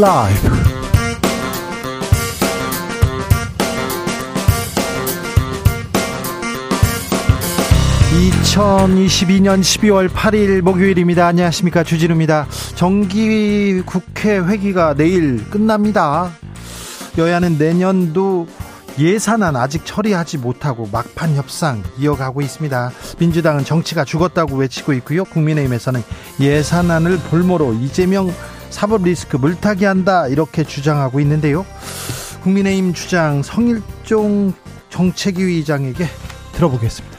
라이브. 2022년 12월 8일 목요일입니다. 안녕하십니까. 주진우입니다. 정기 국회 회기가 내일 끝납니다. 여야는 내년도 예산안 아직 처리하지 못하고 막판 협상 이어가고 있습니다. 민주당은 정치가 죽었다고 외치고 있고요. 국민의힘에서는 예산안을 볼모로 이재명 사법 리스크 물타기 한다 이렇게 주장하고 있는데요. 국민의힘 주장 성일종 정책위 의장에게 들어보겠습니다.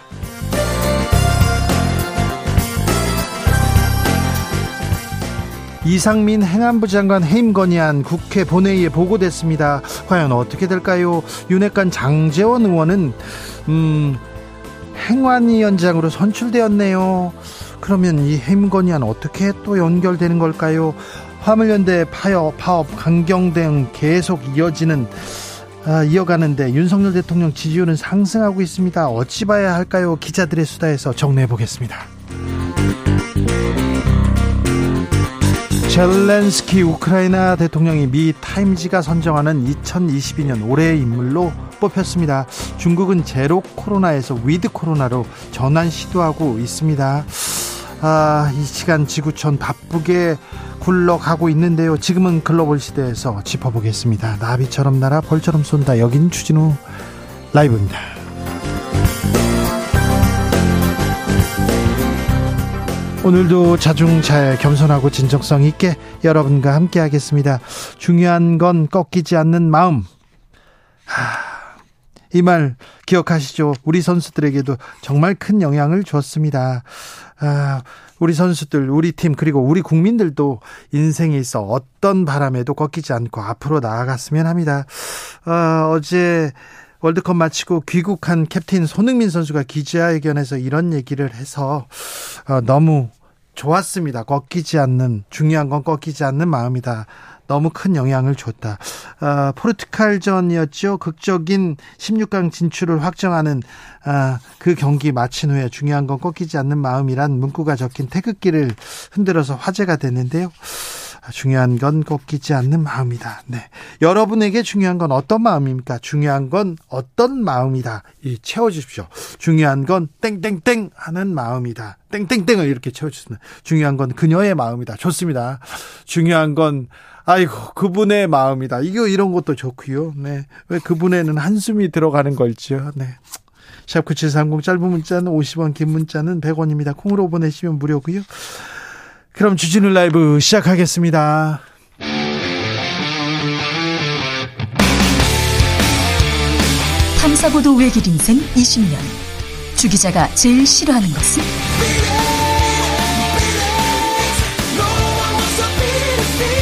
이상민 행안부 장관 해임 건의안 국회 본회의에 보고됐습니다. 과연 어떻게 될까요? 윤핵관 장재원 의원은 음, 행안위원장으로 선출되었네요. 그러면 이 해임 건의안 어떻게 또 연결되는 걸까요? 화물연대 파업, 파업 강경등 계속 이어지는 아, 이어가는데 윤석열 대통령 지지율은 상승하고 있습니다. 어찌 봐야 할까요? 기자들의 수다에서 정리해 보겠습니다. 젤렌스키 우크라이나 대통령이 미 타임지가 선정하는 2022년 올해의 인물로 뽑혔습니다. 중국은 제로 코로나에서 위드 코로나로 전환 시도하고 있습니다. 아, 이 시간 지구촌 바쁘게 굴러가고 있는데요. 지금은 글로벌 시대에서 짚어보겠습니다. 나비처럼 날아 벌처럼 쏜다. 여긴 주진우 라이브입니다. 오늘도 자중자애 겸손하고 진정성 있게 여러분과 함께 하겠습니다. 중요한 건 꺾이지 않는 마음. 이 말 기억하시죠? 우리 선수들에게도 정말 큰 영향을 줬습니다. 아, 우리 선수들, 우리 팀, 그리고 우리 국민들도 인생에 있어 어떤 바람에도 꺾이지 않고 앞으로 나아갔으면 합니다. 아, 어제 월드컵 마치고 귀국한 캡틴 손흥민 선수가 기자회견에서 이런 얘기를 해서 어, 너무 좋았습니다. 꺾이지 않는 중요한 건 꺾이지 않는 마음이다. 너무 큰 영향을 줬다. 어, 포르투갈전이었죠. 극적인 16강 진출을 확정하는 어, 그 경기 마친 후에 중요한 건 꺾이지 않는 마음이란 문구가 적힌 태극기를 흔들어서 화제가 됐는데요. 중요한 건 꺾이지 않는 마음이다. 네. 여러분에게 중요한 건 어떤 마음입니까? 중요한 건 어떤 마음이다. 이 채워주십시오. 중요한 건 땡땡땡 하는 마음이다. 땡땡땡을 이렇게 채워주습니다 중요한 건 그녀의 마음이다. 좋습니다. 중요한 건 아이고 그분의 마음이다. 이거 이런 것도 좋고요. 네. 왜 그분에는 한숨이 들어가는 걸지요. 네. 샵 9730 짧은 문자는 50원 긴 문자는 100원입니다. 콩으로 보내시면 무료고요. 그럼 주진우 라이브 시작하겠습니다. 탐사보도 외길 인생 20년. 주 기자가 제일 싫어하는 것은?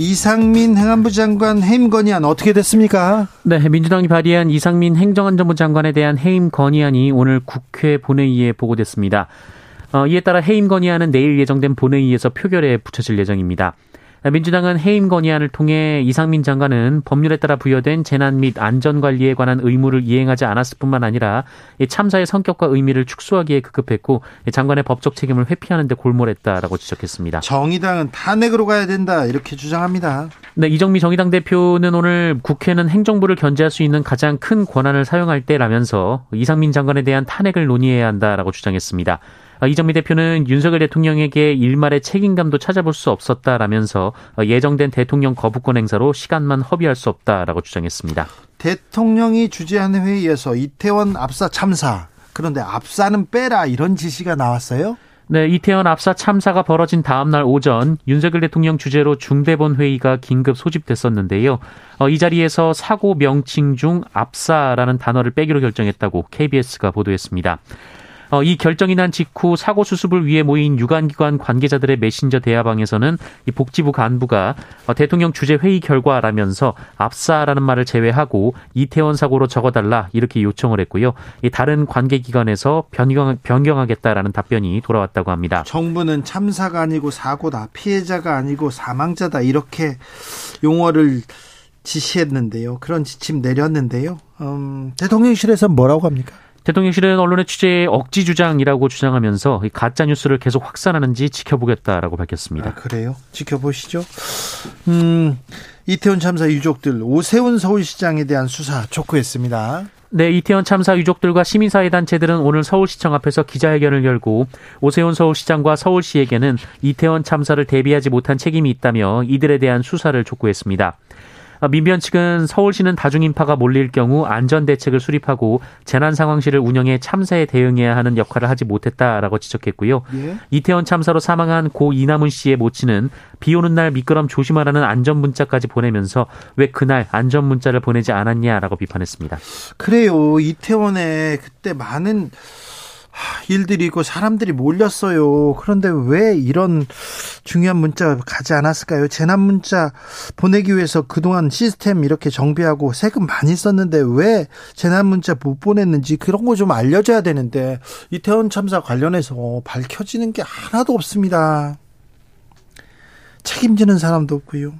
이상민 행안부 장관 해임 건의안 어떻게 됐습니까? 네, 민주당이 발의한 이상민 행정안전부 장관에 대한 해임 건의안이 오늘 국회 본회의에 보고됐습니다. 어, 이에 따라 해임 건의안은 내일 예정된 본회의에서 표결에 붙여질 예정입니다. 민주당은 해임 건의안을 통해 이상민 장관은 법률에 따라 부여된 재난 및 안전관리에 관한 의무를 이행하지 않았을 뿐만 아니라 참사의 성격과 의미를 축소하기에 급급했고 장관의 법적 책임을 회피하는 데 골몰했다라고 지적했습니다. 정의당은 탄핵으로 가야 된다 이렇게 주장합니다. 네, 이정미 정의당 대표는 오늘 국회는 행정부를 견제할 수 있는 가장 큰 권한을 사용할 때라면서 이상민 장관에 대한 탄핵을 논의해야 한다라고 주장했습니다. 어, 이정미 대표는 윤석열 대통령에게 일말의 책임감도 찾아볼 수 없었다라면서 어, 예정된 대통령 거부권 행사로 시간만 허비할 수 없다라고 주장했습니다. 대통령이 주재한 회의에서 이태원 압사 참사 그런데 압사는 빼라 이런 지시가 나왔어요? 네, 이태원 압사 참사가 벌어진 다음 날 오전 윤석열 대통령 주재로 중대본 회의가 긴급 소집됐었는데요. 어, 이 자리에서 사고 명칭 중 압사라는 단어를 빼기로 결정했다고 KBS가 보도했습니다. 어, 이 결정이 난 직후 사고 수습을 위해 모인 유관기관 관계자들의 메신저 대화방에서는 이 복지부 간부가 어, 대통령 주재 회의 결과라면서 압사라는 말을 제외하고 이태원 사고로 적어달라 이렇게 요청을 했고요. 이 다른 관계기관에서 변경, 변경하겠다라는 답변이 돌아왔다고 합니다. 정부는 참사가 아니고 사고다, 피해자가 아니고 사망자다 이렇게 용어를 지시했는데요. 그런 지침 내렸는데요. 음, 대통령실에서 뭐라고 합니까? 대통령실은 언론의 취재에 억지 주장이라고 주장하면서 가짜 뉴스를 계속 확산하는지 지켜보겠다라고 밝혔습니다. 아, 그래요? 지켜보시죠. 음, 이태원 참사 유족들 오세훈 서울시장에 대한 수사 촉구했습니다. 네, 이태원 참사 유족들과 시민사회 단체들은 오늘 서울시청 앞에서 기자회견을 열고 오세훈 서울시장과 서울시에게는 이태원 참사를 대비하지 못한 책임이 있다며 이들에 대한 수사를 촉구했습니다. 아, 민변 측은 서울시는 다중인파가 몰릴 경우 안전 대책을 수립하고 재난 상황실을 운영해 참사에 대응해야 하는 역할을 하지 못했다라고 지적했고요. 예? 이태원 참사로 사망한 고 이남훈 씨의 모친은 비 오는 날 미끄럼 조심하라는 안전 문자까지 보내면서 왜 그날 안전 문자를 보내지 않았냐라고 비판했습니다. 그래요. 이태원에 그때 많은 일들이 있고 사람들이 몰렸어요. 그런데 왜 이런 중요한 문자 가지 않았을까요? 재난 문자 보내기 위해서 그동안 시스템 이렇게 정비하고 세금 많이 썼는데 왜 재난 문자 못 보냈는지 그런 거 좀 알려줘야 되는데 이태원 참사 관련해서 밝혀지는 게 하나도 없습니다. 책임지는 사람도 없고요.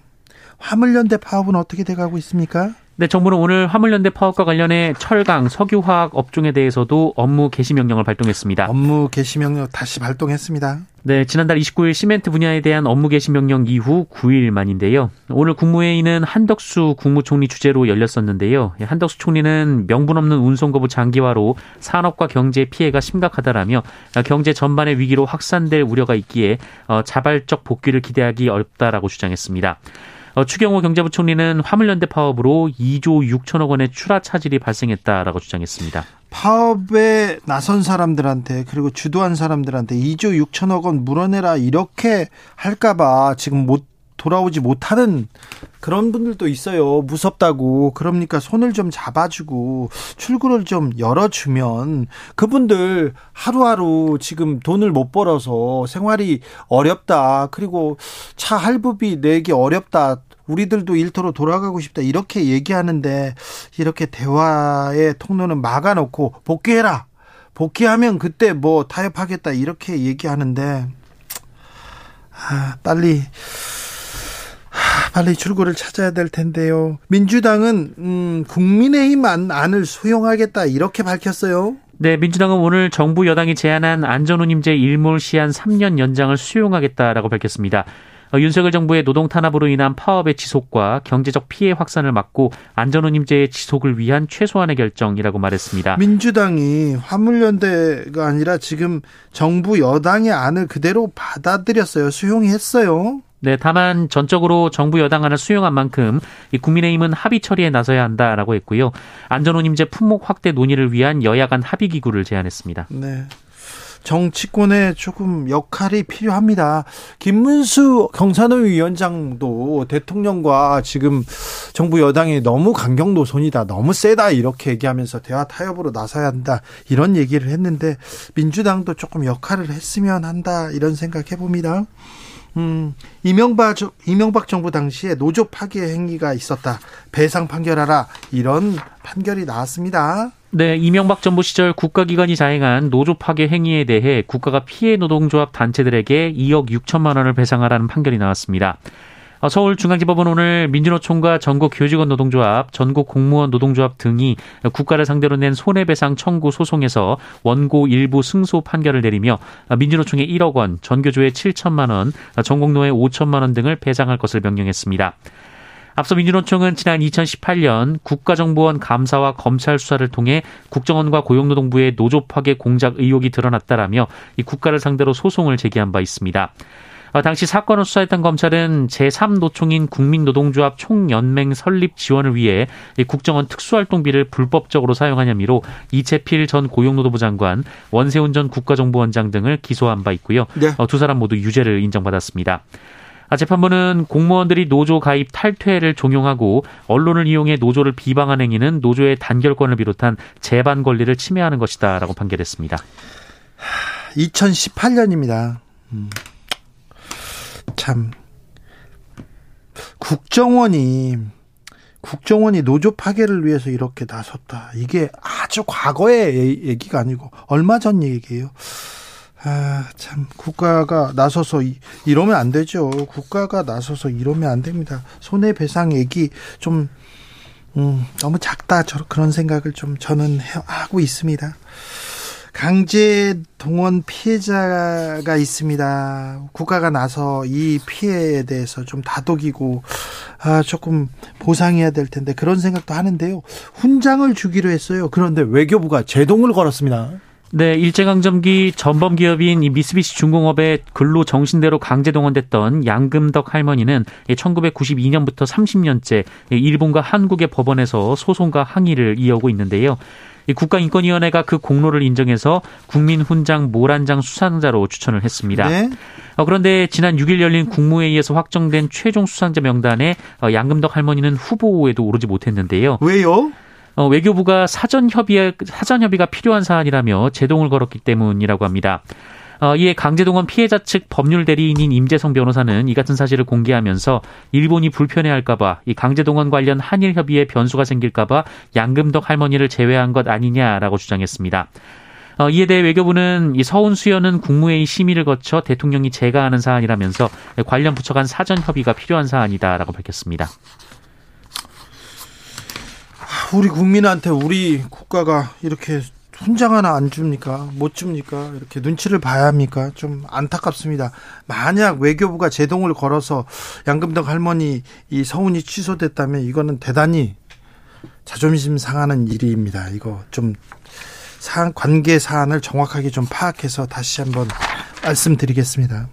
화물연대 파업은 어떻게 돼가고 있습니까? 네, 정부는 오늘 화물연대 파업과 관련해 철강, 석유화학 업종에 대해서도 업무 개시 명령을 발동했습니다. 업무 개시 명령 다시 발동했습니다. 네, 지난달 29일 시멘트 분야에 대한 업무 개시 명령 이후 9일 만인데요. 오늘 국무회의는 한덕수 국무총리 주재로 열렸었는데요. 한덕수 총리는 명분 없는 운송 거부 장기화로 산업과 경제 피해가 심각하다라며 경제 전반의 위기로 확산될 우려가 있기에 어, 자발적 복귀를 기대하기 어렵다라고 주장했습니다. 어, 추경호 경제부총리는 화물연대 파업으로 2조 6천억 원의 추라 차질이 발생했다라고 주장했습니다. 파업에 나선 사람들한테 그리고 주도한 사람들한테 2조 6천억 원 물어내라 이렇게 할까봐 지금 못 돌아오지 못하는 그런 분들도 있어요. 무섭다고. 그러니까 손을 좀 잡아주고 출구를 좀 열어주면 그분들 하루하루 지금 돈을 못 벌어서 생활이 어렵다. 그리고 차 할부비 내기 어렵다. 우리들도 일터로 돌아가고 싶다. 이렇게 얘기하는데 이렇게 대화의 통로는 막아놓고 복귀해라. 복귀하면 그때 뭐 타협하겠다. 이렇게 얘기하는데 아, 빨리 빨리 출구를 찾아야 될 텐데요. 민주당은 음, 국민의힘 안을 수용하겠다 이렇게 밝혔어요. 네, 민주당은 오늘 정부 여당이 제안한 안전운임제 일몰 시한 3년 연장을 수용하겠다라고 밝혔습니다. 어, 윤석열 정부의 노동 탄압으로 인한 파업의 지속과 경제적 피해 확산을 막고 안전운임제의 지속을 위한 최소한의 결정이라고 말했습니다. 민주당이 화물연대가 아니라 지금 정부 여당의 안을 그대로 받아들였어요. 수용했어요. 네, 다만 전적으로 정부 여당안을 수용한 만큼 이 국민의힘은 합의 처리에 나서야 한다라고 했고요. 안전운임제 품목 확대 논의를 위한 여야 간 합의 기구를 제안했습니다. 네. 정치권에 조금 역할이 필요합니다. 김문수 경산호 위원장도 대통령과 지금 정부 여당이 너무 강경 노선이다, 너무 세다 이렇게 얘기하면서 대화 타협으로 나서야 한다 이런 얘기를 했는데 민주당도 조금 역할을 했으면 한다 이런 생각 해봅니다. 음, 이명박, 이명박 정부 당시에 노조 파괴 행위가 있었다. 배상 판결하라. 이런 판결이 나왔습니다. 네, 이명박 정부 시절 국가기관이 자행한 노조 파괴 행위에 대해 국가가 피해 노동조합 단체들에게 2억 6천만 원을 배상하라는 판결이 나왔습니다. 어, 서울중앙지법은 오늘 민주노총과 전국 교직원 노동조합, 전국 공무원 노동조합 등이 국가를 상대로 낸 손해배상 청구 소송에서 원고 일부 승소 판결을 내리며 민주노총에 1억 원, 전교조에 7천만 원, 전국노에 5천만 원 등을 배상할 것을 명령했습니다. 앞서 민주노총은 지난 2018년 국가정보원 감사와 검찰 수사를 통해 국정원과 고용노동부의 노조 파괴 공작 의혹이 드러났다라며 이 국가를 상대로 소송을 제기한 바 있습니다. 어, 당시 사건을 수사했던 검찰은 제3노총인 국민노동조합 총연맹 설립 지원을 위해 국정원 특수활동비를 불법적으로 사용한 혐의로 이채필 전 고용노동부 장관, 원세훈 전 국가정보원장 등을 기소한 바 있고요. 네. 어, 두 사람 모두 유죄를 인정받았습니다. 아, 재판부는 공무원들이 노조 가입 탈퇴를 종용하고 언론을 이용해 노조를 비방한 행위는 노조의 단결권을 비롯한 재반 권리를 침해하는 것이다라고 판결했습니다. 2018년입니다. 음. 참 국정원이 국정원이 노조 파괴를 위해서 이렇게 나섰다. 이게 아주 과거의 얘기가 아니고 얼마 전 얘기예요. 아, 참 국가가 나서서 이, 이러면 안 되죠. 국가가 나서서 이러면 안 됩니다. 손해 배상 얘기 좀 음, 너무 작다. 저 그런 생각을 좀 저는 해, 하고 있습니다. 강제 동원 피해자가 있습니다. 국가가 나서 이 피해에 대해서 좀 다독이고 아 조금 보상해야 될 텐데 그런 생각도 하는데요. 훈장을 주기로 했어요. 그런데 외교부가 제동을 걸었습니다. 네, 일제강점기 전범 기업인 이 미쓰비시 중공업의 근로 정신대로 강제 동원됐던 양금덕 할머니는 1992년부터 30년째 일본과 한국의 법원에서 소송과 항의를 이어오고 있는데요. 국가인권위원회가 그 공로를 인정해서 국민훈장 모란장 수상자로 추천을 했습니다. 네. 어, 그런데 지난 6일 열린 국무회의에서 확정된 최종 수상자 명단에 어, 양금덕 할머니는 후보에도 오르지 못했는데요. 왜요? 어, 외교부가 사전 협의 사전 협의가 필요한 사안이라며 제동을 걸었기 때문이라고 합니다. 어, 이에 강제동원 피해자 측 법률 대리인인 임재성 변호사는 이 같은 사실을 공개하면서 일본이 불편해할까봐 이 강제동원 관련 한일 협의에 변수가 생길까봐 양금덕 할머니를 제외한 것 아니냐라고 주장했습니다. 어, 이에 대해 외교부는 이 서훈 수여는 국무회의 심의를 거쳐 대통령이 제가하는 사안이라면서 관련 부처 간 사전 협의가 필요한 사안이다라고 밝혔습니다. 우리 국민한테 우리 국가가 이렇게 훈장 하나 안 줍니까? 못 줍니까? 이렇게 눈치를 봐야 합니까? 좀 안타깝습니다. 만약 외교부가 제동을 걸어서 양금덕 할머니 이 서운이 취소됐다면 이거는 대단히 자존심 상하는 일입니다. 이거 좀 사안, 관계 사안을 정확하게 좀 파악해서 다시 한번 말씀드리겠습니다.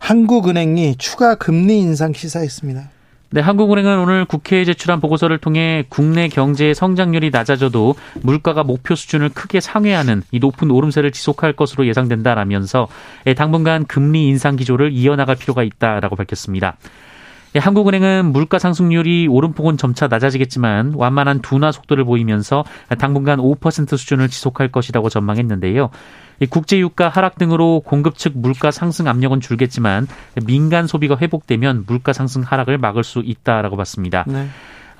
한국은행이 추가 금리 인상 시사했습니다. 네, 한국은행은 오늘 국회에 제출한 보고서를 통해 국내 경제의 성장률이 낮아져도 물가가 목표 수준을 크게 상회하는 이 높은 오름세를 지속할 것으로 예상된다라면서 예, 당분간 금리 인상 기조를 이어나갈 필요가 있다라고 밝혔습니다. 예, 한국은행은 물가 상승률이 오름폭은 점차 낮아지겠지만 완만한 둔화 속도를 보이면서 당분간 5% 수준을 지속할 것이라고 전망했는데요. 국제 유가 하락 등으로 공급 측 물가 상승 압력은 줄겠지만 민간 소비가 회복되면 물가 상승 하락을 막을 수 있다라고 봤습니다. 네.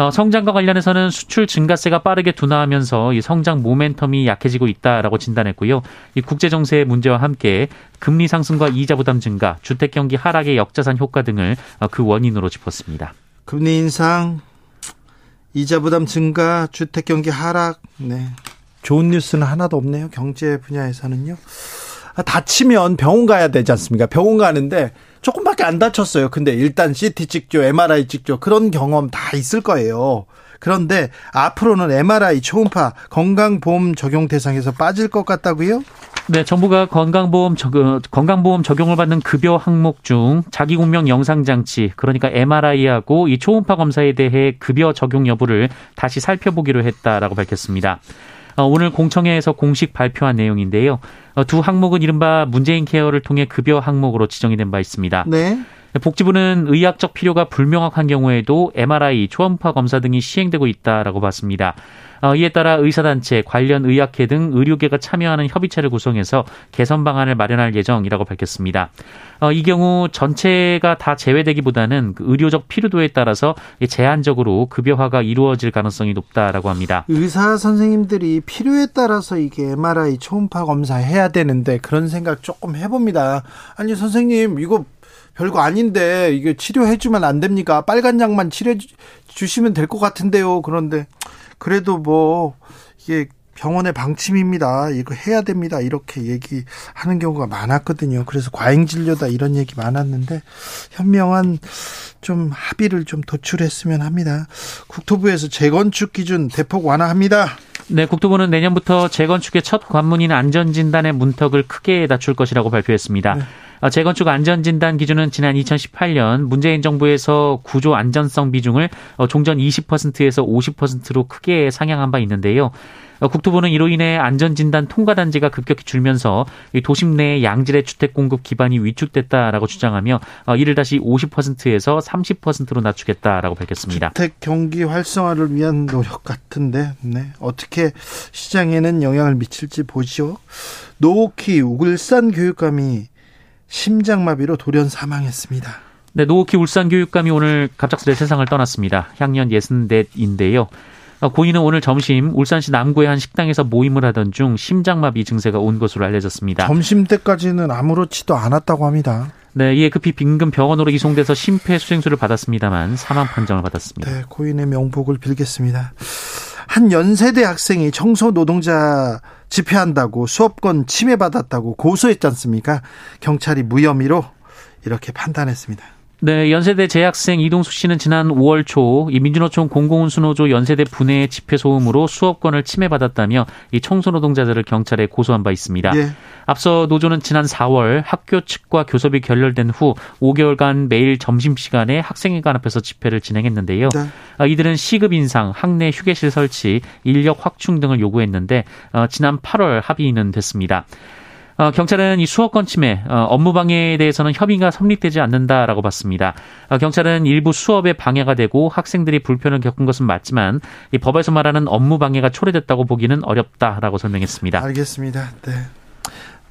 어, 성장과 관련해서는 수출 증가세가 빠르게 둔화하면서 이 성장 모멘텀이 약해지고 있다라고 진단했고요. 이 국제 정세의 문제와 함께 금리 상승과 이자 부담 증가, 주택 경기 하락의 역자산 효과 등을 어, 그 원인으로 짚었습니다. 금리 인상, 이자 부담 증가, 주택 경기 하락, 네. 좋은 뉴스는 하나도 없네요. 경제 분야에서는요. 아, 다치면 병원 가야 되지 않습니까? 병원 가는데 조금밖에 안 다쳤어요. 근데 일단 CT 찍죠, MRI 찍죠. 그런 경험 다 있을 거예요. 그런데 앞으로는 MRI 초음파 건강보험 적용 대상에서 빠질 것 같다고요? 네, 정부가 건강보험 적, 건강보험 적용을 받는 급여 항목 중 자기공명 영상장치, 그러니까 MRI하고 이 초음파 검사에 대해 급여 적용 여부를 다시 살펴보기로 했다라고 밝혔습니다. 어, 오늘 공청회에서 공식 발표한 내용인데요. 어, 두 항목은 이른바 문재인 케어를 통해 급여 항목으로 지정이 된 바 있습니다. 네. 복지부는 의학적 필요가 불명확한 경우에도 MRI, 초음파 검사 등이 시행되고 있다라고 봤습니다. 어, 이에 따라 의사단체, 관련 의학회 등 의료계가 참여하는 협의체를 구성해서 개선 방안을 마련할 예정이라고 밝혔습니다. 어, 이 경우 전체가 다 제외되기보다는 그 의료적 필요도에 따라서 제한적으로 급여화가 이루어질 가능성이 높다라고 합니다. 의사 선생님들이 필요에 따라서 이게 MRI 초음파 검사 해야 되는데 그런 생각 조금 해봅니다. 아니 선생님 이거 별거 아닌데 이게 치료해 주면 안 됩니까? 빨간 약만 치료 주시면 될 것 같은데요. 그런데 그래도 뭐 이게 병원의 방침입니다. 이거 해야 됩니다. 이렇게 얘기하는 경우가 많았거든요. 그래서 과잉 진료다 이런 얘기 많았는데 현명한 좀 합의를 좀 도출했으면 합니다. 국토부에서 재건축 기준 대폭 완화합니다. 네, 국토부는 내년부터 재건축의 첫 관문인 안전진단의 문턱을 크게 낮출 것이라고 발표했습니다. 네. 어, 재건축 안전진단 기준은 지난 2018년 문재인 정부에서 구조 안전성 비중을 어, 종전 20%에서 50%로 크게 상향한 바 있는데요. 어, 국토부는 이로 인해 안전진단 통과단지가 급격히 줄면서 도심 내 양질의 주택 공급 기반이 위축됐다라고 주장하며 어, 이를 다시 50%에서 30%로 낮추겠다라고 밝혔습니다. 주택 경기 활성화를 위한 노력 같은데 네. 어떻게 시장에는 영향을 미칠지 보죠. 노옥희 울산 교육감이 심장마비로 돌연 사망했습니다. 네, 노옥희 울산 교육감이 오늘 갑작스레 세상을 떠났습니다. 향년 64인데요. 어, 고인은 오늘 점심 울산시 남구의 한 식당에서 모임을 하던 중 심장마비 증세가 온 것으로 알려졌습니다. 점심 때까지는 아무렇지도 않았다고 합니다. 네, 이에 급히 빈금 병원으로 이송돼서 심폐소생술을 받았습니다만 사망 판정을 받았습니다. 네, 고인의 명복을 빌겠습니다. 한 연세대 학생이 청소 노동자 집회한다고 수업권 침해받았다고 고소했지 않습니까? 경찰이 무혐의로 이렇게 판단했습니다. 네, 연세대 재학생 이동숙 씨는 지난 5월 초 이 민주노총 공공운수노조 연세대 분해 집회 소음으로 수업권을 침해받았다며 이 청소노동자들을 경찰에 고소한 바 있습니다. 예. 앞서 노조는 지난 4월 학교 측과 교섭이 결렬된 후 5개월간 매일 점심시간에 학생회관 앞에서 집회를 진행했는데요. 네. 아, 이들은 시급 인상, 학내 휴게실 설치, 인력 확충 등을 요구했는데 어, 지난 8월 합의는 됐습니다. 어, 경찰은 이 수업권 침해, 어, 업무 방해에 대해서는 협의가 성립되지 않는다라고 봤습니다. 어, 경찰은 일부 수업에 방해가 되고 학생들이 불편을 겪은 것은 맞지만 이 법에서 말하는 업무 방해가 초래됐다고 보기는 어렵다라고 설명했습니다. 알겠습니다. 네.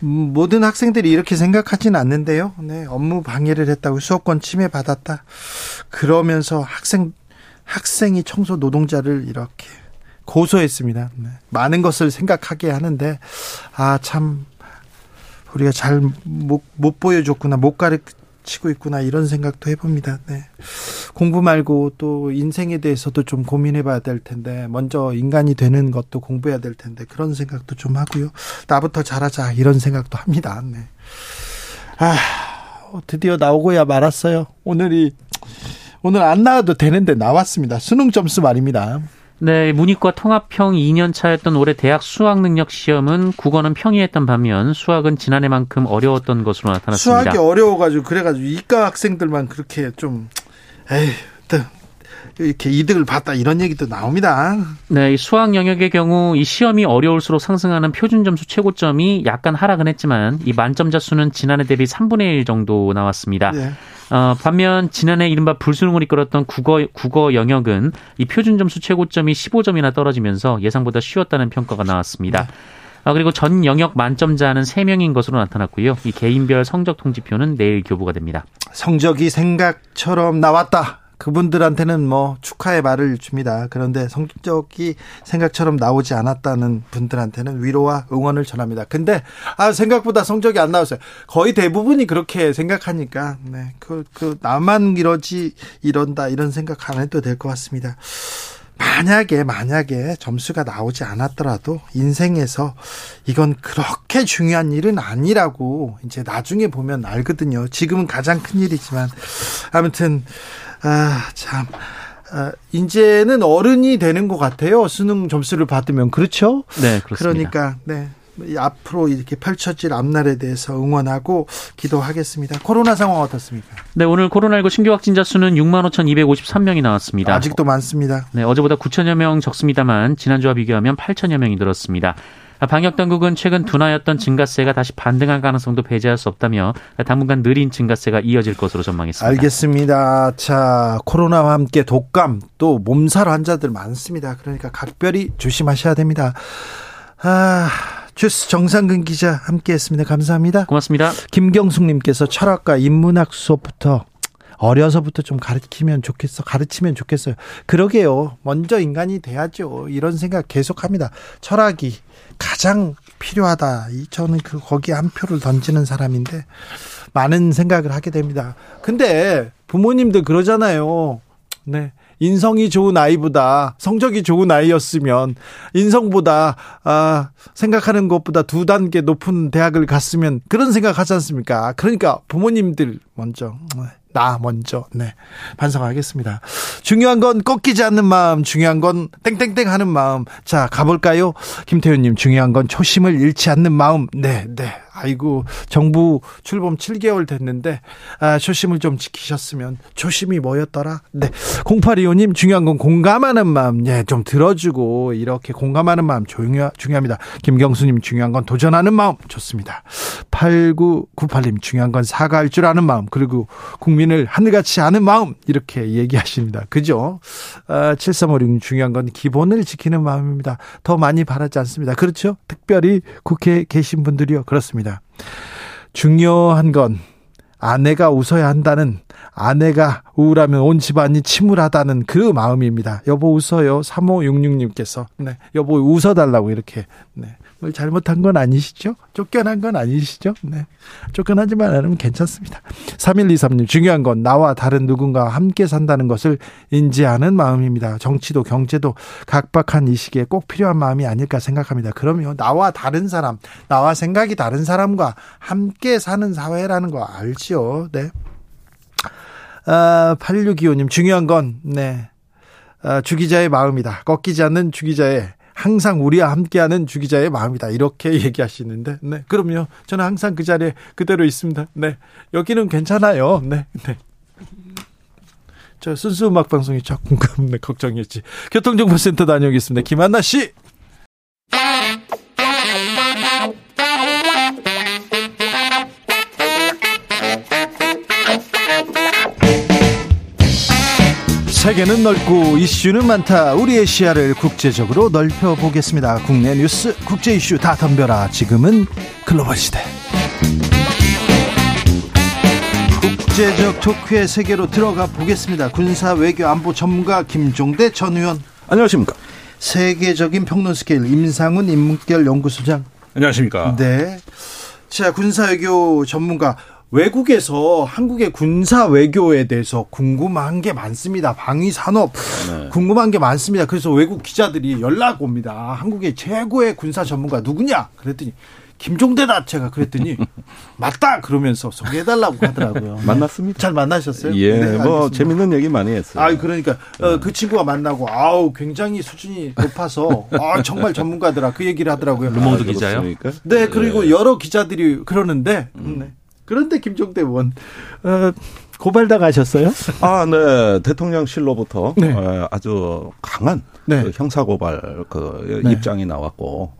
음, 모든 학생들이 이렇게 생각하지는 않는데요. 네, 업무 방해를 했다고 수업권 침해 받았다. 그러면서 학생 학생이 청소 노동자를 이렇게 고소했습니다. 네. 많은 것을 생각하게 하는데 아 참 우리가 잘못 못 보여줬구나, 못 가르치고 있구나 이런 생각도 해봅니다. 네. 공부 말고 또 인생에 대해서도 좀 고민해봐야 될 텐데 먼저 인간이 되는 것도 공부해야 될 텐데 그런 생각도 좀 하고요. 나부터 잘하자 이런 생각도 합니다. 네. 아 드디어 나오고야 말았어요. 오늘이 오늘 안 나와도 되는데 나왔습니다. 수능 점수 말입니다. 네, 문이과 통합형 2년 차였던 올해 대학 수학 능력 시험은 국어는 평이했던 반면 수학은 지난해만큼 어려웠던 것으로 나타났습니다. 수학이 어려워가지고 그래가지고 이과 학생들만 그렇게 좀 에이 이렇게 이득을 봤다 이런 얘기도 나옵니다. 네, 이 수학 영역의 경우 이 시험이 어려울수록 상승하는 표준 점수 최고점이 약간 하락은 했지만 이 만점자 수는 지난해 대비 3분의 1 정도 나왔습니다. 네. 어, 반면 지난해 이른바 불수능을 이끌었던 국어 국어 영역은 이 표준 점수 최고점이 15점이나 떨어지면서 예상보다 쉬웠다는 평가가 나왔습니다. 네. 아, 그리고 전 영역 만점자는 3명인 것으로 나타났고요. 이 개인별 성적 통지표는 내일 교부가 됩니다. 성적이 생각처럼 나왔다. 그분들한테는 뭐 축하의 말을 줍니다. 그런데 성적이 생각처럼 나오지 않았다는 분들한테는 위로와 응원을 전합니다. 근데 아 생각보다 성적이 안 나왔어요. 거의 대부분이 그렇게 생각하니까 네. 그, 그 나만 이러지 이런다 이런 생각 안 해도 될 것 같습니다. 만약에 만약에 점수가 나오지 않았더라도 인생에서 이건 그렇게 중요한 일은 아니라고 이제 나중에 보면 알거든요. 지금은 가장 큰 일이지만 아무튼 아, 참. 아, 이제는 어른이 되는 것 같아요. 수능 점수를 받으면 그렇죠? 네, 그렇습니다. 그러니까 네. 앞으로 이렇게 펼쳐질 앞날에 대해서 응원하고 기도하겠습니다. 코로나 상황 어떻습니까? 네, 오늘 코로나19 신규 확진자 수는 6만 5,253명이 나왔습니다. 아직도 많습니다. 네, 어제보다 9천여 명 적습니다만 지난주와 비교하면 8천여 명이 늘었습니다. 방역 당국은 최근 둔화였던 증가세가 다시 반등할 가능성도 배제할 수 없다며 당분간 느린 증가세가 이어질 것으로 전망했습니다. 알겠습니다. 자, 코로나와 함께 독감 또 몸살 환자들 많습니다. 그러니까 각별히 조심하셔야 됩니다. 아, 주스 정상근 기자 함께했습니다. 감사합니다. 고맙습니다. 김경숙님께서 철학과 인문학 수업부터 어려서부터 좀 가르치면 좋겠어. 가르치면 좋겠어요. 그러게요. 먼저 인간이 돼야죠. 이런 생각 계속합니다. 철학이 가장 필요하다. 저는 그 거기에 한 표를 던지는 사람인데 많은 생각을 하게 됩니다. 근데 부모님들 그러잖아요. 네. 인성이 좋은 아이보다 성적이 좋은 아이였으면 인성보다 아 생각하는 것보다 두 단계 높은 대학을 갔으면 그런 생각 하지 않습니까? 그러니까 부모님들 먼저 나 먼저 네 반성하겠습니다. 중요한 건 꺾이지 않는 마음, 중요한 건 땡땡땡 하는 마음. 자 가볼까요, 김태훈님 중요한 건 초심을 잃지 않는 마음. 네, 네 아이고 정부 출범 7개월 됐는데 아, 초심을 좀 지키셨으면 초심이 뭐였더라? 네. 0825님 중요한 건 공감하는 마음 예, 좀 들어주고 이렇게 공감하는 마음 중요, 중요합니다. 김경수님 중요한 건 도전하는 마음 좋습니다. 8998님 중요한 건 사과할 줄 아는 마음 그리고 국민을 하늘같이 아는 마음 이렇게 얘기하십니다. 그죠? 아, 7356님 중요한 건 기본을 지키는 마음입니다. 더 많이 바라지 않습니다. 그렇죠? 특별히 국회에 계신 분들이요. 그렇습니다. 중요한 건 아내가 웃어야 한다는 아내가 우울하면 온 집안이 침울하다는 그 마음입니다. 여보 웃어요. 3566님께서. 네. 여보 웃어달라고 이렇게. 네. 뭘 잘못한 건 아니시죠? 쫓겨난 건 아니시죠? 네. 쫓겨나지만 않으면 괜찮습니다. 3123님, 중요한 건 나와 다른 누군가와 함께 산다는 것을 인지하는 마음입니다. 정치도 경제도 각박한 이 시기에 꼭 필요한 마음이 아닐까 생각합니다. 그러면 나와 다른 사람, 나와 생각이 다른 사람과 함께 사는 사회라는 거 알지요? 네. 아, 8625님, 중요한 건, 네. 아, 주기자의 마음이다. 꺾이지 않는 주기자의 항상 우리와 함께하는 주기자의 마음이다. 이렇게 얘기하시는데, 네. 그럼요. 저는 항상 그 자리에 그대로 있습니다. 네. 여기는 괜찮아요. 네. 네. 저 순수 음악 방송이 네, 걱정이었지. 교통정보센터 다녀오겠습니다. 김한나 씨. 세계는 넓고 이슈는 많다. 우리의 시야를 국제적으로 넓혀 보겠습니다. 국내 뉴스, 국제 이슈 다 덤벼라. 지금은 글로벌 시대. 국제적 토크의 세계로 들어가 보겠습니다. 군사 외교 안보 전문가 김종대 전 의원. 안녕하십니까. 세계적인 평론 스케일 임상훈 인문결 연구소장. 안녕하십니까. 네. 자, 군사 외교 전문가 외국에서 한국의 군사 외교에 대해서 궁금한 게 많습니다. 방위 산업 네. 궁금한 게 많습니다. 그래서 외국 기자들이 연락 옵니다. 한국의 최고의 군사 전문가 누구냐? 그랬더니 김종대다 제가 그랬더니 맞다 그러면서 소개해달라고 하더라고요. 만났습니다. 잘 만나셨어요? 예, 네, 뭐 재밌는 얘기 많이 했어요. 아, 그러니까 어, 네. 그 친구가 만나고 아우 굉장히 수준이 높아서 아 정말 전문가더라 그 얘기를 하더라고요. 루모드 아, 기자요? 네, 그리고 예. 여러 기자들이 그러는데 음. 네. 그런데 김종대 의원 어, 고발 당하셨어요? 아, 네. 대통령실로부터 네. 어, 아주 강한 네. 그 형사 고발 그 네. 입장이 나왔고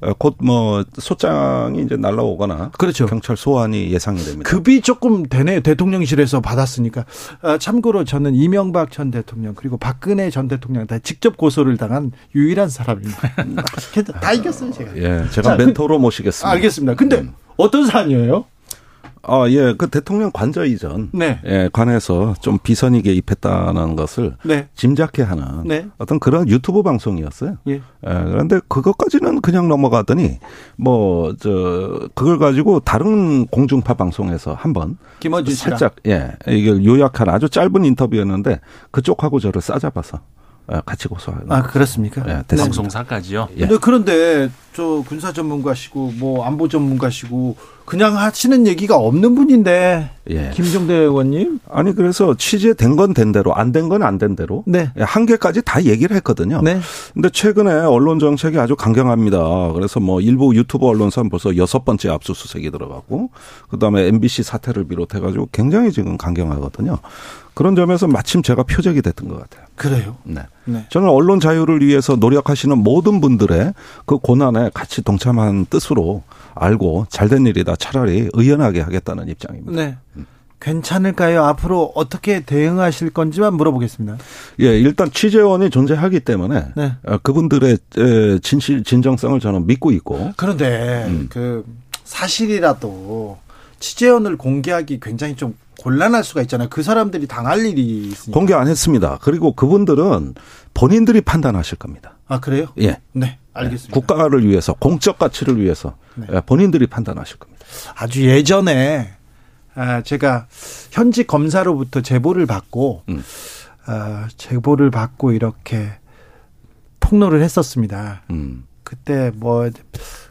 어, 곧뭐 소장이 이제 날라오거나 그렇죠. 경찰 소환이 예상이 됩니다. 급이 조금 되네 대통령실에서 받았으니까. 아, 참고로 저는 이명박 전 대통령 그리고 박근혜 전 대통령 다 직접 고소를 당한 유일한 사람입니다. 다 이겼어요 제가. 예, 제가 자, 그 멘토로 모시겠습니다. 알겠습니다. 근데 음. 어떤 사안이에요? 아, 예. 그 대통령 관저 이전. 네. 예, 관해서 좀 비선이 개입했다는 것을 네. 짐작케 하는 네. 어떤 그런 유튜브 방송이었어요. 예. 예. 그런데 그것까지는 그냥 넘어가더니 뭐, 저, 그걸 가지고 다른 공중파 방송에서 한 번 김어준 살짝, 예. 이걸 요약한 아주 짧은 인터뷰였는데 그쪽하고 저를 싸잡아서 예, 같이 고소하는. 아 그렇습니까? 예, 네. 방송사까지요. 예. 근데 그런데 저 군사 전문가시고 뭐 안보 전문가시고 그냥 하시는 얘기가 없는 분인데 예. 김정대 의원님 아니 그래서 취재된 건 된 대로 안 된 건 안 된 대로 네. 예, 한계까지 다 얘기를 했거든요. 네. 근데 최근에 언론 정책이 아주 강경합니다. 그래서 뭐 일부 유튜브 언론사 벌써 여섯 번째 압수수색이 들어가고 그다음에 MBC 사태를 비롯해 가지고 굉장히 지금 강경하거든요. 그런 점에서 마침 제가 표적이 됐던 것 같아요. 그래요? 네. 네. 저는 언론 자유를 위해서 노력하시는 모든 분들의 그 고난에 같이 동참한 뜻으로 알고 잘된 일이다 차라리 의연하게 하겠다는 입장입니다. 네. 음. 괜찮을까요? 앞으로 어떻게 대응하실 건지만 물어보겠습니다. 예, 일단 취재원이 존재하기 때문에 네. 어, 그분들의 진실 진정성을 저는 믿고 있고. 그런데 음. 그 사실이라도 취재원을 공개하기 굉장히 좀 곤란할 수가 있잖아요. 그 사람들이 당할 일이 있으니까. 공개 안 했습니다. 그리고 그분들은 본인들이 판단하실 겁니다. 아, 그래요? 예. 네, 알겠습니다. 국가를 위해서, 공적 가치를 위해서 네. 예, 본인들이 판단하실 겁니다. 아주 예전에 아, 제가 현직 검사로부터 제보를 받고, 음. 아, 제보를 받고 이렇게 폭로를 했었습니다. 음. 그때 뭐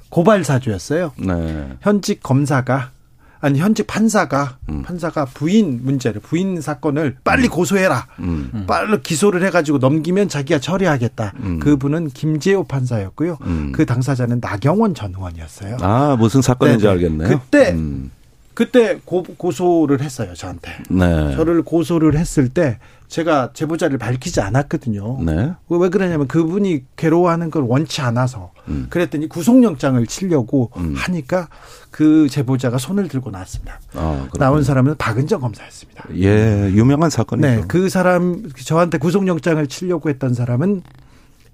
고발 사주였어요. 네. 현직 검사가 아니 현직 판사가 음. 판사가 부인 문제를 부인 사건을 빨리 음. 고소해라. 음. 빨리 기소를 해가지고 넘기면 자기가 처리하겠다. 음. 그분은 김재호 판사였고요. 음. 그 당사자는 나경원 전 의원이었어요. 아 무슨 사건인지 네네. 알겠네요. 그때 음. 그때 고, 고소를 했어요 저한테. 네. 저를 고소를 했을 때 제가 제보자를 밝히지 않았거든요. 네. 왜 그러냐면 그분이 괴로워하는 걸 원치 않아서 음. 그랬더니 구속영장을 치려고 음. 하니까 그 제보자가 손을 들고 나왔습니다. 아, 나온 사람은 박은정 검사였습니다. 예, 유명한 사건이죠. 네, 그 사람 저한테 구속영장을 치려고 했던 사람은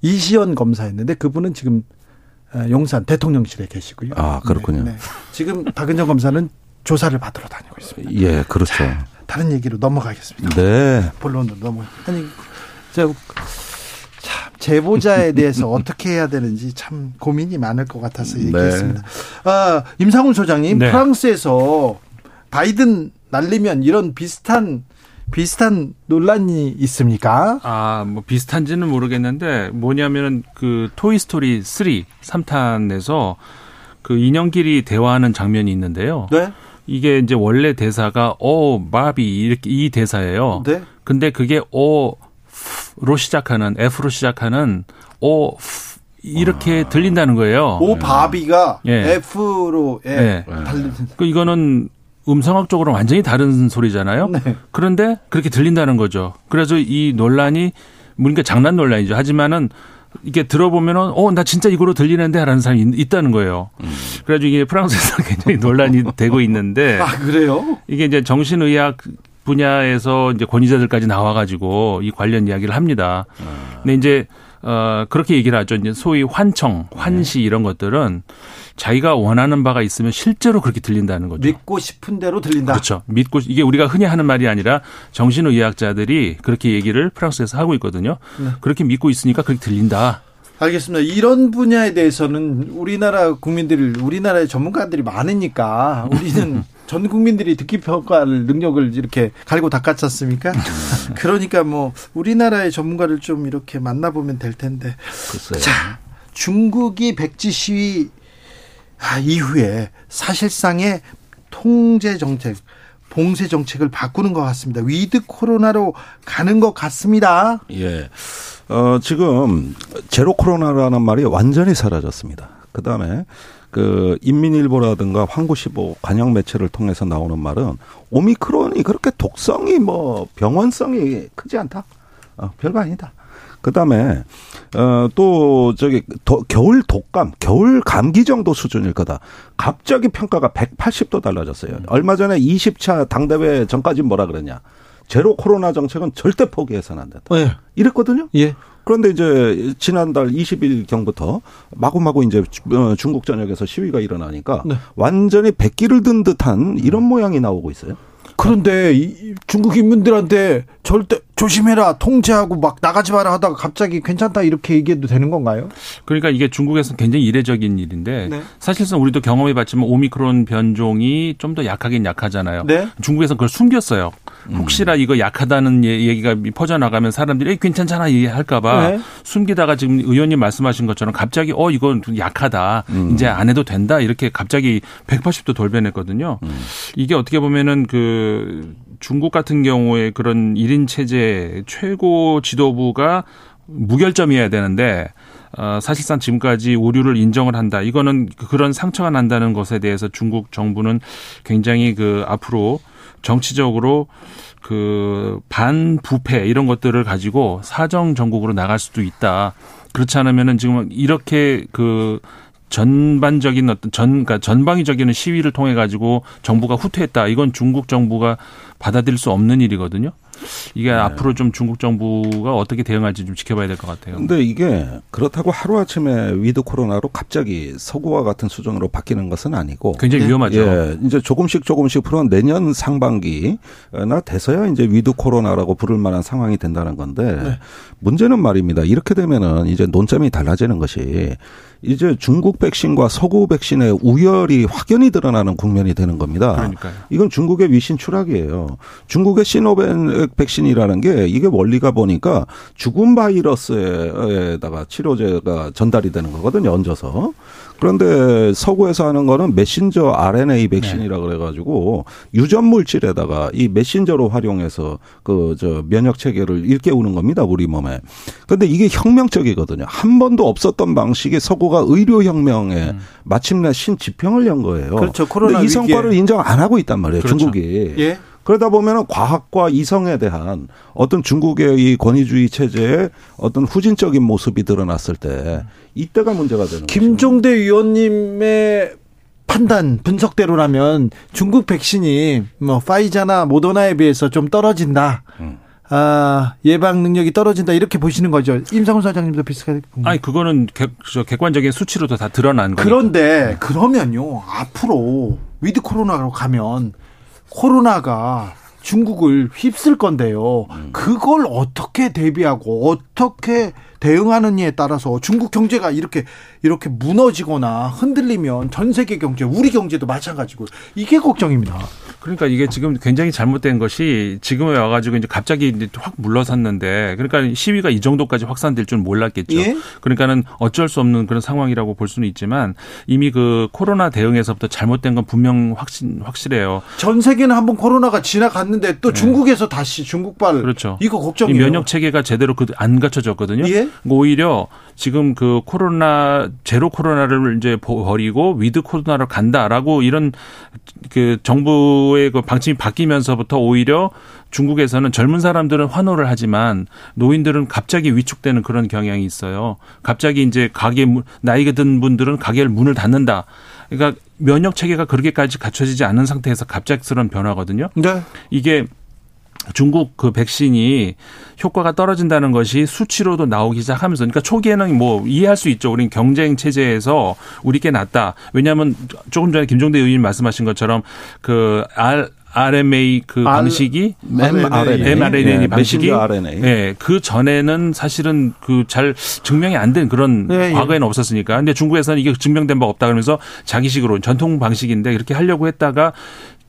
이시연 검사였는데 그분은 지금 어, 용산 대통령실에 계시고요. 아 그렇군요. 네, 네. 지금 박은정 검사는 조사를 받으러 다니고 있습니다. 예, 그렇죠. 자, 다른 얘기로 넘어가겠습니다. 네. 본론으로 넘어. 아니, 저, 참, 제보자에 대해서 어떻게 해야 되는지 참 고민이 많을 것 같아서 네. 얘기했습니다. 네. 아, 임상훈 소장님, 네. 프랑스에서 바이든 날리면 이런 비슷한 비슷한 논란이 있습니까? 아, 뭐 비슷한지는 모르겠는데 뭐냐면은 그 토이 스토리 3 3탄에서 그 인형끼리 대화하는 장면이 있는데요. 네. 이게 이제 원래 대사가 어 마비 이렇게 이 대사예요. 네. 근데 그게 어로 시작하는 F로 시작하는 어 이렇게 아. 들린다는 거예요. 오 바비가 예. F로 예. 예. 달리. 그 이거는 음성학적으로 완전히 다른 소리잖아요. 네. 그런데 그렇게 들린다는 거죠. 그래서 이 논란이 그러니까 장난 논란이죠. 하지만은 이게 들어보면은 어 나 진짜 이거로 들리는데라는 사람이 있, 다는 거예요. 음. 그래가지고 이게 프랑스에서 굉장히 논란이 되고 있는데 아 그래요? 이게 이제 정신의학 분야에서 이제 권위자들까지 나와가지고 이 관련 이야기를 합니다. 아. 근데 이제 어 그렇게 얘기를 하죠. 이제 소위 환청, 환시 네. 이런 것들은 자기가 원하는 바가 있으면 실제로 그렇게 들린다는 거죠. 믿고 싶은 대로 들린다. 그렇죠. 믿고 이게 우리가 흔히 하는 말이 아니라 정신의학자들이 그렇게 얘기를 프랑스에서 하고 있거든요. 네. 그렇게 믿고 있으니까 그렇게 들린다. 알겠습니다. 이런 분야에 대해서는 우리나라 국민들, 우리나라의 전문가들이 많으니까 우리는 전 국민들이 듣기 평가할 능력을 이렇게 갈고 닦았지 습니까 그러니까 뭐 우리나라의 전문가를 좀 이렇게 만나보면 될 텐데. 글쎄요. 자, 중국이 백지 시위 아, 이후에 사실상의 통제 정책, 봉쇄 정책을 바꾸는 것 같습니다. 위드 코로나로 가는 것 같습니다. 예. 어, 지금 제로 코로나라는 말이 완전히 사라졌습니다. 그 다음에 그 인민일보라든가 환구시보 관영 매체를 통해서 나오는 말은 오미크론이 그렇게 독성이 뭐 병원성이 크지 않다. 어, 별거 아니다. 그 다음에 어 또 저기 도, 겨울 독감, 겨울 감기 정도 수준일 거다. 갑자기 평가가 180도 달라졌어요. 음. 얼마 전에 20차 당대회 전까지 뭐라 그랬냐? 제로 코로나 정책은 절대 포기해서는 안 된다. 네. 이랬거든요. 예. 그런데 이제 지난달 20일 경부터 마구마구 이제 어, 중국 전역에서 시위가 일어나니까 네. 완전히 백기를 든 듯한 이런 모양이 나오고 있어요. 그런데 이 중국 인민들한테 절대 조심해라 통제하고 막 나가지 마라 하다가 갑자기 괜찮다 이렇게 얘기해도 되는 건가요? 그러니까 이게 중국에서는 굉장히 이례적인 일인데 네. 사실상 우리도 경험해 봤지만 오미크론 변종이 좀 더 약하긴 약하잖아요. 네. 중국에서 그걸 숨겼어요. 혹시나 이거 약하다는 예, 얘기가 퍼져나가면 사람들이 괜찮잖아 얘기할까봐 네. 숨기다가 지금 의원님 말씀하신 것처럼 갑자기 어 이건 약하다 음. 이제 안 해도 된다 이렇게 갑자기 180도 돌변했거든요. 음. 이게 어떻게 보면은 그 중국 같은 경우에 그런 1인 체제 최고 지도부가 무결점이어야 되는데 어, 사실상 지금까지 오류를 인정을 한다. 이거는 그런 상처가 난다는 것에 대해서 중국 정부는 굉장히 그 앞으로 정치적으로 그 반부패 이런 것들을 가지고 사정 정국으로 나갈 수도 있다. 그렇지 않으면은 지금 이렇게 그 전반적인 어떤 전 그러니까 전방위적인 시위를 통해 가지고 정부가 후퇴했다. 이건 중국 정부가 받아들일 수 없는 일이거든요. 이게 네. 앞으로 좀 중국 정부가 어떻게 대응할지 좀 지켜봐야 될 것 같아요. 근데 이게 그렇다고 하루아침에 with 코로나로 갑자기 서구와 같은 수준으로 바뀌는 것은 아니고 굉장히 네. 위험하죠. 예, 이제 조금씩 조금씩 풀어 내년 상반기나 돼서야 이제 with 코로나라고 부를 만한 상황이 된다는 건데 네. 문제는 말입니다. 이렇게 되면은 이제 논점이 달라지는 것이 이제 중국 백신과 서구 백신의 우열이 확연히 드러나는 국면이 되는 겁니다. 그러니까요. 이건 중국의 위신 추락이에요. 중국의 시노벤 백신이라는 게 이게 원리가 보니까 죽은 바이러스에다가 치료제가 전달이 되는 거거든요. 얹어서. 그런데 서구에서 하는 거는 메신저 RNA 백신이라 네. 그래가지고 유전 물질에다가 이 메신저로 활용해서 그 저 면역 체계를 일깨우는 겁니다 우리 몸에. 그런데 이게 혁명적이거든요. 한 번도 없었던 방식의 서구가 의료 혁명에 음. 마침내 신지평을 연 거예요. 그렇죠. 코로나 이 성과를 인정 안 하고 있단 말이에요. 그렇죠. 중국이. 예. 그러다 보면은 과학과 이성에 대한 어떤 중국의 이 권위주의 체제의 어떤 후진적인 모습이 드러났을 때 이때가 문제가 되는 김종대 거죠. 위원님의 판단 분석대로라면 중국 백신이 뭐 파이자나 모더나에 비해서 좀 떨어진다. 음. 아, 예방 능력이 떨어진다 이렇게 보시는 거죠. 임상훈 소장님도 비슷하게. 아니 그거는 객, 객관적인 수치로도 다 드러난 거예요. 그런데 그러면요 앞으로 with 코로나로 가면 코로나가 중국을 휩쓸 건데요. 음. 그걸 어떻게 대비하고 어떻게 대응하느냐에 따라서 중국 경제가 이렇게 이렇게 무너지거나 흔들리면 전 세계 경제, 우리 경제도 마찬가지고 이게 걱정입니다. 그러니까 이게 지금 굉장히 잘못된 것이 지금에 와가지고 이제 갑자기 이제 확 물러섰는데 그러니까 시위가 이 정도까지 확산될 줄 몰랐겠죠. 예? 그러니까는 어쩔 수 없는 그런 상황이라고 볼 수는 있지만 이미 그 코로나 대응에서부터 잘못된 건 분명 확신 확실해요. 전 세계는 한번 코로나가 지나갔는데 또 네. 중국에서 다시 중국발 그렇죠. 이거 걱정이에요. 면역 체계가 제대로 그 안 갖춰졌거든요. 예? 오히려 지금 그 코로나 제로 코로나를 이제 버리고 with 코로나로 간다라고 이런 그 정부의 그 방침이 바뀌면서부터 오히려 중국에서는 젊은 사람들은 환호를 하지만 노인들은 갑자기 위축되는 그런 경향이 있어요. 갑자기 이제 가게 나이가 든 분들은 가게를 문을 닫는다. 그러니까 면역 체계가 그렇게까지 갖춰지지 않은 상태에서 갑작스러운 변화거든요. 네. 이게 중국 그 백신이 효과가 떨어진다는 것이 수치로도 나오기 시작하면서 그러니까 초기에는 뭐 이해할 수 있죠. 우린 경쟁 체제에서 우리 께 낫다. 왜냐하면 조금 전에 김종대 의원님 말씀하신 것처럼 그 R RMA 그 R, 방식이 mRNA, mRNA 네, 방식이. 예, 그 전에는 사실은 그 잘 증명이 안 된 그런 네, 과거에는 예. 없었으니까. 근데 중국에서는 이게 증명된 바 없다 그러면서 자기식으로 전통 방식인데 이렇게 하려고 했다가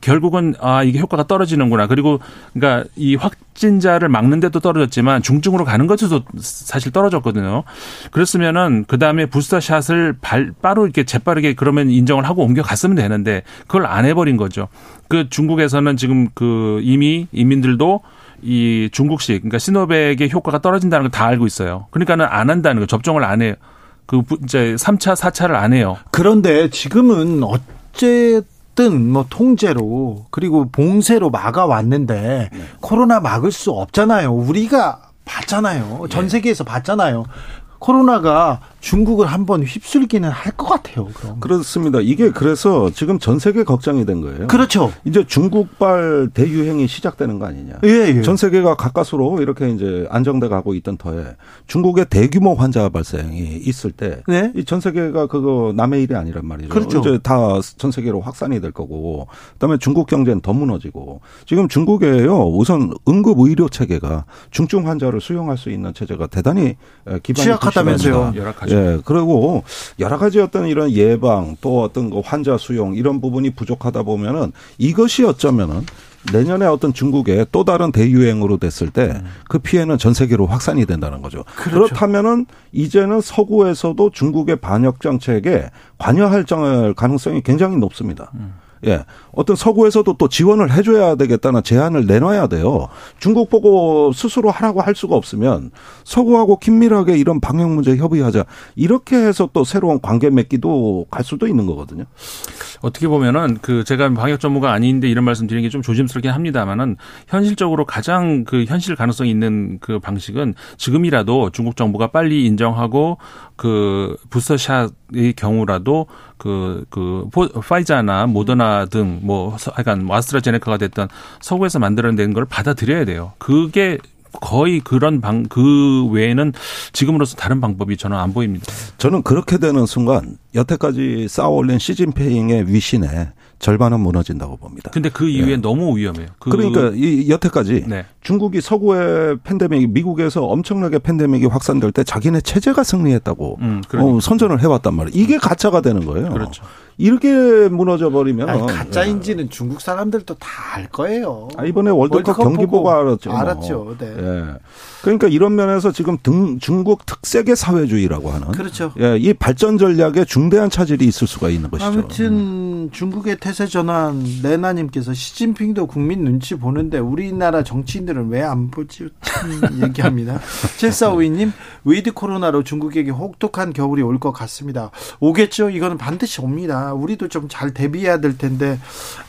결국은 아 이게 효과가 떨어지는구나. 그리고 그러니까 이 확진자를 막는데도 떨어졌지만 중증으로 가는 것도 사실 떨어졌거든요. 그랬으면은 그 다음에 부스터 샷을 발 빠르 이렇게 재빠르게 그러면 인정을 하고 옮겨갔으면 되는데 그걸 안 해버린 거죠. 그 중국에서는 지금 그 이미 이민들도 이 중국식 그러니까 시노백의 효과가 떨어진다는 걸 다 알고 있어요. 그러니까는 안 한다는 거 접종을 안 해요. 그 이제 3차, 4차를 안 해요. 그런데 지금은 어째 어쨌든 뭐 통제로 그리고 봉쇄로 막아왔는데 네. 코로나 막을 수 없잖아요. 우리가 봤잖아요. 전 네. 세계에서 봤잖아요. 코로나가 중국을 한번 휩쓸기는 할 것 같아요. 그럼. 그렇습니다. 이게 그래서 지금 전 세계 걱정이 된 거예요. 그렇죠. 이제 중국발 대유행이 시작되는 거 아니냐. 예, 예. 전 세계가 가까스로 이렇게 이제 안정돼 가고 있던 터에 중국의 대규모 환자 발생이 있을 때 네? 이전 세계가 그거 남의 일이 아니란 말이죠. 그렇죠. 이제 다 전 세계로 확산이 될 거고 그다음에 중국 경제는 더 무너지고 지금 중국에요. 우선 응급 의료 체계가 중증 환자를 수용할 수 있는 체제가 대단히 기반이 취약하다면서요. 열악하죠. 예. 그리고 여러 가지 어떤 이런 예방 또 어떤 그 환자 수용 이런 부분이 부족하다 보면은 이것이 어쩌면은 내년에 어떤 중국의 또 다른 대유행으로 됐을 때 그 피해는 전 세계로 확산이 된다는 거죠. 그렇죠. 그렇다면은 이제는 서구에서도 중국의 반역 정책에 관여할 가능성이 굉장히 높습니다. 음. 예. 어떤 서구에서도 또 지원을 해줘야 되겠다는 제안을 내놔야 돼요. 중국 보고 스스로 하라고 할 수가 없으면 서구하고 긴밀하게 이런 방역 문제 협의하자. 이렇게 해서 또 새로운 관계 맺기도 갈 수도 있는 거거든요. 어떻게 보면은 그 제가 방역 전문가 아닌데 이런 말씀 드리는 게 좀 조심스럽긴 합니다만은 현실적으로 가장 그 현실 가능성이 있는 그 방식은 지금이라도 중국 정부가 빨리 인정하고 그 부스터샷의 경우라도 그, 그, 파이자나 모더나 등 뭐, 약간 뭐 아스트라제네카가 됐던 서구에서 만들어낸 걸 받아들여야 돼요. 그게 거의 그런 방, 그 외에는 지금으로서 다른 방법이 저는 안 보입니다. 저는 그렇게 되는 순간 여태까지 쌓아 올린 시진핑의 위신에 절반은 무너진다고 봅니다. 근데 그 이후에 네. 너무 위험해요. 그 그러니까 이 여태까지 네. 중국이 서구의 팬데믹, 미국에서 엄청나게 팬데믹이 확산될 때 자기네 체제가 승리했다고 음, 어, 선전을 해왔단 말이에요. 이게 가짜가 되는 거예요. 그렇죠. 이렇게 무너져 버리면 아니, 가짜인지는 예. 중국 사람들도 다 알 거예요. 아, 이번에 월드컵, 월드컵 경기 보고 알았죠. 뭐. 알았죠. 네. 예. 그러니까 이런 면에서 지금 등, 중국 특색의 사회주의라고 하는 그렇죠. 예, 이 발전 전략에 중대한 차질이 있을 수가 있는 것이죠. 아무튼 중국의 태세 전환 레나님께서 시진핑도 국민 눈치 보는데 우리나라 정치인들은 왜 안 보지? 얘기합니다. 7452님 with 코로나로 중국에게 혹독한 겨울이 올 것 같습니다. 오겠죠. 이거는 반드시 옵니다. 우리도 좀 잘 대비해야 될 텐데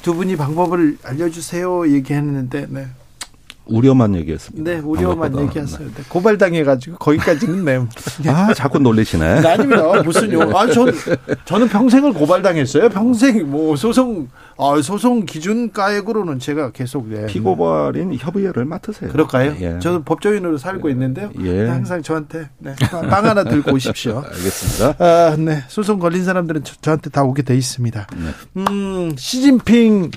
두 분이 방법을 알려주세요. 얘기했는데 네. 우려만 얘기했습니다. 네, 우려만 얘기했어요. 네. 고발당해가지고 거기까지는 네. 아, 자꾸 놀리시네. 네, 아닙니다. 무슨 요? 아, 전 저는 평생을 고발당했어요. 평생 뭐 소송 아, 소송 기준 가액으로는 제가 계속 네. 피고발인 협의회를 맡으세요. 그럴까요? 예. 저는 법조인으로 살고 예. 있는데요. 예. 항상 저한테 네, 빵 하나 들고 오십시오. 알겠습니다. 아, 네. 소송 걸린 사람들은 저, 한테다 오게 돼 있습니다. 네. 음, 시진핑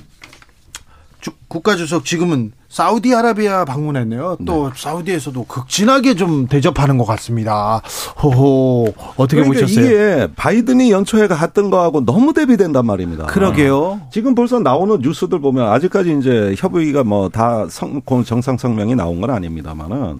국가 주석 지금은 사우디아라비아 방문했네요. 또 네. 사우디에서도 극진하게 좀 대접하는 것 같습니다. 호호 어떻게 그러니까 보셨어요? 이게 바이든이 연초에 갔던 거하고 너무 대비된단 말입니다. 그러게요. 지금 벌써 나오는 뉴스들 보면 아직까지 이제 협의가 뭐 다 정상 성명이 나온 건 아닙니다만은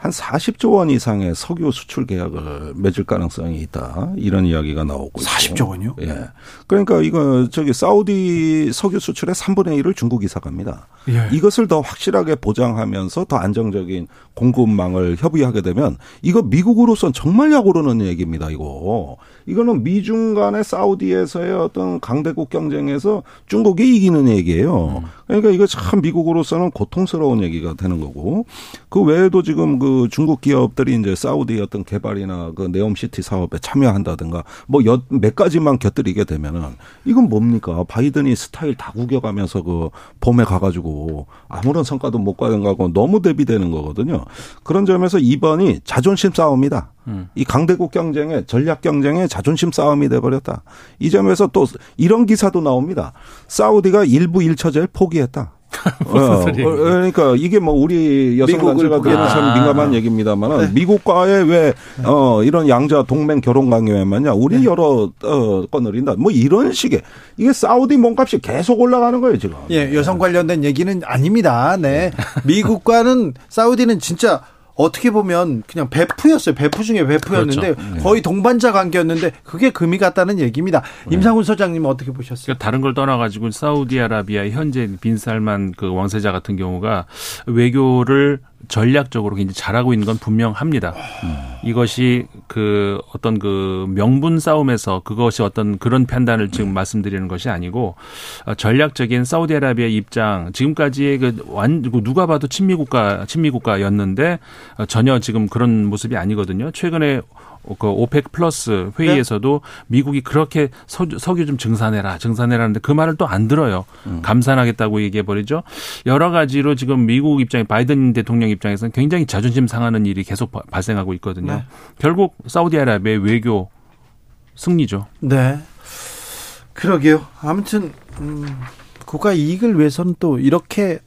한 40조 원 이상의 석유 수출 계약을 맺을 가능성이 있다. 이런 이야기가 나오고 40조 원이요? 예. 그러니까 이거 저기 사우디 석유 수출의 3분의 1을 중국이 사갑니다. 예. 이것을 더 확실하게 보장하면서 더 안정적인 공급망을 협의하게 되면 이거 미국으로선 정말 약 오르는 얘기입니다. 이거. 이거는 미중 간의 사우디에서의 어떤 강대국 경쟁에서 중국이 이기는 얘기예요. 그러니까 이거 참 미국으로서는 고통스러운 얘기가 되는 거고 그 외에도 지금 그 중국 기업들이 이제 사우디 어떤 개발이나 그 네옴시티 사업에 참여한다든가 뭐 몇 가지만 곁들이게 되면은 이건 뭡니까? 바이든이 스타일 다 구겨가면서 그 봄에 가가지고 아무런 성과도 못 가는 거고 너무 대비되는 거거든요. 그런 점에서 이번이 자존심 싸움이다. 음. 이 강대국 경쟁의 전략 경쟁의 자존심 싸움이 돼 버렸다. 이 점에서 또 이런 기사도 나옵니다. 사우디가 일부 일처제를 포기 했다. 어, 그러니까 이게 뭐 우리 여성 단체가 보기에는 참 민감한 얘기입니다만 네. 미국과의 왜 네. 어, 이런 양자 동맹 결혼 관계만냐 우리 네. 여러 어, 꺼내린다 뭐 이런 식의 이게 사우디 몸값이 계속 올라가는 거예요 지금. 예, 여성 관련된 얘기는 아닙니다. 네, 미국과는 사우디는 진짜 어떻게 보면 그냥 배프였어요. 배프 중에 배프였는데 그렇죠. 네. 거의 동반자 관계였는데 그게 금이 갔다는 얘기입니다. 네. 임상훈 소장님 어떻게 보셨어요? 그러니까 다른 걸 떠나가지고 사우디아라비아 현재 빈살만 그 왕세자 같은 경우가 외교를 전략적으로 굉장히 잘하고 있는 건 분명합니다. 음. 이것이 그 어떤 그 명분 싸움에서 그것이 어떤 그런 판단을 지금 말씀드리는 것이 아니고 어, 전략적인 사우디아라비아 입장 지금까지의 그완 그 누가 봐도 친미 국가 친미 국가였는데 어, 전혀 지금 그런 모습이 아니거든요. 최근에 그 오펙 플러스 회의에서도 네. 미국이 그렇게 석유, 석유 좀 증산해라, 증산해라는데 그 말을 또 안 들어요. 음. 감산하겠다고 얘기해 버리죠. 여러 가지로 지금 미국 입장에 바이든 대통령 입장에서는 굉장히 자존심 상하는 일이 계속 발생하고 있거든요. 네. 결국 사우디아라비아의 외교 승리죠. 네. 그러게요. 아무튼 음, 국가 이익을 위해서는 또 이렇게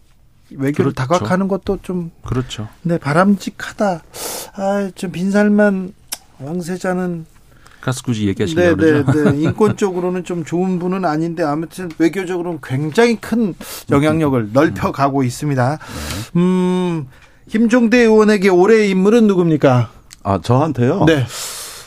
외교를 그렇죠. 다각하는 것도 좀 그렇죠. 네, 바람직하다. 아, 좀 빈살만 왕세자는 가스 굳이 얘기하시려고 네, 그러죠. 네, 네. 인권적으로는 좀 좋은 분은 아닌데 아무튼 외교적으로는 굉장히 큰 영향력을 넓혀가고 있습니다. 음, 김종대 의원에게 올해의 인물은 누굽니까? 아, 저한테요? 네.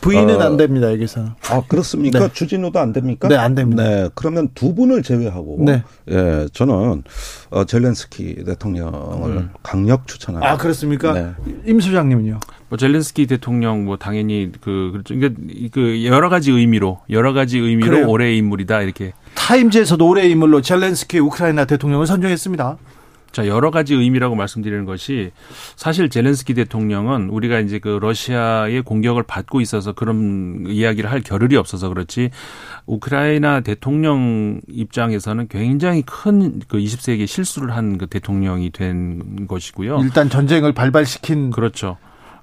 부인은 어, 안 됩니다, 여기서. 아, 그렇습니까? 네. 주진우도 안 됩니까? 네, 안 됩니다. 네. 그러면 두 분을 제외하고. 네. 예, 저는, 어, 젤렌스키 대통령을 음. 강력 추천합니다. 아, 그렇습니까? 네. 임 소장님은요? 뭐 젤렌스키 대통령 뭐 당연히 그, 그렇죠. 그러니까 그 여러 가지 의미로, 여러 가지 의미로 그래요. 올해의 인물이다, 이렇게. 타임즈에서도 올해의 인물로 젤렌스키 우크라이나 대통령을 선정했습니다. 자, 여러 가지 의미라고 말씀드리는 것이 사실 젤렌스키 대통령은 우리가 이제 그 러시아의 공격을 받고 있어서 그런 이야기를 할 겨를이 없어서 그렇지 우크라이나 대통령 입장에서는 굉장히 큰 그 20세기 실수를 한 그 대통령이 된 것이고요. 일단 전쟁을 발발시킨 그렇죠.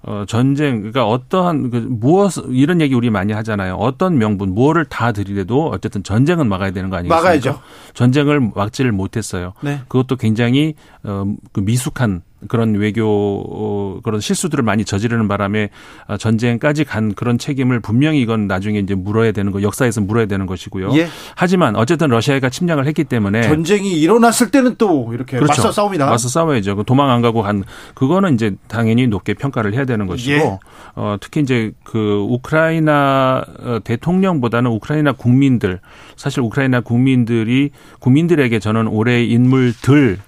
어, 전쟁, 그러니까 어떠한, 그, 무엇, 이런 얘기 우리 많이 하잖아요. 어떤 명분, 무엇을 다 들이래도 어쨌든 전쟁은 막아야 되는 거 아니겠습니까? 막아야죠. 전쟁을 막지를 못했어요. 네. 그것도 굉장히, 어, 그 미숙한 그런 외교 어, 그런 실수들을 많이 저지르는 바람에 어, 전쟁까지 간 그런 책임을 분명히 이건 나중에 이제 물어야 되는 거 역사에서 물어야 되는 것이고요. 예. 하지만 어쨌든 러시아가 침략을 했기 때문에 전쟁이 일어났을 때는 또 이렇게 그렇죠. 맞서 싸웁니다. 맞서 싸워야죠. 그 도망 안 가고 간 그거는 이제 당연히 높게 평가를 해야 되는 것이고 예. 어, 특히 이제 그 우크라이나 어, 대통령보다는 우크라이나 국민들 사실 우크라이나 국민들이 국민들에게 저는 올해 인물들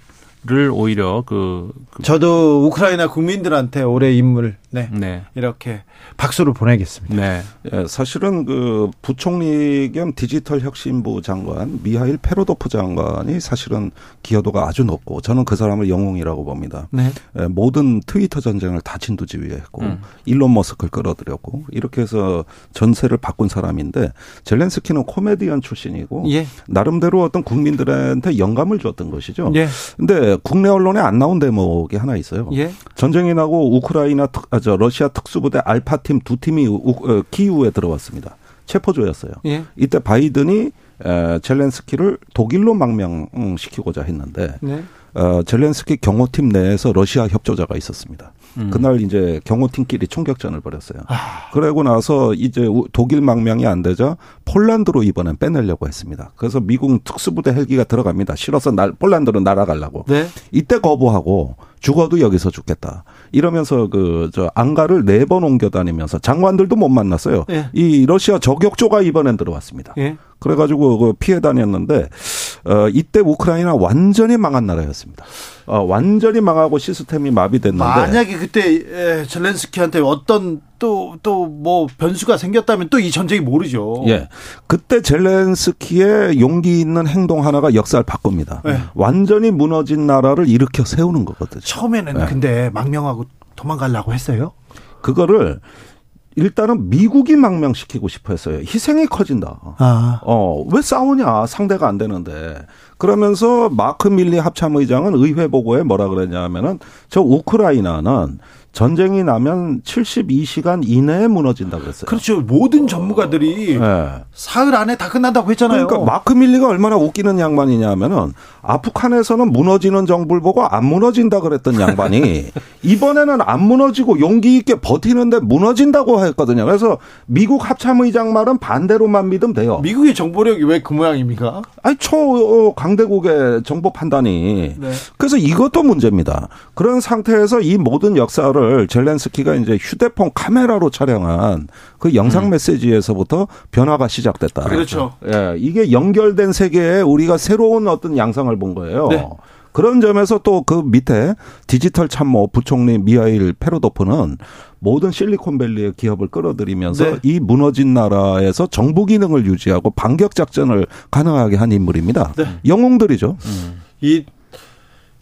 를 오히려 그, 그 저도 우크라이나 국민들한테 올해 인물 네, 네. 이렇게 박수를 보내겠습니다. 네. 예, 사실은 그 부총리 겸 디지털 혁신부 장관 미하일 페로도프 장관이 사실은 기여도가 아주 높고 저는 그 사람을 영웅이라고 봅니다. 네. 예, 모든 트위터 전쟁을 다 진두지휘했고 음. 일론 머스크를 끌어들였고 이렇게 해서 전세를 바꾼 사람인데 젤렌스키는 코미디언 출신이고 예. 나름대로 어떤 국민들한테 영감을 줬던 것이죠. 예. 근데 국내 언론에 안 나온 대목이 하나 있어요. 예. 전쟁이 나고 우크라이나 특, 아, 저 러시아 특수부대 알파팀 두 팀이 우, 어, 키우에 들어왔습니다. 체포조였어요. 예. 이때 바이든이 에, 젤렌스키를 독일로 망명시키고자 했는데 네. 어, 젤렌스키 경호팀 내에서 러시아 협조자가 있었습니다. 음. 그날 이제 경호팀끼리 총격전을 벌였어요. 아. 그러고 나서 이제 독일 망명이 안 되자 폴란드로 이번엔 빼내려고 했습니다. 그래서 미국 특수부대 헬기가 들어갑니다. 실어서 날, 폴란드로 날아가려고. 네. 이때 거부하고 죽어도 여기서 죽겠다. 이러면서 그 저 안가를 네 번 옮겨 다니면서 장관들도 못 만났어요. 예. 이 러시아 저격조가 이번엔 들어왔습니다. 예. 그래가지고 그 피해 다녔는데 어 이때 우크라이나 완전히 망한 나라였습니다. 어 완전히 망하고 시스템이 마비됐는데 만약에 그때 젤렌스키한테 어떤 또 또 뭐 변수가 생겼다면 또 이 전쟁이 모르죠. 예. 그때 젤렌스키의 용기 있는 행동 하나가 역사를 바꿉니다. 예. 완전히 무너진 나라를 일으켜 세우는 거거든요. 처음에는 예. 근데 망명하고 도망가려고 했어요? 그거를 일단은 미국이 망명시키고 싶어 했어요. 희생이 커진다. 아. 어, 왜 싸우냐? 상대가 안 되는데. 그러면서 마크 밀리 합참의장은 의회 보고에 뭐라 그랬냐면은 저 우크라이나는 전쟁이 나면 72시간 이내에 무너진다 그랬어요. 그렇죠. 모든 전문가들이 네. 사흘 안에 다 끝난다고 했잖아요. 그러니까 마크 밀리가 얼마나 웃기는 양반이냐면은 아프간에서는 무너지는 정부를 보고 안 무너진다 그랬던 양반이 이번에는 안 무너지고 용기 있게 버티는데 무너진다고 했거든요. 그래서 미국 합참의장 말은 반대로만 믿으면 돼요. 미국의 정보력이 왜 그 모양입니까? 아니 초 강대국의 정보 판단이 네. 그래서 이것도 문제입니다. 그런 상태에서 이 모든 역사를 걸 젤렌스키가 이제 휴대폰 카메라로 촬영한 그 영상 음. 메시지에서부터 변화가 시작됐다. 그렇죠. 예, 이게 연결된 세계에 우리가 새로운 어떤 양상을 본 거예요. 네. 그런 점에서 또 그 밑에 디지털 참모 부총리 미하일 페로도프는 모든 실리콘밸리의 기업을 끌어들이면서 네. 이 무너진 나라에서 정부 기능을 유지하고 반격 작전을 가능하게 한 인물입니다. 네. 영웅들이죠. 음. 이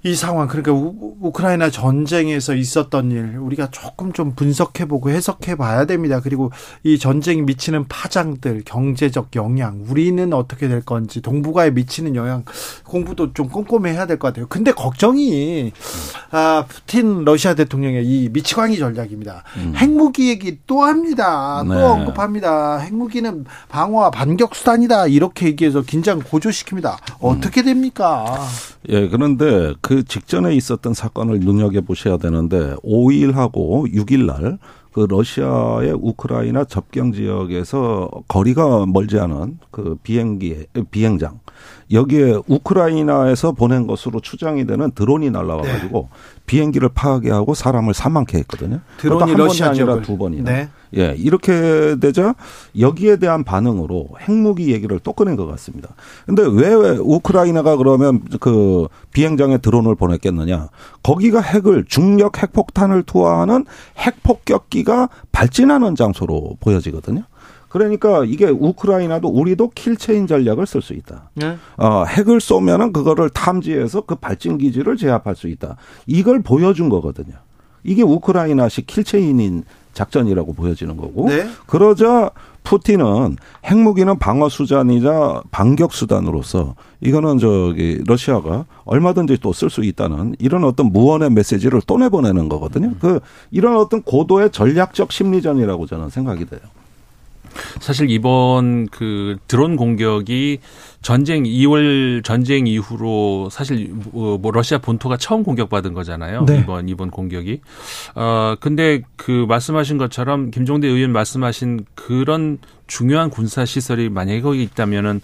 이 상황 그러니까 우, 크라이나 전쟁에서 있었던 일 우리가 조금 좀 분석해 보고 해석해 봐야 됩니다. 그리고 이 전쟁이 미치는 파장들, 경제적 영향, 우리는 어떻게 될 건지, 동북아에 미치는 영향 공부도 좀 꼼꼼히 해야 될 것 같아요. 근데 걱정이 아 푸틴 러시아 대통령의 이 미치광이 전략입니다. 음. 핵무기 얘기 또 합니다. 또 네. 언급합니다. 핵무기는 방어와 반격 수단이다 이렇게 얘기해서 긴장 고조시킵니다. 어떻게 됩니까? 예, 그런데 그그 직전에 있었던 사건을 눈여겨 보셔야 되는데 5일하고 6일 날 그 러시아의 우크라이나 접경 지역에서 거리가 멀지 않은 그 비행기 비행장 여기에 우크라이나에서 보낸 것으로 추정이 되는 드론이 날라와 가지고 네. 비행기를 파괴하고 사람을 사망케 했거든요. 드론이 한 러시아 아니라 두 번이나. 네. 예, 이렇게 되자 여기에 대한 반응으로 핵무기 얘기를 또 꺼낸 것 같습니다. 근데 왜 우크라이나가 그러면 그 비행장에 드론을 보냈겠느냐? 거기가 핵을 중력 핵폭탄을 투하하는 핵폭격기가 발진하는 장소로 보여지거든요. 그러니까 이게 우크라이나도 우리도 kill chain 전략을 쓸 수 있다. 네. 어, 핵을 쏘면은 그거를 탐지해서 그 발진 기지를 제압할 수 있다. 이걸 보여준 거거든요. 이게 우크라이나식 kill chain인 작전이라고 보여지는 거고. 네. 그러자 푸틴은 핵무기는 방어 수단이자 반격 수단으로서 이거는 저기 러시아가 얼마든지 또 쓸 수 있다는 이런 어떤 무언의 메시지를 또 내보내는 거거든요. 그 이런 어떤 고도의 전략적 심리전이라고 저는 생각이 돼요. 사실 이번 그 드론 공격이 전쟁 2월 전쟁 이후로 사실 뭐, 뭐 러시아 본토가 처음 공격받은 거잖아요. 네. 이번 이번 공격이. 어 근데 그 말씀하신 것처럼 김종대 의원 말씀하신 그런 중요한 군사 시설이 만약에 거기 있다면은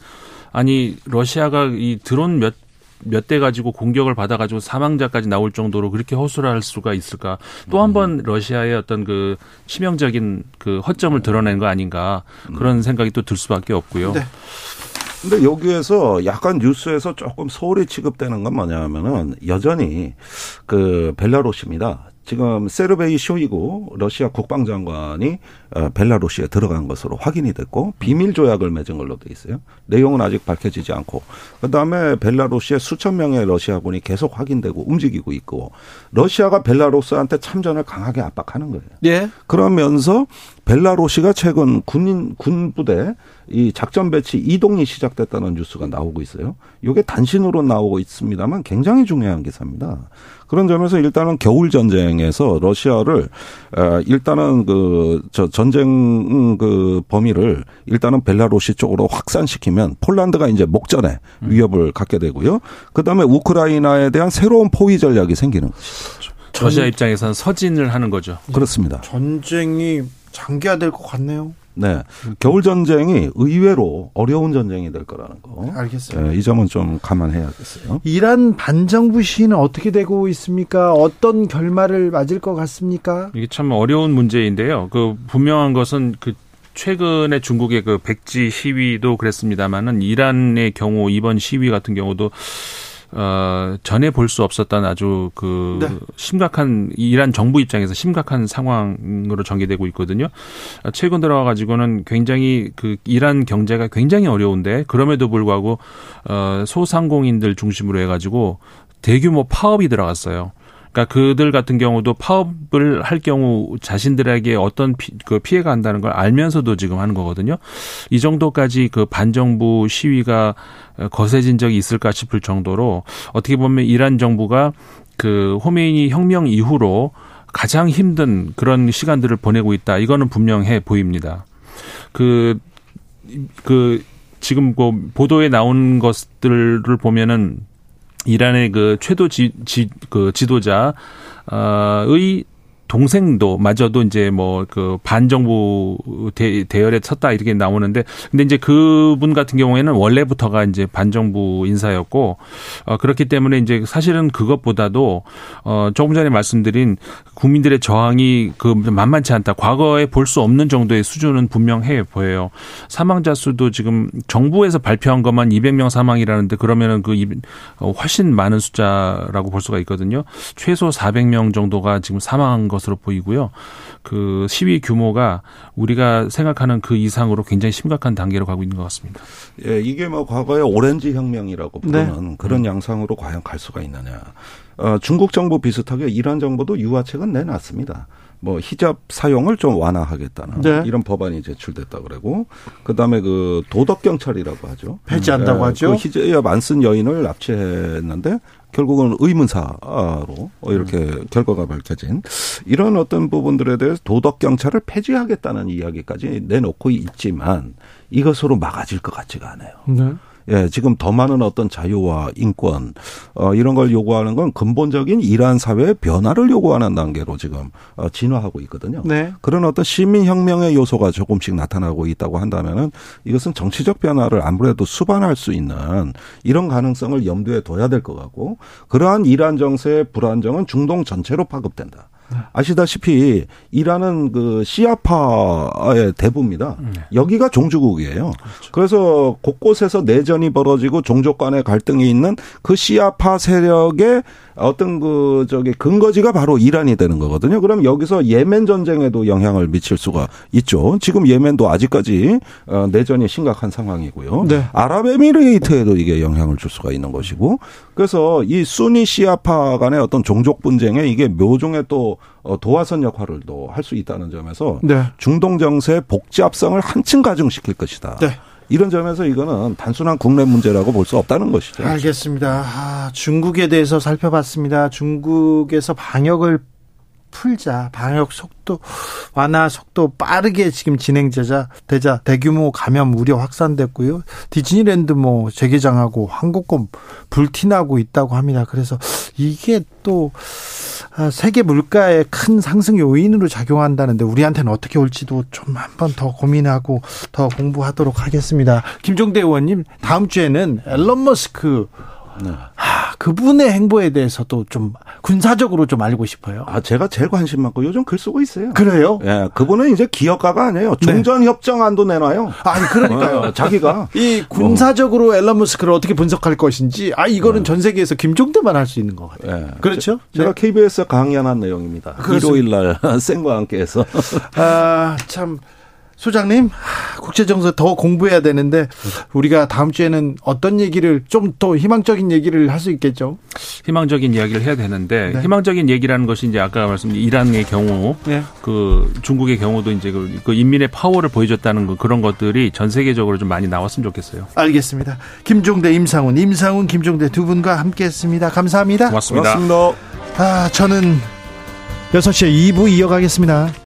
아니 러시아가 이 드론 몇 몇대 가지고 공격을 받아가지고 사망자까지 나올 정도로 그렇게 허술할 수가 있을까? 또 한번 음. 러시아의 어떤 그 치명적인 그 허점을 드러낸 거 아닌가 그런 음. 생각이 또 들 수밖에 없고요. 네. 근데 여기에서 약간 뉴스에서 조금 소홀히 취급되는 건 뭐냐면은 여전히 그 벨라루시입니다. 지금 세르베이 쇼이고 러시아 국방장관이 어, 벨라루시에 들어간 것으로 확인이 됐고 비밀 조약을 맺은 걸로 돼 있어요. 내용은 아직 밝혀지지 않고 그다음에 벨라루시에 수천 명의 러시아군이 계속 확인되고 움직이고 있고 러시아가 벨라루스한테 참전을 강하게 압박하는 거예요. 예. 그러면서 벨라루시가 최근 군인 군부대 이 작전 배치 이동이 시작됐다는 뉴스가 나오고 있어요. 이게 단신으로 나오고 있습니다만 굉장히 중요한 기사입니다. 그런 점에서 일단은 겨울 전쟁에서 러시아를 일단은 그 저 전쟁 그 범위를 일단은 벨라루시 쪽으로 확산시키면 폴란드가 이제 목전에 음. 위협을 갖게 되고요. 그다음에 우크라이나에 대한 새로운 포위 전략이 생기는 것이죠. 러시아 입장에서는 서진을 하는 거죠. 그렇습니다. 전쟁이 장기화될 것 같네요. 네. 겨울 전쟁이 의외로 어려운 전쟁이 될 거라는 거. 알겠습니다. 네, 이 점은 좀 감안해야겠어요. 이란 반정부 시위는 어떻게 되고 있습니까? 어떤 결말을 맞을 것 같습니까? 이게 참 어려운 문제인데요. 그 분명한 것은 그 최근에 중국의 그 백지 시위도 그랬습니다만은 이란의 경우 이번 시위 같은 경우도 어, 전에 볼 수 없었던 아주 그 네. 심각한 이란 정부 입장에서 심각한 상황으로 전개되고 있거든요. 최근 들어와 가지고는 굉장히 그 이란 경제가 굉장히 어려운데 그럼에도 불구하고 어, 소상공인들 중심으로 해 가지고 대규모 파업이 들어갔어요. 그러니까 그들 같은 경우도 파업을 할 경우 자신들에게 어떤 피, 그 피해가 간다는 걸 알면서도 지금 하는 거거든요. 이 정도까지 그 반정부 시위가 거세진 적이 있을까 싶을 정도로 어떻게 보면 이란 정부가 그 호메이니 혁명 이후로 가장 힘든 그런 시간들을 보내고 있다. 이거는 분명해 보입니다. 그, 그, 지금 그 보도에 나온 것들을 보면은 이란의 그 최도 지, 지, 그 지도자의 동생도 마저도 이제 뭐 그 반정부 대, 대열에 섰다 이렇게 나오는데 근데 이제 그분 같은 경우에는 원래부터가 이제 반정부 인사였고 어 그렇기 때문에 이제 사실은 그것보다도 어 조금 전에 말씀드린 국민들의 저항이 그 만만치 않다. 과거에 볼 수 없는 정도의 수준은 분명해 보여요. 사망자 수도 지금 정부에서 발표한 것만 200명 사망이라는데 그러면은 그 어, 훨씬 많은 숫자라고 볼 수가 있거든요. 최소 400명 정도가 지금 사망한 것 것으로 보이고요. 그 시위 규모가 우리가 생각하는 그 이상으로 굉장히 심각한 단계로 가고 있는 것 같습니다. 예, 이게 뭐 과거의 오렌지 혁명이라고 네. 부르는 네. 그런 음. 양상으로 과연 갈 수가 있느냐. 어, 중국 정부 비슷하게 이란 정부도 유화책은 내놨습니다. 뭐 히잡 사용을 좀 완화하겠다는 네. 이런 법안이 제출됐다 그러고 그다음에 그 도덕 경찰이라고 하죠. 폐지한다고 네, 하죠. 그 히잡 안 쓴 여인을 납치했는데 결국은 의문사로 이렇게 음. 결과가 밝혀진 이런 어떤 부분들에 대해서 도덕 경찰을 폐지하겠다는 이야기까지 내놓고 있지만 이것으로 막아질 것 같지가 않아요. 네. 예, 지금 더 많은 어떤 자유와 인권 어 이런 걸 요구하는 건 근본적인 이란 사회의 변화를 요구하는 단계로 지금 어 진화하고 있거든요. 네. 그런 어떤 시민 혁명의 요소가 조금씩 나타나고 있다고 한다면은 이것은 정치적 변화를 아무래도 수반할 수 있는 이런 가능성을 염두에 둬야 될 것 같고 그러한 이란 정세의 불안정은 중동 전체로 파급된다. 아시다시피 이란은 그 시아파의 대부입니다. 네. 여기가 종주국이에요. 그렇죠. 그래서 곳곳에서 내전이 벌어지고 종족 간의 갈등이 있는 그 시아파 세력의 어떤 그 저기 근거지가 바로 이란이 되는 거거든요. 그럼 여기서 예멘 전쟁에도 영향을 미칠 수가 있죠. 지금 예멘도 아직까지 어, 내전이 심각한 상황이고요. 네. 아랍에미레이트에도 이게 영향을 줄 수가 있는 것이고 그래서 이 순위 시아파 간의 어떤 종족 분쟁에 이게 묘종의 또 어, 도화선 역할을 또 할 수 있다는 점에서 네. 중동 정세의 복잡성을 한층 가중시킬 것이다. 네. 이런 점에서 이거는 단순한 국내 문제라고 볼 수 없다는 것이죠. 알겠습니다. 아, 중국에 대해서 살펴봤습니다. 중국에서 방역을 풀자. 방역 속도 완화 속도 빠르게 지금 진행되자 되자. 대규모 감염 우려 확산됐고요. 디즈니랜드 뭐 재개장하고 항공권 불티나고 있다고 합니다. 그래서 이게 또 아, 세계 물가의 큰 상승 요인으로 작용한다는데 우리한테는 어떻게 올지도 좀 한번 더 고민하고 더 공부하도록 하겠습니다. 김종대 의원님 다음 주에는 앨런 머스크 네. 하, 그분의 행보에 대해서도 좀 군사적으로 좀 알고 싶어요. 아, 제가 제일 관심 많고 요즘 글 쓰고 있어요. 그래요? 예, 그분은 이제 기업가가 아니에요. 네. 종전 협정안도 내놔요. 아니, 그러니까요. 어, 자기가. 이 군사적으로 앨런 머스크를 어떻게 분석할 것인지, 아, 이거는 네. 전 세계에서 김종대만 할 수 있는 것 같아요. 예. 그렇죠? 제, 가 KBS 강연한 내용입니다. 그렇습니다. 일요일 날 생과 함께 해서. 아, 참. 소장님, 국제정세 더 공부해야 되는데 우리가 다음 주에는 어떤 얘기를 좀 더 희망적인 얘기를 할 수 있겠죠? 희망적인 이야기를 해야 되는데 네. 희망적인 얘기라는 것이 이제 아까 말씀드린 이란의 경우, 네. 그 중국의 경우도 이제 그, 그 인민의 파워를 보여줬다는 그 그런 것들이 전 세계적으로 좀 많이 나왔으면 좋겠어요. 알겠습니다. 김종대, 임상훈, 임상훈, 김종대 두 분과 함께했습니다. 감사합니다. 고맙습니다. 고맙습니다. 아, 저는 6시에 2부 이어가겠습니다.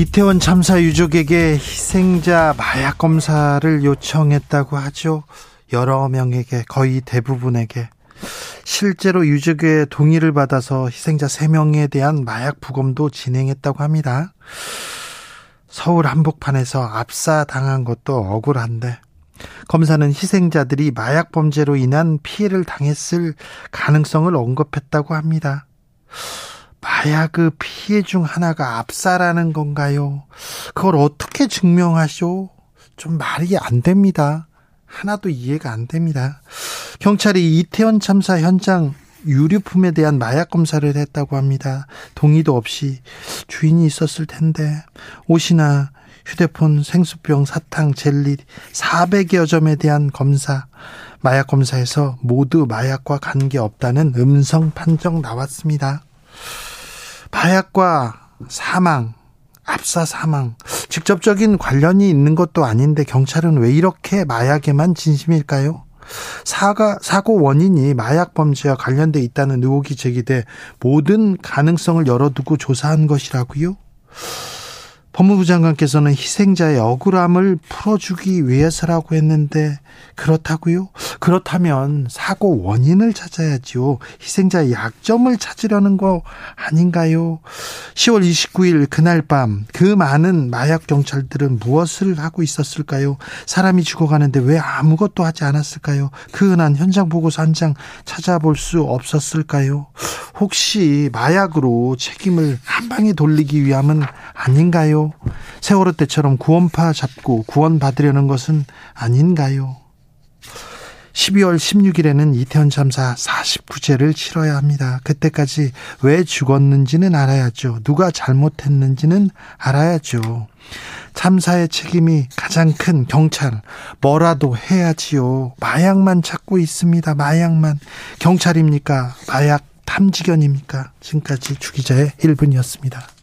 이태원 참사 유족에게 희생자 마약 검사를 요청했다고 하죠. 여러 명에게 거의 대부분에게 실제로 유족의 동의를 받아서 희생자 3명에 대한 마약 부검도 진행했다고 합니다. 서울 한복판에서 압사당한 것도 억울한데 검사는 희생자들이 마약 범죄로 인한 피해를 당했을 가능성을 언급했다고 합니다. 마약의 피해 중 하나가 압사라는 건가요? 그걸 어떻게 증명하쇼? 좀 말이 안 됩니다. 하나도 이해가 안 됩니다. 경찰이 이태원 참사 현장 유류품에 대한 마약 검사를 했다고 합니다. 동의도 없이 주인이 있었을 텐데 옷이나 휴대폰, 생수병, 사탕, 젤리 400여 점에 대한 검사 마약 검사에서 모두 마약과 관계 없다는 음성 판정 나왔습니다. 마약과 사망, 압사 사망, 직접적인 관련이 있는 것도 아닌데 경찰은 왜 이렇게 마약에만 진심일까요? 사가, 사고 원인이 마약 범죄와 관련돼 있다는 의혹이 제기돼 모든 가능성을 열어두고 조사한 것이라고요? 법무부 장관께서는 희생자의 억울함을 풀어주기 위해서라고 했는데 그렇다고요? 그렇다면 사고 원인을 찾아야지요. 희생자의 약점을 찾으려는 거 아닌가요? 10월 29일 그날 밤 그 많은 마약 경찰들은 무엇을 하고 있었을까요? 사람이 죽어가는데 왜 아무것도 하지 않았을까요? 그 흔한 현장 보고서 한 장 찾아볼 수 없었을까요? 혹시 마약으로 책임을 한 방에 돌리기 위함은 아닌가요? 세월호 때처럼 구원파 잡고 구원받으려는 것은 아닌가요? 12월 16일에는 이태원 참사 49제를 치러야 합니다. 그때까지 왜 죽었는지는 알아야죠. 누가 잘못했는지는 알아야죠. 참사의 책임이 가장 큰 경찰 뭐라도 해야지요. 마약만 찾고 있습니다. 마약만 경찰입니까? 마약 탐지견입니까? 지금까지 주기자의 1분이었습니다.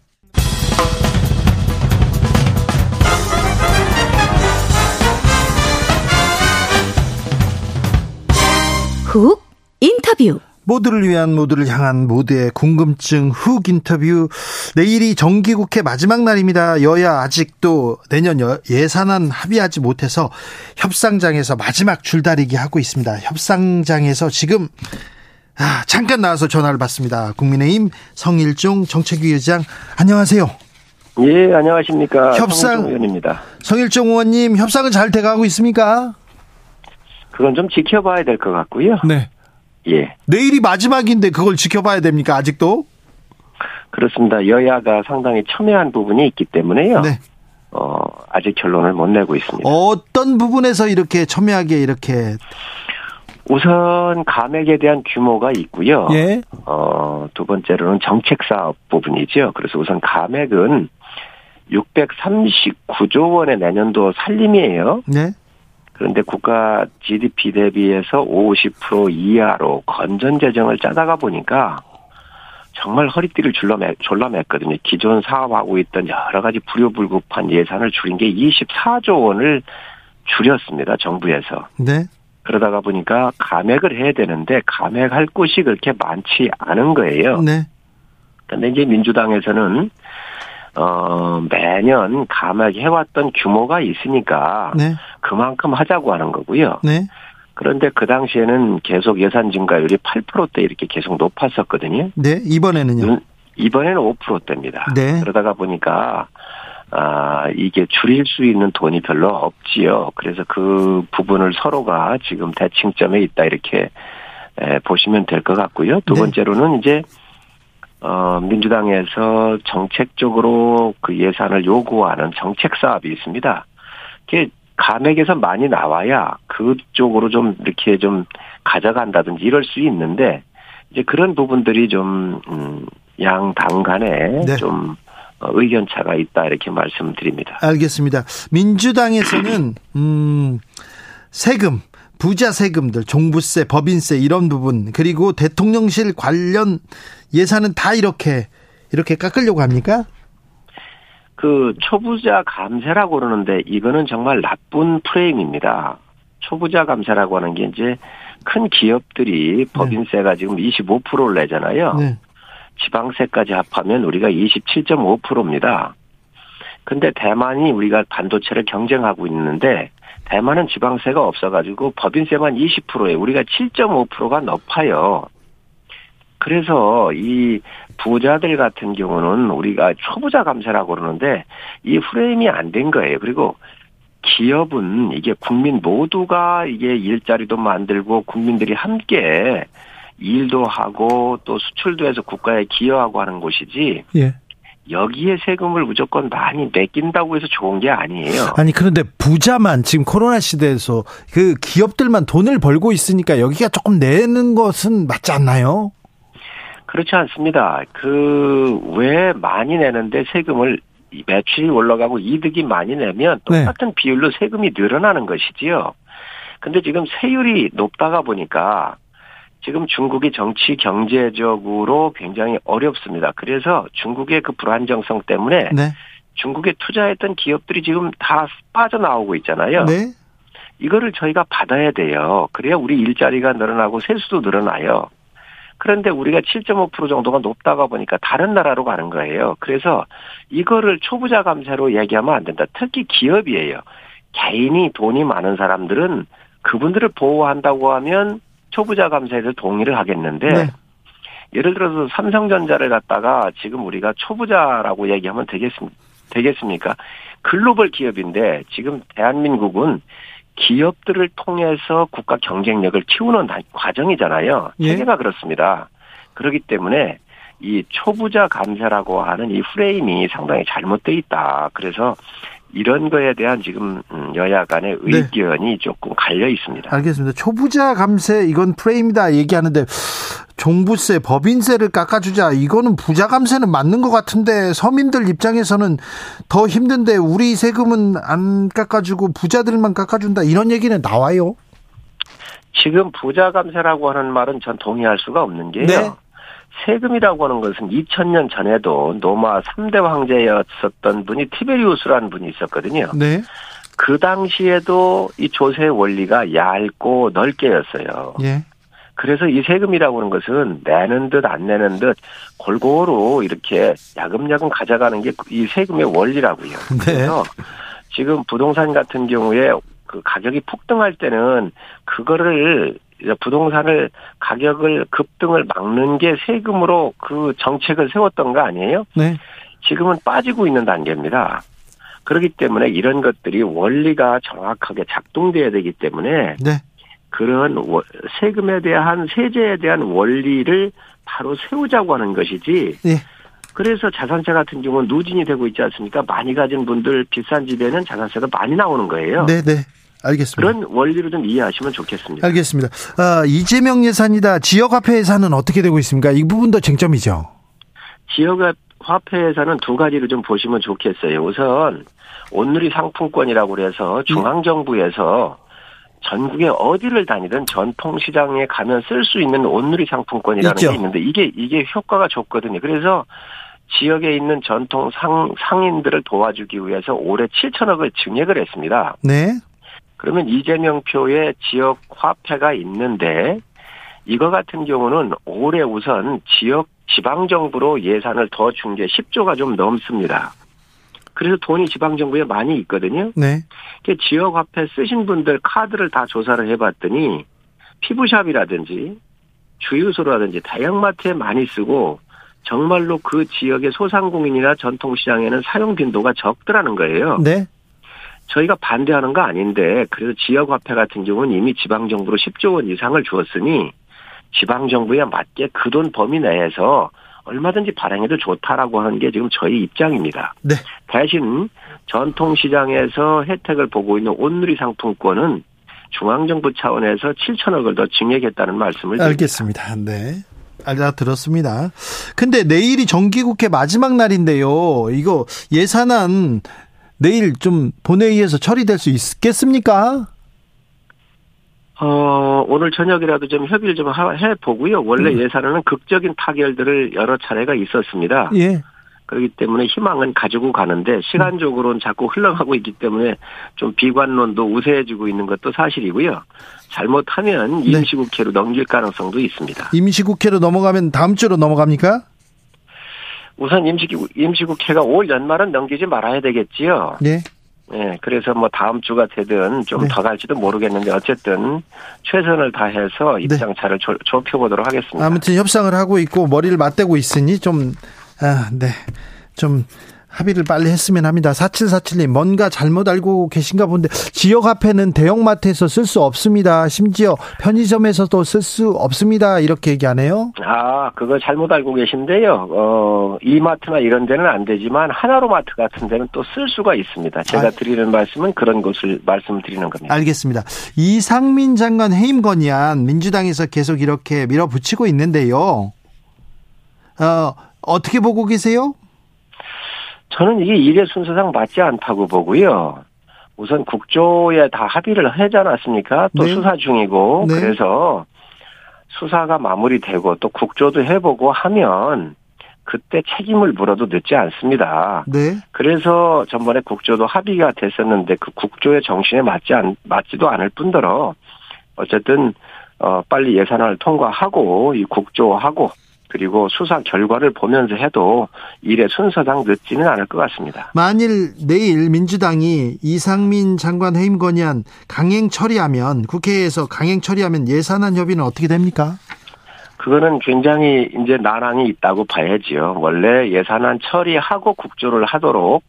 훅 인터뷰 모두를 위한 모두를 향한 모두의 궁금증 훅 인터뷰 내일이 정기국회 마지막 날입니다. 여야 아직도 내년 예산안 합의하지 못해서 협상장에서 마지막 줄다리기 하고 있습니다. 협상장에서 지금 아, 잠깐 나와서 전화를 받습니다. 국민의힘 성일종 정책위 의장 안녕하세요. 예, 안녕하십니까. 협상 의원입니다. 성일종 의원님 협상은 잘 돼가고 있습니까? 그건 좀 지켜봐야 될 것 같고요. 네. 예. 내일이 마지막인데 그걸 지켜봐야 됩니까? 아직도? 그렇습니다. 여야가 상당히 첨예한 부분이 있기 때문에요. 네. 어, 아직 결론을 못 내고 있습니다. 어떤 부분에서 이렇게 첨예하게 이렇게 우선 감액에 대한 규모가 있고요. 예. 어, 두 번째로는 정책 사업 부분이죠. 그래서 우선 감액은 639조 원의 내년도 살림이에요. 네. 그런데 국가 GDP 대비해서 50% 이하로 건전 재정을 짜다가 보니까 정말 허리띠를 졸라맸, 졸라맸거든요. 기존 사업하고 있던 여러 가지 불효불급한 예산을 줄인 게 24조 원을 줄였습니다. 정부에서. 네. 그러다가 보니까 감액을 해야 되는데 감액할 곳이 그렇게 많지 않은 거예요. 네. 근데 이제 민주당에서는 어 매년 감액 해왔던 규모가 있으니까 네. 그만큼 하자고 하는 거고요. 네. 그런데 그 당시에는 계속 예산 증가율이 8%대 이렇게 계속 높았었거든요. 네, 이번에는요? 이번에는 5%대입니다. 네. 그러다가 보니까 아, 이게 줄일 수 있는 돈이 별로 없지요. 그래서 그 부분을 서로가 지금 대칭점에 있다 이렇게 에, 보시면 될 것 같고요. 두 네. 번째로는 이제 어, 민주당에서 정책적으로 그 예산을 요구하는 정책 사업이 있습니다. 그게 감액에서 많이 나와야 그쪽으로 좀 이렇게 좀 가져간다든지 이럴 수 있는데 이제 그런 부분들이 좀, 음, 양당 간에 네. 좀 어, 의견 차가 있다 이렇게 말씀드립니다. 알겠습니다. 민주당에서는 음 세금 부자 세금들 종부세 법인세 이런 부분 그리고 대통령실 관련 예산은 다 이렇게 이렇게 깎으려고 합니까? 그 초부자 감세라고 그러는데 이거는 정말 나쁜 프레임입니다. 초부자 감세라고 하는 게 이제 큰 기업들이 법인세가 네. 지금 25%를 내잖아요. 네. 지방세까지 합하면 우리가 27.5%입니다. 근데 대만이 우리가 반도체를 경쟁하고 있는데 대만은 지방세가 없어가지고 법인세만 20%에 우리가 7.5%가 높아요. 그래서 이 부자들 같은 경우는 우리가 초부자 감세라고 그러는데 이 프레임이 안 된 거예요. 그리고 기업은 이게 국민 모두가 이게 일자리도 만들고 국민들이 함께 일도 하고 또 수출도 해서 국가에 기여하고 하는 곳이지. 예. 여기에 세금을 무조건 많이 매긴다고 해서 좋은 게 아니에요. 아니 그런데 부자만 지금 코로나 시대에서 그 기업들만 돈을 벌고 있으니까 여기가 조금 내는 것은 맞지 않나요? 그렇지 않습니다. 그 왜 많이 내는데 세금을 매출이 올라가고 이득이 많이 내면 네. 똑같은 네. 비율로 세금이 늘어나는 것이지요. 근데 지금 세율이 높다가 보니까 지금 중국이 정치 경제적으로 굉장히 어렵습니다. 그래서 중국의 그 불안정성 때문에 네. 중국에 투자했던 기업들이 지금 다 빠져나오고 있잖아요. 네. 이거를 저희가 받아야 돼요. 그래야 우리 일자리가 늘어나고 세수도 늘어나요. 그런데 우리가 7.5% 정도가 높다가 보니까 다른 나라로 가는 거예요. 그래서 이거를 초부자 감세로 얘기하면 안 된다. 특히 기업이에요. 개인이 돈이 많은 사람들은 그분들을 보호한다고 하면 초부자 감세에서 동의를 하겠는데 네. 예를 들어서 삼성전자를 갖다가 지금 우리가 초부자라고 얘기하면 되겠습, 되겠습니까? 글로벌 기업인데 지금 대한민국은 기업들을 통해서 국가 경쟁력을 키우는 과정이잖아요. 예. 세계가 그렇습니다. 그렇기 때문에 이 초부자 감세라고 하는 이 프레임이 상당히 잘못돼 있다. 그래서 이런 거에 대한 지금 음, 여야 간의 네. 의견이 네. 조금 갈려 있습니다. 알겠습니다. 초부자 감세 이건 프레임이다 얘기하는데 종부세, 법인세를 깎아주자 이거는 부자 감세는 맞는 것 같은데 서민들 입장에서는 더 힘든데 우리 세금은 안 깎아주고 부자들만 깎아준다 이런 얘기는 나와요. 지금 부자 감세라고 하는 말은 전 동의할 수가 없는 게요. 네. 세금이라고 하는 것은 2000년 전에도 노마 3대 황제였었던 분이 티베리우스라는 분이 있었거든요. 네. 그 당시에도 이 조세 원리가 얇고 넓게였어요. 예. 그래서 이 세금이라고 하는 것은 내는 듯 안 내는 듯 골고루 이렇게 야금야금 가져가는 게 이 세금의 원리라고요. 네. 그래서 지금 부동산 같은 경우에 그 가격이 폭등할 때는 그거를 부동산을 가격을 급등을 막는 게 세금으로 그 정책을 세웠던 거 아니에요? 네. 지금은 빠지고 있는 단계입니다. 그렇기 때문에 이런 것들이 원리가 정확하게 작동돼야 되기 때문에 네. 그런 세금에 대한 세제에 대한 원리를 바로 세우자고 하는 것이지. 네. 그래서 자산세 같은 경우는 누진이 되고 있지 않습니까? 많이 가진 분들 비싼 집에는 자산세가 많이 나오는 거예요. 네, 네. 알겠습니다. 그런 원리로 좀 이해하시면 좋겠습니다. 알겠습니다. 아, 이재명 예산이다. 지역화폐 예산은 어떻게 되고 있습니까? 이 부분도 쟁점이죠. 지역화폐 예산은 두 가지로 좀 보시면 좋겠어요. 우선 온누리 상품권이라고 그래서 중앙정부에서 전국에 어디를 다니든 전통시장에 가면 쓸 수 있는 온누리 상품권이라는 있죠. 게 있는데 이게 이게 효과가 좋거든요. 그래서 지역에 있는 전통 상, 상인들을 도와주기 위해서 올해 7천억을 증액을 했습니다. 네. 그러면 이재명 표의 지역 화폐가 있는데 이거 같은 경우는 올해 우선 지역 지방정부로 예산을 더 준 게 10조가 좀 넘습니다. 그래서 돈이 지방정부에 많이 있거든요. 네. 지역 화폐 쓰신 분들 카드를 다 조사를 해봤더니 피부샵이라든지 주유소라든지 다양마트에 많이 쓰고 정말로 그 지역의 소상공인이나 전통시장에는 사용 빈도가 적더라는 거예요. 네. 저희가 반대하는 거 아닌데 그래서 지역화폐 같은 경우는 이미 지방정부로 10조 원 이상을 주었으니 지방정부에 맞게 그 돈 범위 내에서 얼마든지 발행해도 좋다라고 하는 게 지금 저희 입장입니다. 네. 대신 전통시장에서 혜택을 보고 있는 온누리 상품권은 중앙정부 차원에서 7천억을 더 증액했다는 말씀을 드립니다. 알겠습니다. 네. 알아들었습니다. 근데 내일이 정기국회 마지막 날인데요. 이거 예산안 내일 좀 본회의에서 처리될 수 있겠습니까? 어, 오늘 저녁이라도 좀 협의를 좀 해 보고요. 원래 음. 예산에는 극적인 타결들을 여러 차례가 있었습니다. 예. 그렇기 때문에 희망은 가지고 가는데 시간적으로는 자꾸 흘러가고 있기 때문에 좀 비관론도 우세해지고 있는 것도 사실이고요. 잘못하면 네. 임시국회로 넘길 가능성도 있습니다. 임시국회로 넘어가면 다음 주로 넘어갑니까? 우선 임시, 임시국회가 올 연말은 넘기지 말아야 되겠지요. 네. 네, 그래서 뭐 다음 주가 되든 좀더 네. 갈지도 모르겠는데 어쨌든 최선을 다해서 네. 입장차를 네. 좁혀 보도록 하겠습니다. 아무튼 협상을 하고 있고 머리를 맞대고 있으니 좀, 아, 네. 좀 합의를 빨리 했으면 합니다. 4747님, 뭔가 잘못 알고 계신가 본데, 지역화폐는 대형마트에서 쓸 수 없습니다. 심지어 편의점에서도 쓸 수 없습니다. 이렇게 얘기하네요. 아, 그거 잘못 알고 계신데요. 어, 이마트나 이런 데는 안 되지만, 하나로마트 같은 데는 또 쓸 수가 있습니다. 제가 아, 드리는 말씀은 그런 것을 말씀드리는 겁니다. 알겠습니다. 이상민 장관 해임 건의안, 민주당에서 계속 이렇게 밀어붙이고 있는데요. 어, 어떻게 보고 계세요? 저는 이게 일의 순서상 맞지 않다고 보고요. 우선 국조에 다 합의를 하지 않았습니까? 또 네. 수사 중이고 네. 그래서 수사가 마무리되고 또 국조도 해보고 하면 그때 책임을 물어도 늦지 않습니다. 네. 그래서 전번에 국조도 합의가 됐었는데 그 국조의 정신에 맞지 않, 맞지도 않을 뿐더러 어쨌든 어 빨리 예산안을 통과하고 이 국조하고 그리고 수사 결과를 보면서 해도 일의 순서상 늦지는 않을 것 같습니다. 만일 내일 민주당이 이상민 장관 해임 건의안 강행 처리하면 국회에서 강행 처리하면 예산안 협의는 어떻게 됩니까? 그거는 굉장히 이제 난항이 있다고 봐야지요. 원래 예산안 처리하고 국조를 하도록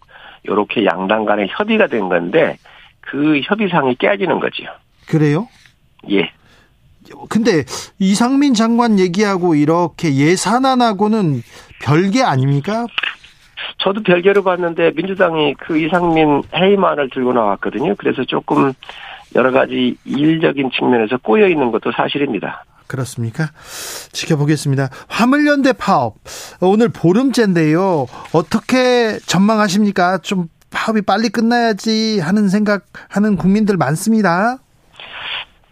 이렇게 양당 간의 협의가 된 건데 그 협의상이 깨지는 거지요. 그래요? 예. 근데 이상민 장관 얘기하고 이렇게 예산안하고는 별개 아닙니까? 저도 별개로 봤는데 민주당이 그 이상민 해임안을 들고 나왔거든요. 그래서 조금 여러 가지 일적인 측면에서 꼬여 있는 것도 사실입니다. 그렇습니까? 지켜보겠습니다. 화물연대 파업 오늘 보름째인데요. 어떻게 전망하십니까? 좀 파업이 빨리 끝나야지 하는 생각하는 국민들 많습니다.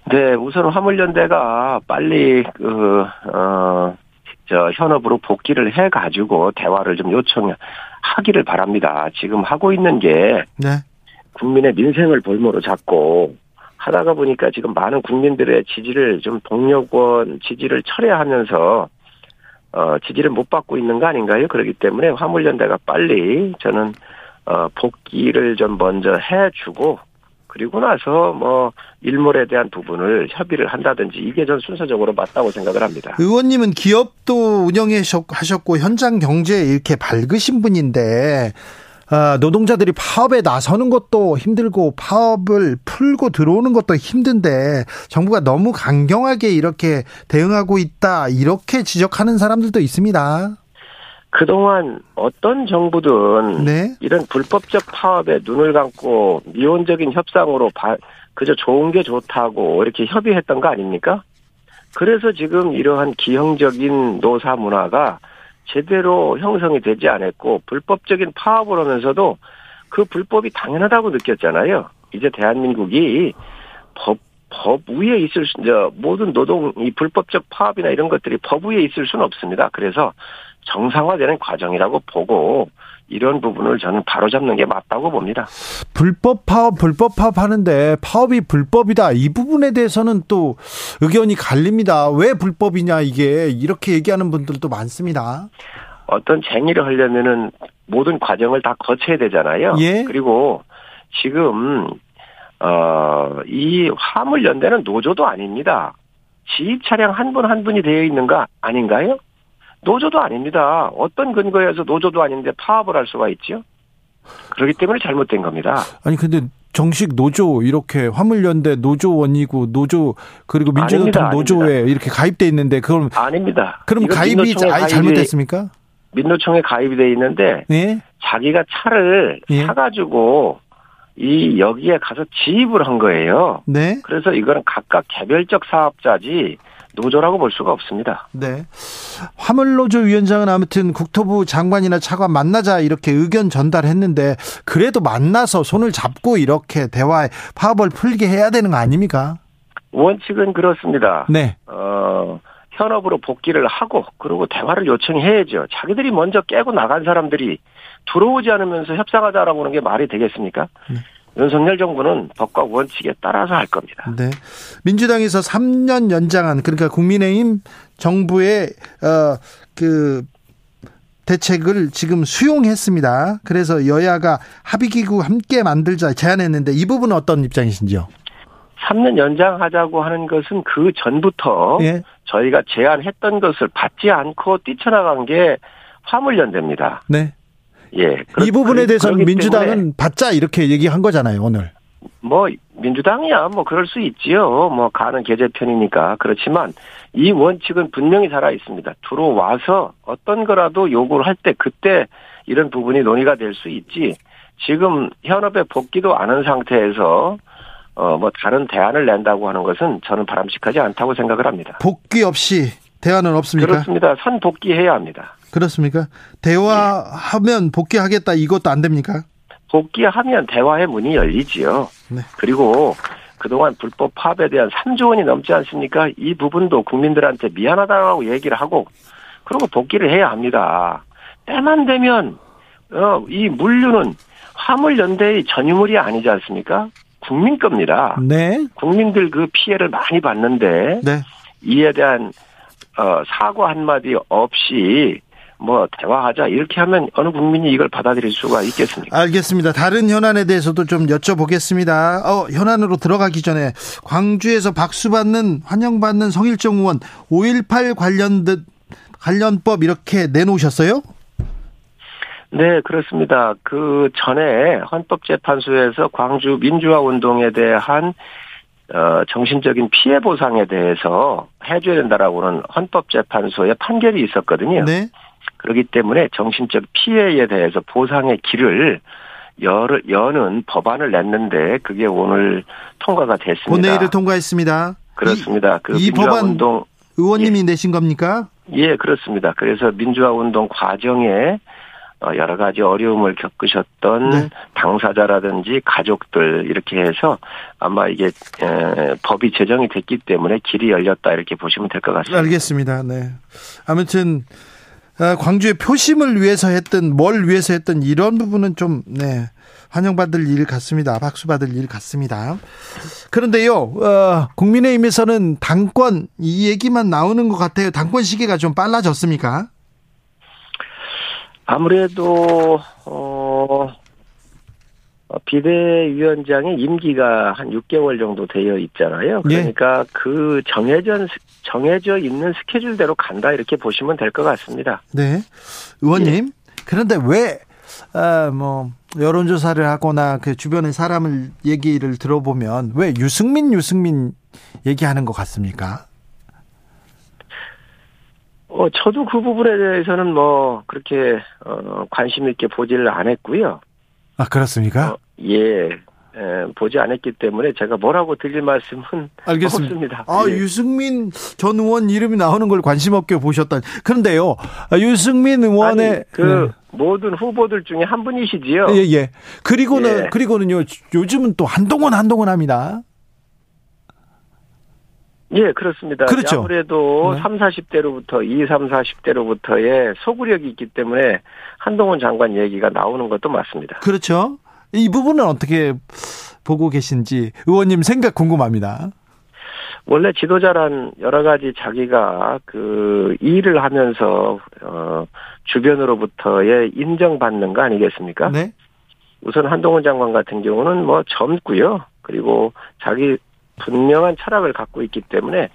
네, 우선 화물연대가 빨리 그, 어, 저 현업으로 복귀를 해 가지고 대화를 좀 요청하기를 바랍니다. 지금 하고 있는 게 네. 국민의 민생을 볼모로 잡고 하다가 보니까 지금 많은 국민들의 지지를 좀 동력원 지지를 철회하면서 어 지지를 못 받고 있는 거 아닌가요? 그렇기 때문에 화물연대가 빨리 저는 어 복귀를 좀 먼저 해주고 그리고 나서 뭐 일몰에 대한 부분을 협의를 한다든지 이게 전 순서적으로 맞다고 생각을 합니다. 의원님은 기업도 운영해 하셨고 현장 경제에 이렇게 밝으신 분인데 아, 노동자들이 파업에 나서는 것도 힘들고 파업을 풀고 들어오는 것도 힘든데 정부가 너무 강경하게 이렇게 대응하고 있다 이렇게 지적하는 사람들도 있습니다. 그동안 어떤 정부든 네. 이런 불법적 파업에 눈을 감고 미온적인 협상으로 바, 그저 좋은 게 좋다고 이렇게 협의했던 거 아닙니까? 그래서 지금 이러한 기형적인 노사 문화가 제대로 형성이 되지 않았고 불법적인 파업을 하면서도 그 불법이 당연하다고 느꼈잖아요. 이제 대한민국이 법, 법 위에 있을 수, 이제 모든 노동, 이 불법적 파업이나 이런 것들이 법 위에 있을 수는 없습니다. 그래서 정상화되는 과정이라고 보고 이런 부분을 저는 바로잡는 게 맞다고 봅니다. 불법 파업, 불법 파업 하는데 파업이 불법이다. 이 부분에 대해서는 또 의견이 갈립니다. 왜 불법이냐 이게 이렇게 얘기하는 분들도 많습니다. 어떤 쟁의를 하려면은 모든 과정을 다 거쳐야 되잖아요. 예? 그리고 지금 어, 이 화물연대는 노조도 아닙니다. 지휘 차량 한 분한 한 분이 되어 있는 거 아닌가요? 노조도 아닙니다. 어떤 근거에서 노조도 아닌데 파업을 할 수가 있죠? 그렇기 때문에 잘못된 겁니다. 아니 근데 정식 노조 이렇게 화물연대 노조원이고 노조 그리고 민주노총 노조에 아닙니다. 이렇게 가입돼 있는데 그럼 아닙니다. 그럼 가입이 아예 잘못됐습니까? 민노총에 가입이 돼 있는데 예? 자기가 차를 예? 사가지고 이 여기에 가서 지입을 한 거예요. 네. 그래서 이거는 각각 개별적 사업자지 노조라고 볼 수가 없습니다. 네. 화물노조 위원장은 아무튼 국토부 장관이나 차관 만나자 이렇게 의견 전달했는데 그래도 만나서 손을 잡고 이렇게 대화에 파업을 풀게 해야 되는 거 아닙니까? 원칙은 그렇습니다. 네. 어, 현업으로 복귀를 하고 그리고 대화를 요청해야죠. 자기들이 먼저 깨고 나간 사람들이 들어오지 않으면서 협상하자라고 하는 게 말이 되겠습니까? 네. 윤석열 정부는 법과 원칙에 따라서 할 겁니다. 네. 민주당에서 3년 연장한 그러니까 국민의힘 정부의 어 그 대책을 지금 수용했습니다. 그래서 여야가 합의기구 함께 만들자 제안했는데 이 부분은 어떤 입장이신지요? 3년 연장하자고 하는 것은 그 전부터 예. 저희가 제안했던 것을 받지 않고 뛰쳐나간 게 화물연대입니다. 네. 예. 이 부분에 대해서는 민주당은 받자 이렇게 얘기한 거잖아요, 오늘. 뭐 민주당이야 뭐 그럴 수 있지요. 뭐 가는 계제편이니까 그렇지만 이 원칙은 분명히 살아 있습니다. 들어와서 어떤 거라도 요구를 할 때 그때 이런 부분이 논의가 될 수 있지. 지금 현업에 복귀도 않은 상태에서 어 뭐 다른 대안을 낸다고 하는 것은 저는 바람직하지 않다고 생각을 합니다. 복귀 없이 대안은 없습니까? 그렇습니다. 선 복귀해야 합니다. 그렇습니까? 대화하면 복귀하겠다 이것도 안 됩니까? 복귀하면 대화의 문이 열리지요. 네. 그리고 그동안 불법 파업에 대한 3조 원이 넘지 않습니까? 이 부분도 국민들한테 미안하다고 얘기를 하고 그리고 복귀를 해야 합니다. 때만 되면 어, 이 물류는 화물연대의 전유물이 아니지 않습니까? 국민 겁니다. 네. 국민들 그 피해를 많이 받는데 네. 이에 대한 어, 사과 한마디 없이 뭐 대화하자 이렇게 하면 어느 국민이 이걸 받아들일 수가 있겠습니까? 알겠습니다. 다른 현안에 대해서도 좀 여쭤보겠습니다. 어, 현안으로 들어가기 전에 광주에서 박수받는 환영받는 성일정 의원 5.18 관련 관련법 이렇게 내놓으셨어요? 네, 그렇습니다. 그 전에 헌법재판소에서 광주 민주화 운동에 대한 어, 정신적인 피해 보상에 대해서 해줘야 된다라고는 헌법재판소의 판결이 있었거든요. 네. 그렇기 때문에 정신적 피해에 대해서 보상의 길을 열, 여는 법안을 냈는데 그게 오늘 통과가 됐습니다. 본회의를 통과했습니다. 그렇습니다. 이, 그 이 법안 운동 의원님이 예. 내신 겁니까? 예, 그렇습니다. 그래서 민주화 운동 과정에 어, 여러 가지 어려움을 겪으셨던 네. 당사자라든지 가족들 이렇게 해서 아마 이게 에, 법이 제정이 됐기 때문에 길이 열렸다 이렇게 보시면 될 것 같습니다. 알겠습니다. 네. 아무튼 어, 광주의 표심을 위해서 했던 뭘 위해서 했던 이런 부분은 좀 네. 환영받을 일 같습니다. 박수 받을 일 같습니다. 그런데요, 어, 국민의힘에서는 당권 이 얘기만 나오는 것 같아요. 당권 시기가 좀 빨라졌습니까? 아무래도 어 비대위원장의 임기가 한 6개월 정도 되어 있잖아요. 예. 그러니까 예. 그 정해져 정해져 있는 스케줄대로 간다 이렇게 보시면 될 것 같습니다. 네, 의원님. 예. 그런데 왜 아, 뭐 여론조사를 하거나 그 주변의 사람을 얘기를 들어보면 왜 유승민 유승민 얘기하는 것 같습니까? 어, 저도 그 부분에 대해서는 뭐, 그렇게, 어, 관심 있게 보지를 않았고요. 아, 그렇습니까? 어, 예. 에, 보지 않았기 때문에 제가 뭐라고 드릴 말씀은 알겠습니다. 없습니다. 아, 예. 유승민 전 의원 이름이 나오는 걸 관심 없게 보셨다. 그런데요, 아, 유승민 의원의 아니, 그 네. 모든 후보들 중에 한 분이시지요. 예, 예. 그리고는 예. 그리고는요, 요즘은 또 한동훈 한동훈 합니다. 예, 그렇습니다. 그렇죠. 아무래도 네. 3, 40대로부터 2, 3, 40대로부터의 소구력이 있기 때문에 한동훈 장관 얘기가 나오는 것도 맞습니다. 그렇죠. 이 부분은 어떻게 보고 계신지 의원님 생각 궁금합니다. 원래 지도자란 여러 가지 자기가 그 일을 하면서 어 주변으로부터의 인정받는 거 아니겠습니까? 네. 우선 한동훈 장관 같은 경우는 뭐 젊고요. 그리고 자기 분명한 철학을 갖고 있기 때문에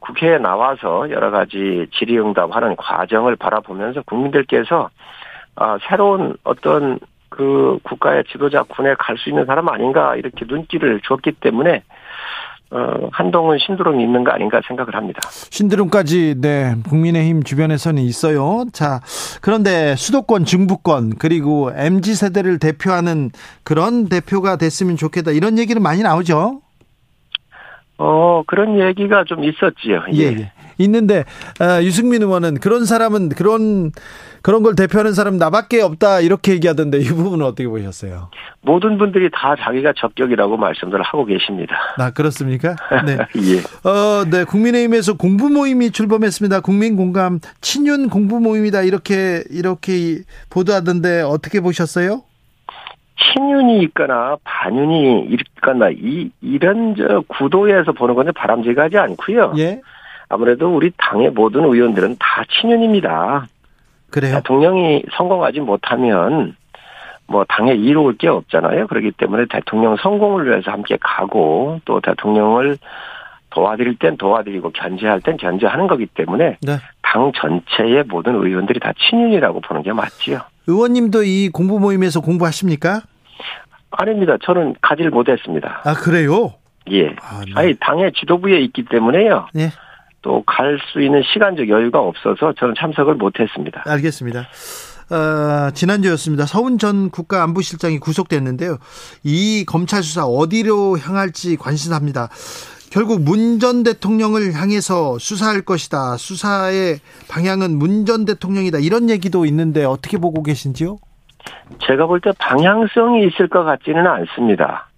국회에 나와서 여러 가지 질의응답하는 과정을 바라보면서 국민들께서 아, 새로운 어떤 그 국가의 지도자 군에 갈 수 있는 사람 아닌가 이렇게 눈길을 줬기 때문에 어, 한동훈 신드롬이 있는 거 아닌가 생각을 합니다. 신드롬까지 네 국민의힘 주변에서는 있어요. 자 그런데 수도권 중부권 그리고 mz 세대를 대표하는 그런 대표가 됐으면 좋겠다 이런 얘기는 많이 나오죠. 어 그런 얘기가 좀 있었지요. 예. 예. 있는데 아, 유승민 의원은 그런 사람은 그런 그런 걸 대표하는 사람 나밖에 없다 이렇게 얘기하던데 이 부분은 어떻게 보셨어요? 모든 분들이 다 자기가 적격이라고 말씀들을 하고 계십니다. 아 그렇습니까? 네. 예. 어, 네. 국민의힘에서 공부 모임이 출범했습니다. 국민 공감 친윤 공부 모임이다 이렇게 이렇게 보도하던데 어떻게 보셨어요? 친윤이 있거나 반윤이 있거나 이 이런 저 구도에서 보는 건 바람직하지 않고요. 예. 아무래도 우리 당의 모든 의원들은 다 친윤입니다. 그래요? 대통령이 성공하지 못하면 뭐 당에 이로울 게 없잖아요. 그렇기 때문에 대통령 성공을 위해서 함께 가고 또 대통령을 도와드릴 땐 도와드리고 견제할 땐 견제하는 거기 때문에 네. 당 전체의 모든 의원들이 다 친윤이라고 보는 게 맞지요. 의원님도 이 공부 모임에서 공부하십니까? 아닙니다. 저는 가지를 못했습니다. 아 그래요? 예. 아, 네. 아니 당의 지도부에 있기 때문에요. 네. 또갈 수 있는 시간적 여유가 없어서 저는 참석을 못했습니다. 알겠습니다. 어, 지난주였습니다. 서훈 전 국가안보실장이 구속됐는데요. 이 검찰 수사 어디로 향할지 관심합니다. 결국 문 전 대통령을 향해서 수사할 것이다. 수사의 방향은 문 전 대통령이다. 이런 얘기도 있는데 어떻게 보고 계신지요? 제가 볼 때 방향성이 있을 것 같지는 않습니다.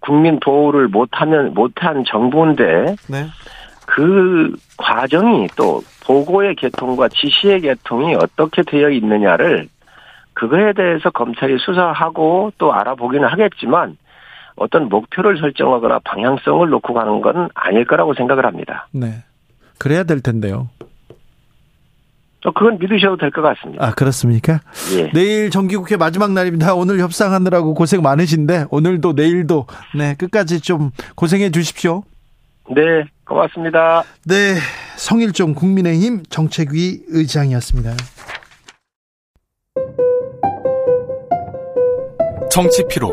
국민 보호를 못하면 못한 정부인데 네. 그 과정이 또 보고의 개통과 지시의 개통이 어떻게 되어 있느냐를 그거에 대해서 검찰이 수사하고 또 알아보기는 하겠지만 어떤 목표를 설정하거나 방향성을 놓고 가는 건 아닐 거라고 생각을 합니다. 네. 그래야 될 텐데요. 그건 믿으셔도 될 것 같습니다. 아, 그렇습니까? 예. 내일 정기국회 마지막 날입니다. 오늘 협상하느라고 고생 많으신데, 오늘도 내일도, 네, 끝까지 좀 고생해 주십시오. 네, 고맙습니다. 네, 성일종 국민의힘 정책위 의장이었습니다. 정치 피로,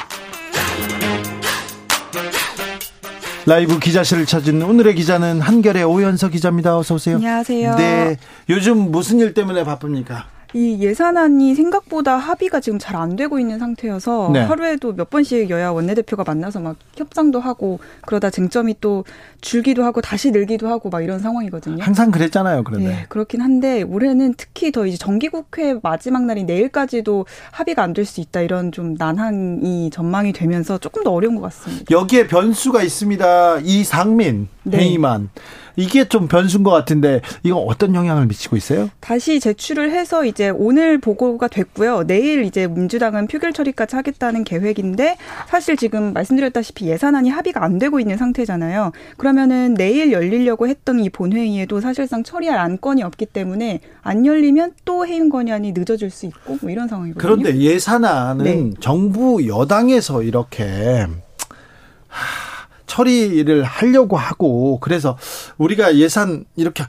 라이브 기자실을 찾은 오늘의 기자는 한결의 오연서 기자입니다. 어서 오세요. 안녕하세요. 네. 요즘 무슨 일 때문에 바쁩니까? 이 예산안이 생각보다 합의가 지금 잘 안 되고 있는 상태여서 네. 하루에도 몇 번씩 여야 원내대표가 만나서 막 협상도 하고 그러다 쟁점이 또 줄기도 하고 다시 늘기도 하고 막 이런 상황이거든요. 항상 그랬잖아요, 그런데. 네, 그렇긴 한데 올해는 특히 더 이제 정기국회 마지막 날인 내일까지도 합의가 안 될 수 있다 이런 좀 난항이 전망이 되면서 조금 더 어려운 것 같습니다. 여기에 변수가 있습니다. 이상민 네. 해임안 이게 좀 변수인 것 같은데 이거 어떤 영향을 미치고 있어요? 다시 제출을 해서 이제 오늘 보고가 됐고요. 내일 이제 민주당은 표결 처리까지 하겠다는 계획인데 사실 지금 말씀드렸다시피 예산안이 합의가 안 되고 있는 상태잖아요. 그러면은 내일 열리려고 했던 이 본회의에도 사실상 처리할 안건이 없기 때문에 안 열리면 또 해임 건의안이 늦어질 수 있고 뭐 이런 상황이거든요. 그런데 예산안은 네. 정부 여당에서 이렇게 하... 처리를 하려고 하고 그래서 우리가 예산 이렇게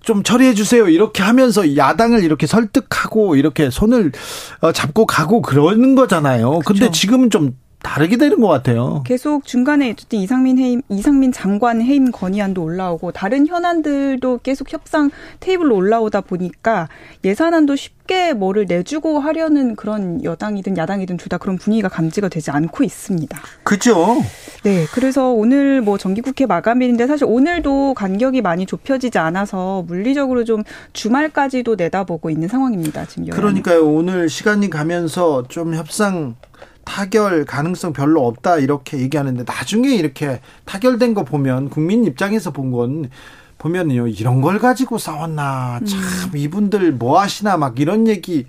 좀 처리해 주세요. 이렇게 하면서 야당을 이렇게 설득하고 이렇게 손을 어, 잡고 가고 그러는 거잖아요. 그쵸. 근데 지금은 좀 다르게 되는 것 같아요. 계속 중간에 어쨌든 이상민 해임, 이상민 장관 해임 건의안도 올라오고 다른 현안들도 계속 협상 테이블로 올라오다 보니까 예산안도 쉽게 뭐를 내주고 하려는 그런 여당이든 야당이든 둘 다 그런 분위기가 감지가 되지 않고 있습니다. 그죠? 네, 그래서 오늘 뭐 정기국회 마감일인데 사실 오늘도 간격이 많이 좁혀지지 않아서 물리적으로 좀 주말까지도 내다보고 있는 상황입니다. 지금. 그러니까요. 오늘 시간이 가면서 좀 협상 타결 가능성 별로 없다 이렇게 얘기하는데 나중에 이렇게 타결된 거 보면 국민 입장에서 본 건 보면요 이런 걸 가지고 싸웠나 참 음. 이분들 뭐 하시나 막 이런 얘기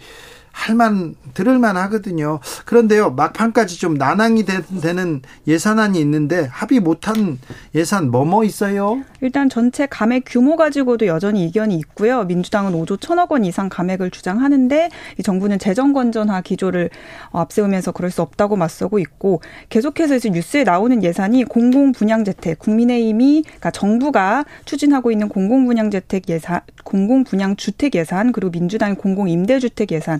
할만 들을만 하거든요. 그런데요 막판까지 좀 난항이 되 는 예산안이 있는데 합의 못한 예산 뭐뭐 뭐 있어요? 일단 전체 감액 규모 가지고도 여전히 이견이 있고요. 민주당은 5조 1천억 원 이상 감액을 주장하는데 이 정부는 재정 건전화 기조를 앞세우면서 그럴 수 없다고 맞서고 있고 계속해서 이제 뉴스에 나오는 예산이 공공 분양 재택 국민의힘이 그러니까 정부가 추진하고 있는 공공 분양 재택 예산, 공공 분양 주택 예산 그리고 민주당의 공공 임대 주택 예산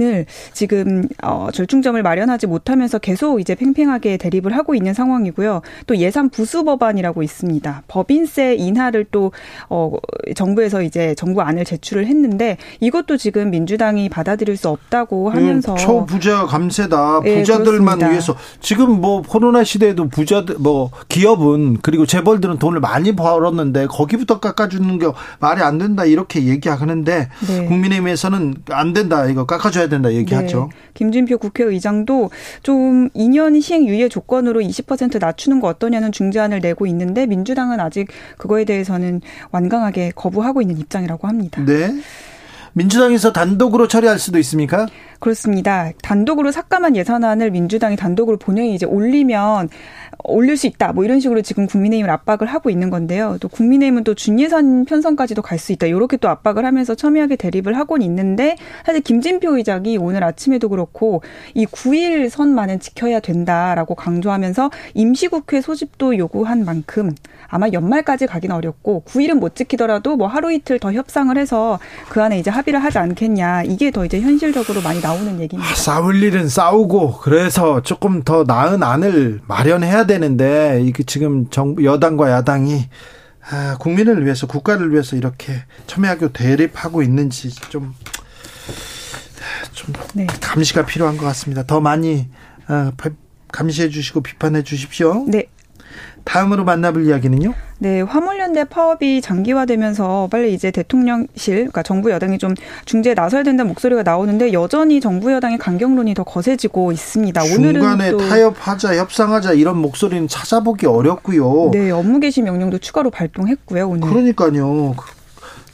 을 지금 어 절충점을 마련하지 못하면서 계속 이제 팽팽하게 대립을 하고 있는 상황이고요. 또 예산 부수 법안이라고 있습니다. 법인세 인하를 또 어 정부에서 이제 정부 안을 제출을 했는데 이것도 지금 민주당이 받아들일 수 없다고 음, 하면서 초부자 감세다. 예, 부자들만 네, 위해서 지금 뭐 코로나 시대에도 부자들 뭐 기업은 그리고 재벌들은 돈을 많이 벌었는데 거기부터 깎아주는 게 말이 안 된다 이렇게 얘기하는데 네. 국민의힘에서는 안 된다 이거 깎아줘야 된다 얘기하죠. 네. 김진표 국회의장도 좀 2년 시행 유예 조건으로 20% 낮추는 거 어떠냐는 중재안을 내고 있는데 민주당은 아직 그거에 대해서는 완강하게 거부하고 있는 입장이라고 합니다. 네. 민주당에서 단독으로 처리할 수도 있습니까? 그렇습니다. 단독으로 삭감한 예산안을 민주당이 단독으로 본회의 이제 올리면 올릴 수 있다. 뭐 이런 식으로 지금 국민의힘을 압박을 하고 있는 건데요. 또 국민의힘은 또 준예산 편성까지도 갈 수 있다. 이렇게 또 압박을 하면서 첨예하게 대립을 하고는 있는데 사실 김진표 의장이 오늘 아침에도 그렇고 이 9일 선만은 지켜야 된다라고 강조하면서 임시국회 소집도 요구한 만큼 아마 연말까지 가긴 어렵고 9일은 못 지키더라도 뭐 하루 이틀 더 협상을 해서 그 안에 이제 합의를 하지 않겠냐. 이게 더 이제 현실적으로 많이 나 오는 얘기입니다. 아, 싸울 일은 싸우고 그래서 조금 더 나은 안을 마련해야 되는데 이게 지금 정부 여당과 야당이 아, 국민을 위해서 국가를 위해서 이렇게 첨예하게 대립하고 있는지 좀, 좀 네. 감시가 필요한 것 같습니다. 더 많이 어, 감시해 주시고 비판해 주십시오. 네. 다음으로 만나볼 이야기는요? 네, 화물연대 파업이 장기화되면서 빨리 이제 대통령실, 그러니까 정부 여당이 좀 중재에 나서야 된다는 목소리가 나오는데 여전히 정부 여당의 강경론이 더 거세지고 있습니다. 중간에 타협하자, 협상하자 이런 목소리는 찾아보기 어렵고요. 네, 업무 개시 명령도 추가로 발동했고요. 오늘. 그러니까요.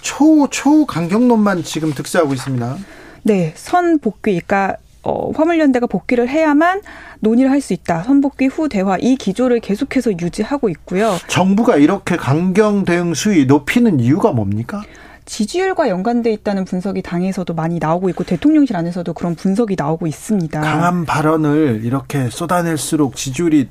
초, 초 강경론만 지금 득세하고 있습니다. 네, 선 복귀, 그러니까 어, 화물연대가 복귀를 해야만 논의를 할 수 있다. 선복귀 후 대화 이 기조를 계속해서 유지하고 있고요. 정부가 이렇게 강경 대응 수위 높이는 이유가 뭡니까? 지지율과 연관돼 있다는 분석이 당에서도 많이 나오고 있고 대통령실 안에서도 그런 분석이 나오고 있습니다. 강한 발언을 이렇게 쏟아낼수록 지지율이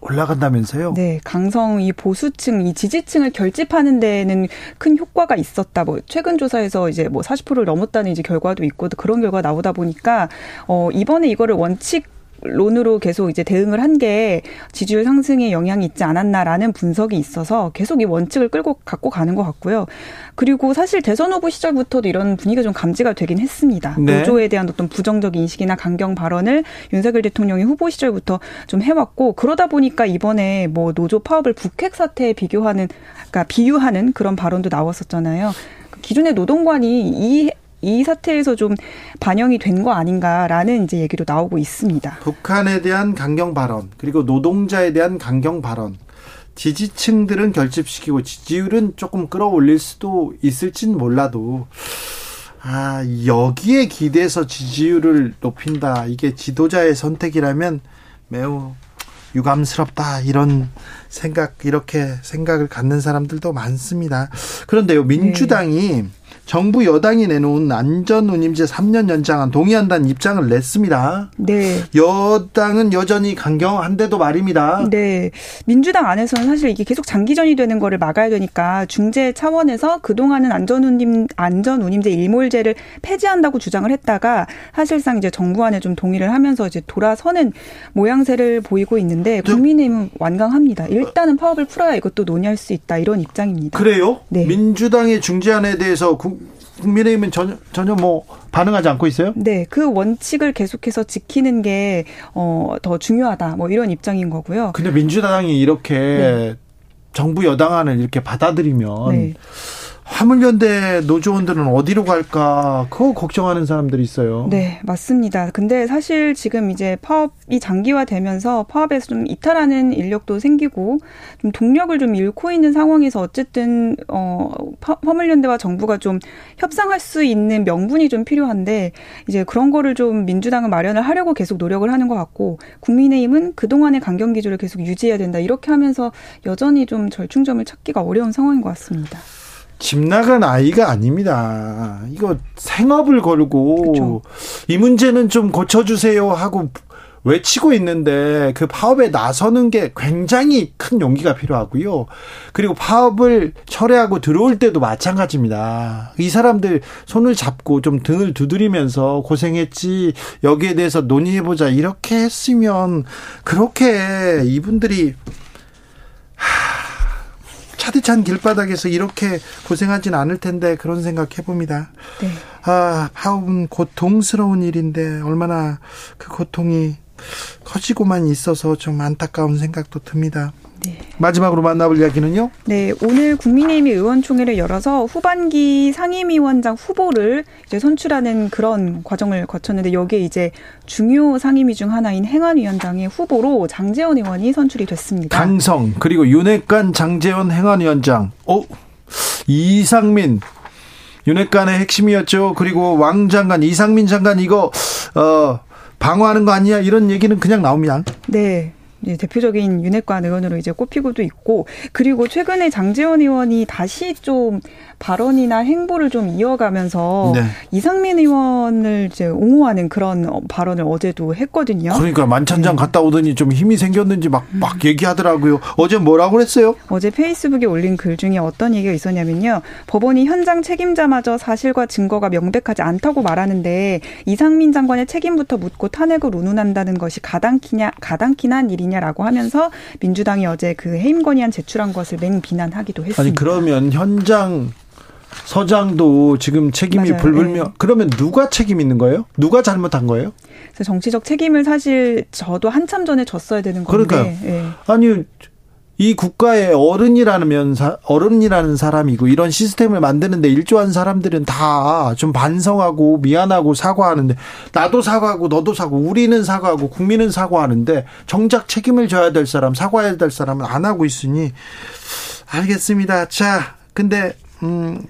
올라간다면서요? 네, 강성 이 보수층, 이 지지층을 결집하는 데에는 큰 효과가 있었다. 뭐 최근 조사에서 이제 뭐 40%를 넘었다는 이제 결과도 있고 그런 결과 나오다 보니까 어 이번에 이거를 원칙 론으로 계속 이제 대응을 한 게 지지율 상승에 영향이 있지 않았나라는 분석이 있어서 계속 이 원칙을 끌고 갖고 가는 것 같고요. 그리고 사실 대선 후보 시절부터도 이런 분위기가 좀 감지가 되긴 했습니다. 네. 노조에 대한 어떤 부정적 인식이나 강경 발언을 윤석열 대통령이 후보 시절부터 좀 해왔고 그러다 보니까 이번에 뭐 노조 파업을 북핵 사태에 비교하는 그러니까 비유하는 그런 발언도 나왔었잖아요. 기존의 노동관이 이 이 사태에서 좀 반영이 된 거 아닌가라는 이제 얘기도 나오고 있습니다. 북한에 대한 강경 발언 그리고 노동자에 대한 강경 발언 지지층들은 결집시키고 지지율은 조금 끌어올릴 수도 있을진 몰라도 아 여기에 기대서 지지율을 높인다 이게 지도자의 선택이라면 매우 유감스럽다 이런 생각 이렇게 생각을 갖는 사람들도 많습니다. 그런데요 민주당이 네. 정부 여당이 내놓은 안전운임제 3년 연장안 동의한다는 입장을 냈습니다. 네. 여당은 여전히 강경한데도 말입니다. 네. 민주당 안에서는 사실 이게 계속 장기전이 되는 거를 막아야 되니까 중재 차원에서 그동안은 안전운임 안전운임제 일몰제를 폐지한다고 주장을 했다가 사실상 이제 정부 안에 좀 동의를 하면서 이제 돌아서는 모양새를 보이고 있는데 국민의힘은 완강합니다. 일단은 파업을 풀어야 이것도 논의할 수 있다 이런 입장입니다. 그래요? 네. 민주당의 중재안에 대해서 국 민의힘은 전혀 전혀 뭐 반응하지 않고 있어요? 네, 그 원칙을 계속해서 지키는 게 어, 더 중요하다. 뭐 이런 입장인 거고요. 근데 민주당이 이렇게 네. 정부 여당안을 이렇게 받아들이면 네. 화물연대 노조원들은 어디로 갈까 그거 걱정하는 사람들이 있어요. 네, 맞습니다. 근데 사실 지금 이제 파업이 장기화되면서 파업에서 좀 이탈하는 인력도 생기고 좀 동력을 좀 잃고 있는 상황에서 어쨌든 어 화물연대와 정부가 좀 협상할 수 있는 명분이 좀 필요한데 이제 그런 거를 좀 민주당은 마련을 하려고 계속 노력을 하는 것 같고 국민의힘은 그동안의 강경 기조를 계속 유지해야 된다 이렇게 하면서 여전히 좀 절충점을 찾기가 어려운 상황인 것 같습니다. 집 나간 아이가 아닙니다. 이거 생업을 걸고 그쵸. 이 문제는 좀 고쳐주세요 하고 외치고 있는데 그 파업에 나서는 게 굉장히 큰 용기가 필요하고요. 그리고 파업을 철회하고 들어올 때도 마찬가지입니다. 이 사람들 손을 잡고 좀 등을 두드리면서 고생했지 여기에 대해서 논의해보자 이렇게 했으면 그렇게 이분들이 차디찬 길바닥에서 이렇게 고생하진 않을 텐데 그런 생각 해봅니다. 네. 아, 파업은 고통스러운 일인데 얼마나 그 고통이 커지고만 있어서 좀 안타까운 생각도 듭니다. 네. 마지막으로 만나볼 이야기는요? 네, 오늘 국민의힘이 의원총회를 열어서 후반기 상임위원장 후보를 이제 선출하는 그런 과정을 거쳤는데 여기에 이제 중요 상임위 중 하나인 행안위원장의 후보로 장재원 의원이 선출이 됐습니다. 강성 그리고 윤핵관 장재원 행안위원장. 어, 이상민 윤핵관의 핵심이었죠. 그리고 왕 장관 이상민 장관 이거 어 방어하는 거 아니야 이런 얘기는 그냥 나옵니다. 네. 예, 대표적인 윤핵관 의원으로 이제 꼽히고도 있고 그리고 최근에 장재원 의원이 다시 좀 발언이나 행보를 좀 이어가면서 네. 이상민 의원을 이제 옹호하는 그런 발언을 어제도 했거든요. 그러니까 만찬장 네. 갔다 오더니 좀 힘이 생겼는지 막, 막 음. 얘기하더라고요. 어제 뭐라고 그랬어요? 어제 페이스북에 올린 글 중에 어떤 얘기가 있었냐면요. 법원이 현장 책임자마저 사실과 증거가 명백하지 않다고 말하는데 이상민 장관의 책임부터 묻고 탄핵을 운운한다는 것이 가당키냐, 가당키난 일이냐 라고 하면서 민주당이 어제 그 해임 건의안 제출한 것을 맹 비난하기도 했습니다. 아니 그러면 현장 서장도 지금 책임이 맞아요. 불불명. 네. 그러면 누가 책임 있는 거예요? 누가 잘못한 거예요? 정치적 책임을 사실 저도 한참 전에 졌어야 되는 건데. 그러니까요. 네. 아니 이 국가의 어른이라는 어른이라는 사람이고 이런 시스템을 만드는데 일조한 사람들은 다 좀 반성하고 미안하고 사과하는데 나도 사과하고 너도 사고 우리는 사과하고 국민은 사과하는데 정작 책임을 져야 될 사람 사과해야 될 사람은 안 하고 있으니 알겠습니다. 자, 근데 음,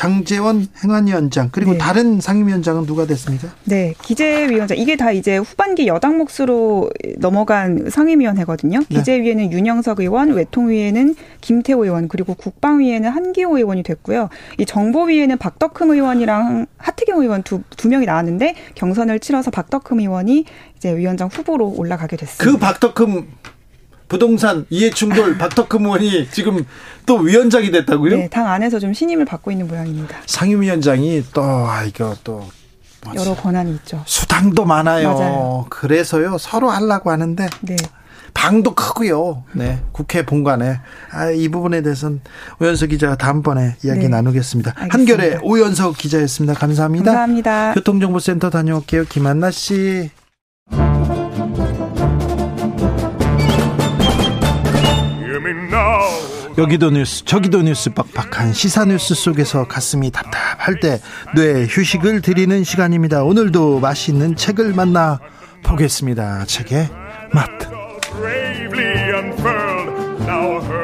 장재원 행안위원장 그리고 네. 다른 상임위원장은 누가 됐습니까? 네, 기재위원장 이게 다 이제 후반기 여당 몫으로 넘어간 상임위원회거든요. 네. 기재위에는 윤영석 의원, 외통위에는 김태호 의원 그리고 국방위에는 한기호 의원이 됐고요. 이 정보위에는 박덕흠 의원이랑 하트경 의원 두, 두 명이 나왔는데 경선을 치러서 박덕흠 의원이 이제 위원장 후보로 올라가게 됐습니다. 그 박덕흠 부동산 이해충돌 박덕흠 의원이 지금 또 위원장이 됐다고요? 네, 당 안에서 좀 신임을 받고 있는 모양입니다. 상임위원장이 또 아, 이거 또 여러 권한이 있죠. 수당도 많아요. 맞아요. 그래서요 서로 하려고 하는데 네. 방도 크고요. 네. 국회 본관에. 아, 이 부분에 대해서는 오연석 기자가 다음번에 이야기 네. 나누겠습니다. 알겠습니다. 한결의 오연석 기자였습니다. 감사합니다. 감사합니다. 교통정보센터 다녀올게요. 김한나 씨. 여기도 뉴스 저기도 뉴스 빡빡한 시사 뉴스 속에서 가슴이 답답할 때 뇌 휴식을 드리는 시간입니다. 오늘도 맛있는 책을 만나 보겠습니다. 책의 맛.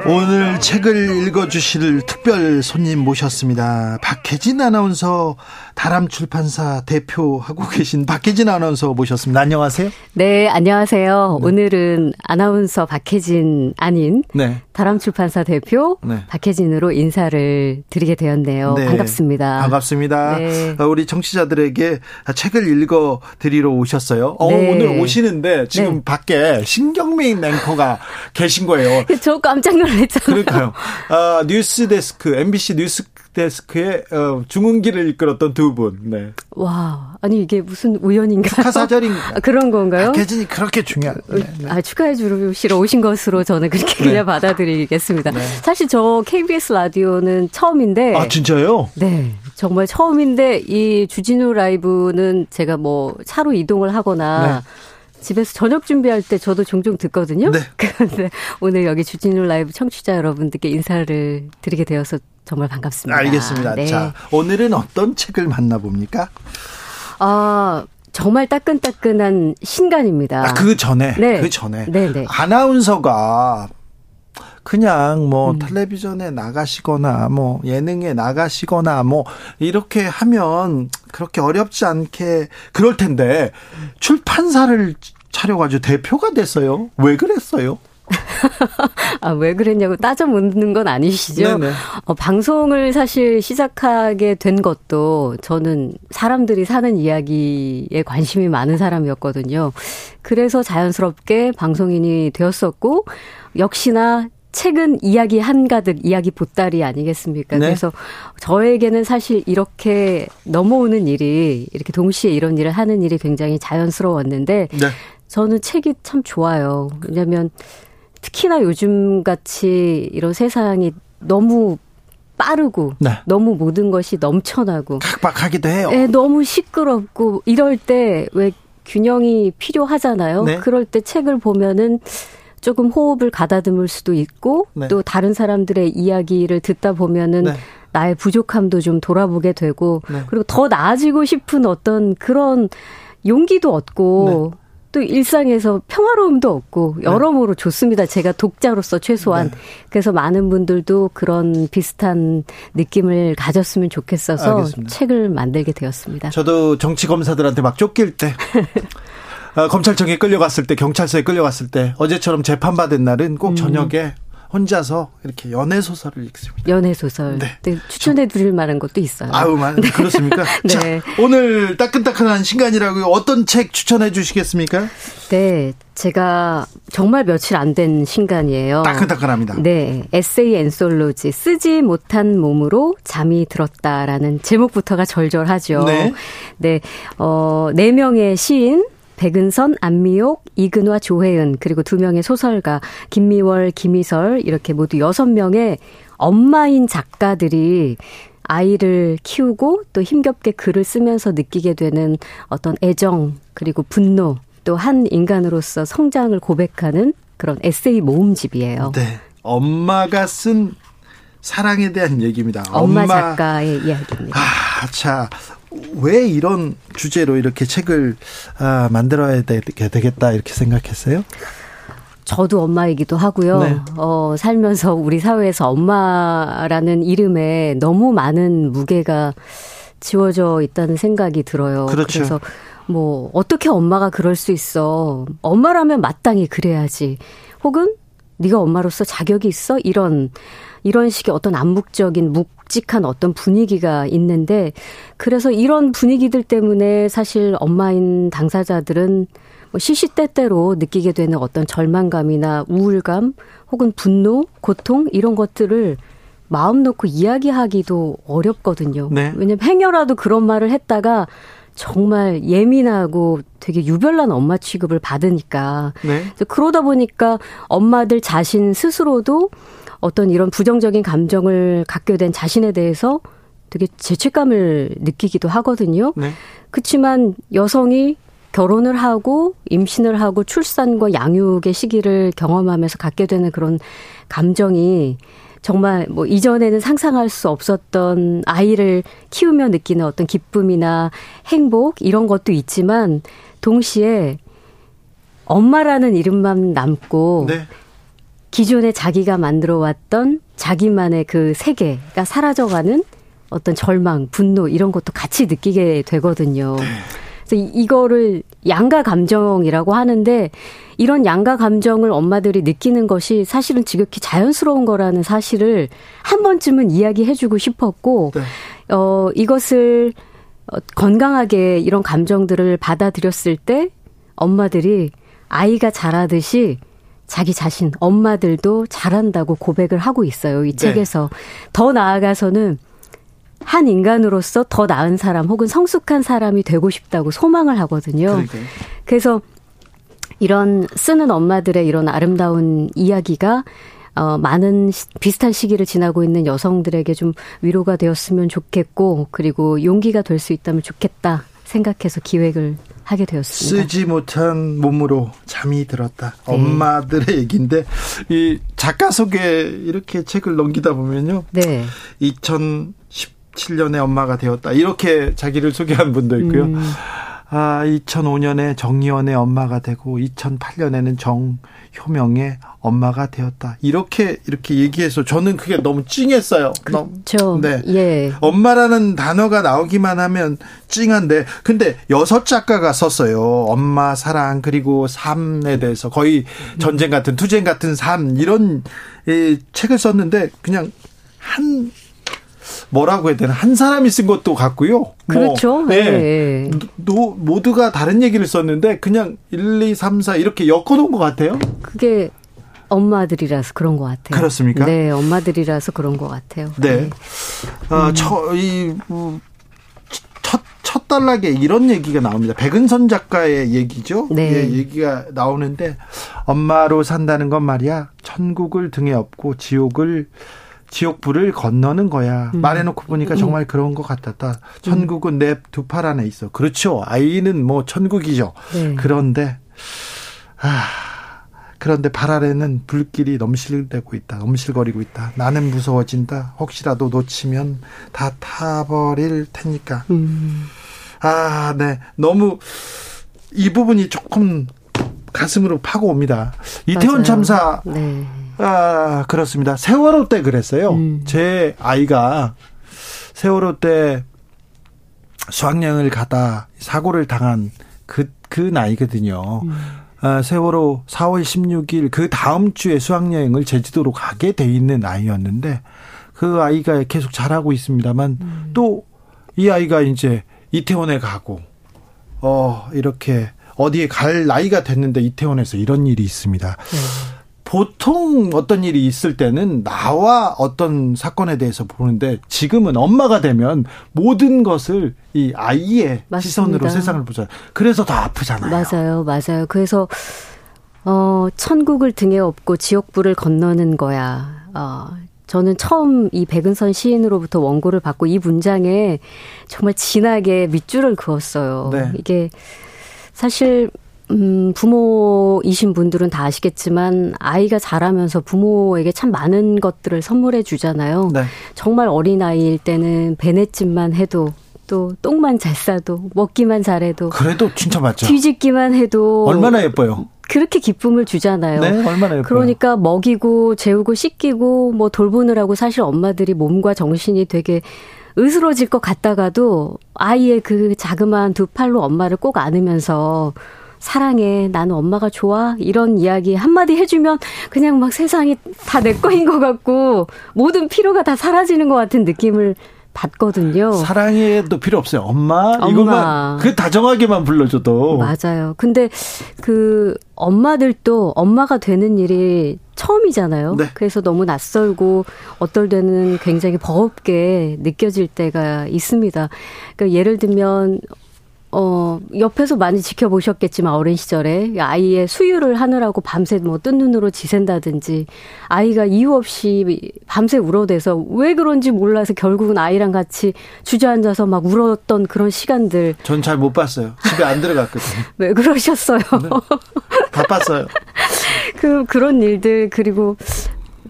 오늘 책을 읽어주실 특별 손님 모셨습니다. 박혜진 아나운서 다람 출판사 대표하고 계신 박혜진 아나운서 모셨습니다. 안녕하세요. 네, 안녕하세요. 네. 오늘은 아나운서 박혜진 아닌 네. 다람 출판사 대표 네. 박혜진으로 인사를 드리게 되었네요. 네. 반갑습니다. 반갑습니다. 네. 어, 우리 청취자들에게 책을 읽어 드리러 오셨어요. 어, 네. 오늘 오시는데 지금 밖에 신경민 앵커가 계신 거예요. 저 깜짝 놀랐잖아요. 그러니까요. 아, 뉴스 데스크, MBC 뉴스 데스크의 어, 중흥기를 이끌었던 두 분. 네. 와, 아니 이게 무슨 우연인가요? 축하 사절인 아, 그런 건가요? 박혜진이 그렇게 중요한. 네, 네. 아, 축하해 주시러 오신 것으로 저는 그렇게 네. 그냥 받아들이겠습니다. 네. 사실 저 KBS 라디오는 처음인데. 아, 진짜요? 네. 정말 처음인데 이 주진우 라이브는 제가 뭐 차로 이동을 하거나 네. 집에서 저녁 준비할 때 저도 종종 듣거든요. 네. 그런데 오늘 여기 주진우 라이브 청취자 여러분들께 인사를 드리게 되어서 정말 반갑습니다. 알겠습니다. 네. 자, 오늘은 어떤 책을 만나봅니까? 아, 정말 따끈따끈한 신간입니다. 아, 그 전에, 네. 그 전에. 네네. 네. 아나운서가 그냥 뭐 음. 텔레비전에 나가시거나 뭐 예능에 나가시거나 뭐 이렇게 하면 그렇게 어렵지 않게 그럴 텐데 출판사를 차려가지고 대표가 됐어요. 왜 그랬어요? 아, 왜 그랬냐고 따져 묻는 건 아니시죠? 어, 방송을 사실 시작하게 된 것도 저는 사람들이 사는 이야기에 관심이 많은 사람이었거든요. 그래서 자연스럽게 방송인이 되었었고, 역시나 책은 이야기 한가득, 이야기 보따리 아니겠습니까? 네. 그래서 저에게는 사실 이렇게 넘어오는 일이, 이렇게 동시에 이런 일을 하는 일이 굉장히 자연스러웠는데, 네. 저는 책이 참 좋아요. 왜냐면 특히나 요즘 같이 이런 세상이 너무 빠르고 네. 너무 모든 것이 넘쳐나고 각박하기도 해요. 네, 너무 시끄럽고 이럴 때 왜 균형이 필요하잖아요. 네. 그럴 때 책을 보면은 조금 호흡을 가다듬을 수도 있고 네. 또 다른 사람들의 이야기를 듣다 보면은 네. 나의 부족함도 좀 돌아보게 되고 네. 그리고 더 나아지고 싶은 어떤 그런 용기도 얻고 네. 또 일상에서 평화로움도 없고 네. 여러모로 네. 좋습니다. 제가 독자로서 최소한 네. 그래서 많은 분들도 그런 비슷한 느낌을 가졌으면 좋겠어서 알겠습니다. 책을 만들게 되었습니다. 저도 정치 검사들한테 막 쫓길 때 어, 검찰청에 끌려갔을 때 경찰서에 끌려갔을 때 어제처럼 재판받은 날은 꼭 음. 저녁에 혼자서 이렇게 연애 소설을 읽습니다. 연애 소설. 네. 네 추천해 드릴 만한 것도 있어요. 아우, 만 네. 그렇습니까? 네. 자, 오늘 따끈따끈한 신간이라고 어떤 책 추천해 주시겠습니까? 네. 제가 정말 며칠 안 된 신간이에요. 따끈따끈합니다. 네. 에세이 앤솔로지 쓰지 못한 몸으로 잠이 들었다라는 제목부터가 절절하죠. 네. 네. 어, 네 명의 시인 백은선, 안미옥, 이근화, 조혜은 그리고 두 명의 소설가 김미월, 김희설 이렇게 모두 여섯 명의 엄마인 작가들이 아이를 키우고 또 힘겹게 글을 쓰면서 느끼게 되는 어떤 애정 그리고 분노 또 한 인간으로서 성장을 고백하는 그런 에세이 모음집이에요. 네. 엄마가 쓴 사랑에 대한 얘기입니다. 엄마, 엄마 작가의 이야기입니다. 아, 자, 왜 이런 주제로 이렇게 책을 아, 만들어야 되겠다 이렇게 생각했어요? 저도 엄마이기도 하고요. 네. 어, 살면서 우리 사회에서 엄마라는 이름에 너무 많은 무게가 지워져 있다는 생각이 들어요. 그렇죠. 그래서 뭐 어떻게 엄마가 그럴 수 있어? 엄마라면 마땅히 그래야지. 혹은 네가 엄마로서 자격이 있어? 이런 이런 식의 어떤 암묵적인 묵직한 어떤 분위기가 있는데 그래서 이런 분위기들 때문에 사실 엄마인 당사자들은 뭐 시시때때로 느끼게 되는 어떤 절망감이나 우울감 혹은 분노, 고통 이런 것들을 마음 놓고 이야기하기도 어렵거든요. 네. 왜냐면 행여라도 그런 말을 했다가 정말 예민하고 되게 유별난 엄마 취급을 받으니까. 네. 그러다 보니까 엄마들 자신 스스로도 어떤 이런 부정적인 감정을 갖게 된 자신에 대해서 되게 죄책감을 느끼기도 하거든요. 네. 그렇지만 여성이 결혼을 하고 임신을 하고 출산과 양육의 시기를 경험하면서 갖게 되는 그런 감정이 정말 뭐 이전에는 상상할 수 없었던 아이를 키우며 느끼는 어떤 기쁨이나 행복 이런 것도 있지만 동시에 엄마라는 이름만 남고 네. 기존에 자기가 만들어 왔던 자기만의 그 세계가 사라져가는 어떤 절망, 분노 이런 것도 같이 느끼게 되거든요. 네. 그래서 이거를 양가 감정이라고 하는데 이런 양가 감정을 엄마들이 느끼는 것이 사실은 지극히 자연스러운 거라는 사실을 한 번쯤은 이야기해주고 싶었고, 네. 어, 이것을 어, 건강하게 이런 감정들을 받아들였을 때 엄마들이 아이가 자라듯이 자기 자신, 엄마들도 잘한다고 고백을 하고 있어요. 이 네. 책에서. 더 나아가서는 한 인간으로서 더 나은 사람 혹은 성숙한 사람이 되고 싶다고 소망을 하거든요. 그러니까요. 그래서 이런 쓰는 엄마들의 이런 아름다운 이야기가 어, 많은 시, 비슷한 시기를 지나고 있는 여성들에게 좀 위로가 되었으면 좋겠고, 그리고 용기가 될 수 있다면 좋겠다 생각해서 기획을 하게 되었습니다. 쓰지 못한 몸으로 잠이 들었다. 네. 엄마들의 얘기인데, 이 작가 속에 이렇게 책을 넘기다 보면요. 네. 2017년에 엄마가 되었다. 이렇게 자기를 소개한 분도 있고요. 음. 아, 2005년에 정리원의 엄마가 되고 2008년에는 정효명의 엄마가 되었다. 이렇게 이렇게 얘기해서 저는 그게 너무 찡했어요. 그렇죠. 네. 예. 엄마라는 단어가 나오기만 하면 찡한데 근데 여섯 작가가 썼어요. 엄마 사랑 그리고 삶에 대해서 거의 전쟁 같은 투쟁 같은 삶 이런 이 책을 썼는데 그냥 한 뭐라고 해야 되나 한 사람이 쓴 것도 같고요. 뭐 그렇죠. 뭐, 네. 네. 노, 모두가 다른 얘기를 썼는데 그냥 1, 2, 3, 4 이렇게 엮어놓은 것 같아요. 그게 엄마들이라서 그런 것 같아요. 그렇습니까? 네, 엄마들이라서 그런 것 같아요. 네. 네. 아, 음. 저, 이, 뭐, 첫, 첫 단락에 이런 얘기가 나옵니다. 백은선 작가의 얘기죠. 네. 예, 얘기가 나오는데, 엄마로 산다는 건 말이야, 천국을 등에 업고 지옥을 지옥불을 건너는 거야. 음. 말해놓고 보니까 음. 정말 그런 것 같았다. 천국은 내 두 팔 안에 있어. 그렇죠. 아이는 뭐 천국이죠. 네. 그런데 아 그런데 발 아래는 불길이 넘실대고 있다. 넘실거리고 있다. 나는 무서워진다. 혹시라도 놓치면 다 타버릴 테니까. 음. 아, 네. 너무 이 부분이 조금 가슴으로 파고 옵니다. 이태원 맞아요. 참사 네. 아, 그렇습니다. 세월호 때 그랬어요. 음. 제 아이가 세월호 때 수학여행을 가다 사고를 당한 그, 그 나이거든요. 음. 아, 세월호 4월 16일 그 다음 주에 수학여행을 제주도로 가게 돼 있는 아이였는데 그 아이가 계속 자라고 있습니다만 음. 또이 아이가 이제 이태원에 가고 어, 이렇게 어디에 갈 나이가 됐는데 이태원에서 이런 일이 있습니다. 네. 보통 어떤 일이 있을 때는 나와 어떤 사건에 대해서 보는데 지금은 엄마가 되면 모든 것을 이 아이의 맞습니다. 시선으로 세상을 보잖아요. 그래서 더 아프잖아요. 맞아요. 맞아요. 그래서 어 천국을 등에 업고 지옥불을 건너는 거야. 어 저는 처음 이 백은선 시인으로부터 원고를 받고 이 문장에 정말 진하게 밑줄을 그었어요. 네. 이게 사실 음, 부모이신 분들은 다 아시겠지만 아이가 자라면서 부모에게 참 많은 것들을 선물해 주잖아요. 네. 정말 어린 아이일 때는 배냇집만 해도 또 똥만 잘 싸도 먹기만 잘해도 그래도 진짜 맞죠. 뒤집기만 해도 얼마나 예뻐요. 그렇게 기쁨을 주잖아요. 네, 얼마나 예뻐요. 그러니까 먹이고 재우고 씻기고 뭐 돌보느라고 사실 엄마들이 몸과 정신이 되게 으스러질 것 같다가도 아이의 그 자그마한 두 팔로 엄마를 꼭 안으면서 사랑해, 나는 엄마가 좋아, 이런 이야기 한마디 해주면 그냥 막 세상이 다 내 거인 것 같고 모든 피로가 다 사라지는 것 같은 느낌을 받거든요. 사랑해도 필요 없어요. 엄마, 엄마. 이것만 그 다정하게만 불러줘도 맞아요. 근데 그 엄마들도 엄마가 되는 일이 처음이잖아요. 네. 그래서 너무 낯설고 어떨 때는 굉장히 버겁게 느껴질 때가 있습니다. 그러니까 예를 들면 어, 옆에서 많이 지켜보셨겠지만 어린 시절에 아이의 수유를 하느라고 밤새 뭐 뜬 눈으로 지샌다든지 아이가 이유 없이 밤새 울어대서 왜 그런지 몰라서 결국은 아이랑 같이 주저앉아서 막 울었던 그런 시간들. 전 잘 못 봤어요. 집에 안 들어갔거든요. 왜 그러셨어요? 네. 바빴어요. 그, 그런 일들, 그리고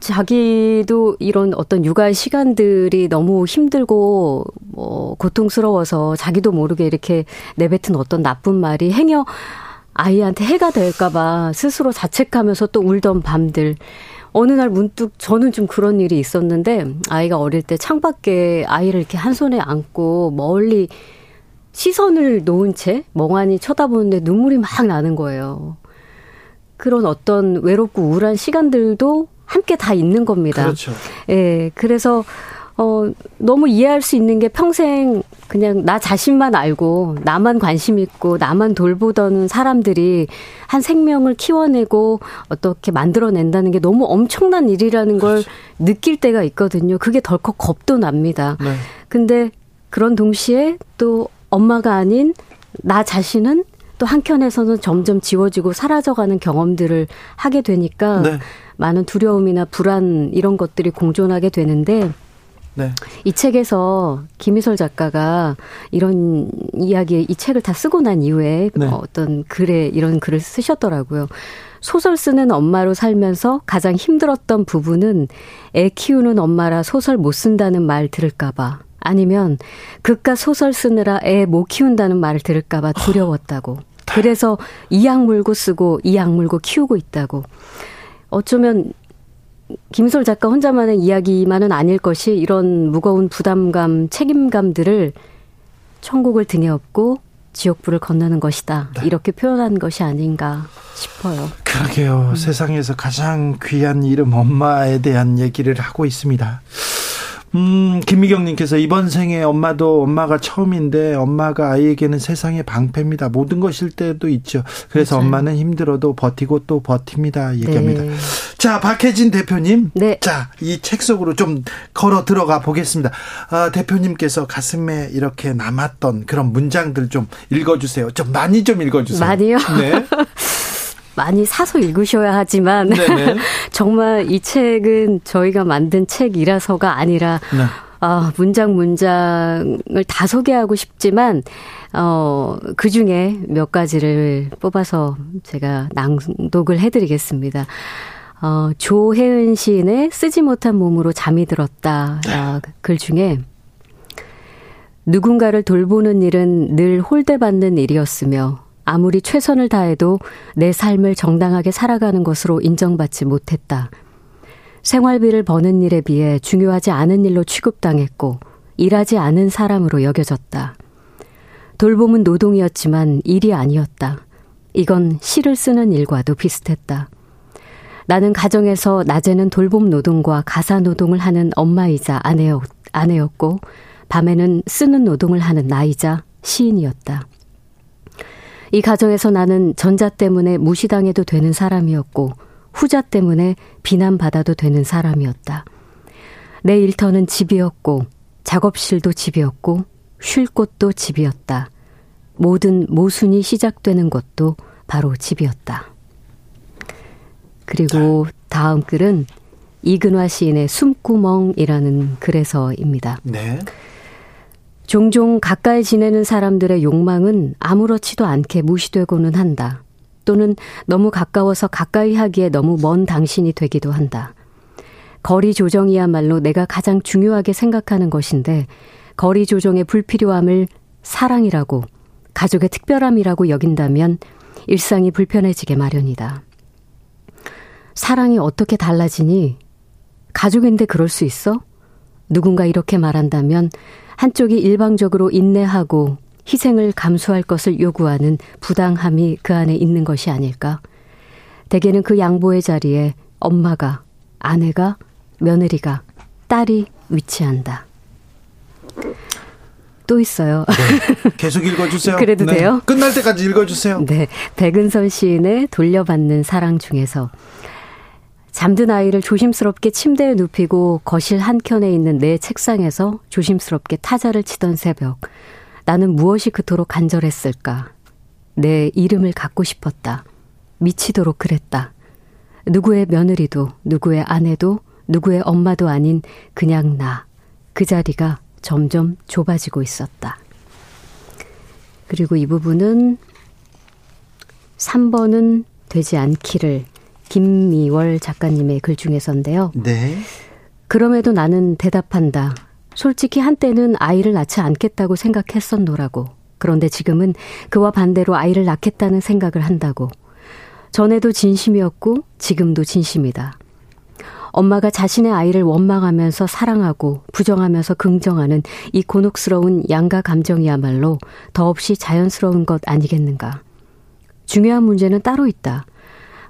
자기도 이런 어떤 육아 시간들이 너무 힘들고 뭐 고통스러워서 자기도 모르게 이렇게 내뱉은 어떤 나쁜 말이 행여 아이한테 해가 될까봐 스스로 자책하면서 또 울던 밤들. 어느 날 문득 저는 좀 그런 일이 있었는데 아이가 어릴 때 창밖에 아이를 이렇게 한 손에 안고 멀리 시선을 놓은 채 멍하니 쳐다보는데 눈물이 막 나는 거예요. 그런 어떤 외롭고 우울한 시간들도 함께 다 있는 겁니다. 그렇죠. 예, 그래서 어, 너무 이해할 수 있는 게 평생 그냥 나 자신만 알고 나만 관심 있고 나만 돌보던 사람들이 한 생명을 키워내고 어떻게 만들어낸다는 게 너무 엄청난 일이라는 걸 그렇죠. 느낄 때가 있거든요. 그게 덜컥 겁도 납니다. 네. 근데 그런 동시에 또 엄마가 아닌 나 자신은 또 한켠에서는 점점 지워지고 사라져가는 경험들을 하게 되니까 네. 많은 두려움이나 불안 이런 것들이 공존하게 되는데 네. 이 책에서 김희설 작가가 이런 이야기, 이 책을 다 쓰고 난 이후에 네. 어떤 글에 이런 글을 쓰셨더라고요. 소설 쓰는 엄마로 살면서 가장 힘들었던 부분은 애 키우는 엄마라 소설 못 쓴다는 말 들을까봐 아니면 그깟 소설 쓰느라 애 못 키운다는 말을 들을까봐 두려웠다고. 그래서 이악 물고 쓰고 이악 물고 키우고 있다고. 어쩌면 김솔 작가 혼자만의 이야기만은 아닐 것이 이런 무거운 부담감, 책임감들을 천국을 등에 업고 지옥불을 건너는 것이다. 네. 이렇게 표현한 것이 아닌가 싶어요. 그러게요. 음. 세상에서 가장 귀한 이름 엄마에 대한 얘기를 하고 있습니다. 음, 김미경님께서 이번 생에 엄마도 엄마가 처음인데 엄마가 아이에게는 세상의 방패입니다. 모든 것일 때도 있죠. 그래서 맞아요. 엄마는 힘들어도 버티고 또 버팁니다. 얘기합니다. 네. 자, 박혜진 대표님. 네. 자, 이 책 속으로 좀 걸어 들어가 보겠습니다. 아, 대표님께서 가슴에 이렇게 남았던 그런 문장들 좀 읽어주세요. 좀 많이 좀 읽어주세요. 많이요? 네. 많이 사서 읽으셔야 하지만 정말 이 책은 저희가 만든 책이라서가 아니라 네. 아, 문장 문장을 다 소개하고 싶지만 어, 그 중에 몇 가지를 뽑아서 제가 낭독을 해드리겠습니다. 어, 조혜은 시인의 쓰지 못한 몸으로 잠이 들었다. 아, 글 중에 누군가를 돌보는 일은 늘 홀대받는 일이었으며 아무리 최선을 다해도 내 삶을 정당하게 살아가는 것으로 인정받지 못했다. 생활비를 버는 일에 비해 중요하지 않은 일로 취급당했고 일하지 않은 사람으로 여겨졌다. 돌봄은 노동이었지만 일이 아니었다. 이건 시를 쓰는 일과도 비슷했다. 나는 가정에서 낮에는 돌봄 노동과 가사 노동을 하는 엄마이자 아내였, 아내였고 밤에는 쓰는 노동을 하는 나이자 시인이었다. 이 가정에서 나는 전자 때문에 무시당해도 되는 사람이었고 후자 때문에 비난받아도 되는 사람이었다. 내 일터는 집이었고 작업실도 집이었고 쉴 곳도 집이었다. 모든 모순이 시작되는 곳도 바로 집이었다. 그리고 다음 글은 이근화 시인의 숨구멍이라는 글에서입니다. 네. 종종 가까이 지내는 사람들의 욕망은 아무렇지도 않게 무시되고는 한다. 또는 너무 가까워서 가까이 하기에 너무 먼 당신이 되기도 한다. 거리 조정이야말로 내가 가장 중요하게 생각하는 것인데 거리 조정의 불필요함을 사랑이라고 가족의 특별함이라고 여긴다면 일상이 불편해지게 마련이다. 사랑이 어떻게 달라지니? 가족인데 그럴 수 있어? 누군가 이렇게 말한다면 한쪽이 일방적으로 인내하고 희생을 감수할 것을 요구하는 부당함이 그 안에 있는 것이 아닐까? 대개는 그 양보의 자리에 엄마가, 아내가, 며느리가, 딸이 위치한다. 또 있어요. 네. 계속 읽어주세요. 그래도 네. 돼요? 끝날 때까지 읽어주세요. 네. 백은선 시인의 돌려받는 사랑 중에서 잠든 아이를 조심스럽게 침대에 눕히고 거실 한켠에 있는 내 책상에서 조심스럽게 타자를 치던 새벽. 나는 무엇이 그토록 간절했을까? 내 이름을 갖고 싶었다. 미치도록 그랬다. 누구의 며느리도, 누구의 아내도, 누구의 엄마도 아닌 그냥 나. 그 자리가 점점 좁아지고 있었다. 그리고 이 부분은 3번은 되지 않기를 김미월 작가님의 글 중에서인데요. 네. 그럼에도 나는 대답한다. 솔직히 한때는 아이를 낳지 않겠다고 생각했었노라고. 그런데 지금은 그와 반대로 아이를 낳겠다는 생각을 한다고. 전에도 진심이었고 지금도 진심이다. 엄마가 자신의 아이를 원망하면서 사랑하고 부정하면서 긍정하는 이 곤혹스러운 양가 감정이야말로 더없이 자연스러운 것 아니겠는가. 중요한 문제는 따로 있다.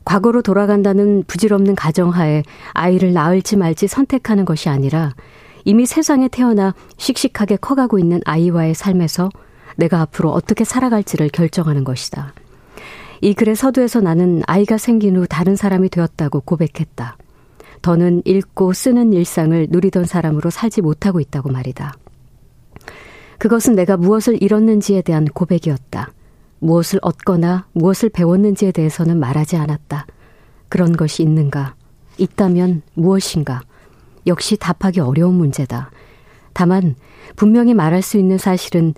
과거로 돌아간다는 부질없는 가정하에 아이를 낳을지 말지 선택하는 것이 아니라 이미 세상에 태어나 씩씩하게 커가고 있는 아이와의 삶에서 내가 앞으로 어떻게 살아갈지를 결정하는 것이다. 이 글의 서두에서 나는 아이가 생긴 후 다른 사람이 되었다고 고백했다. 더는 읽고 쓰는 일상을 누리던 사람으로 살지 못하고 있다고 말이다. 그것은 내가 무엇을 잃었는지에 대한 고백이었다. 무엇을 얻거나 무엇을 배웠는지에 대해서는 말하지 않았다. 그런 것이 있는가? 있다면 무엇인가? 역시 답하기 어려운 문제다. 다만 분명히 말할 수 있는 사실은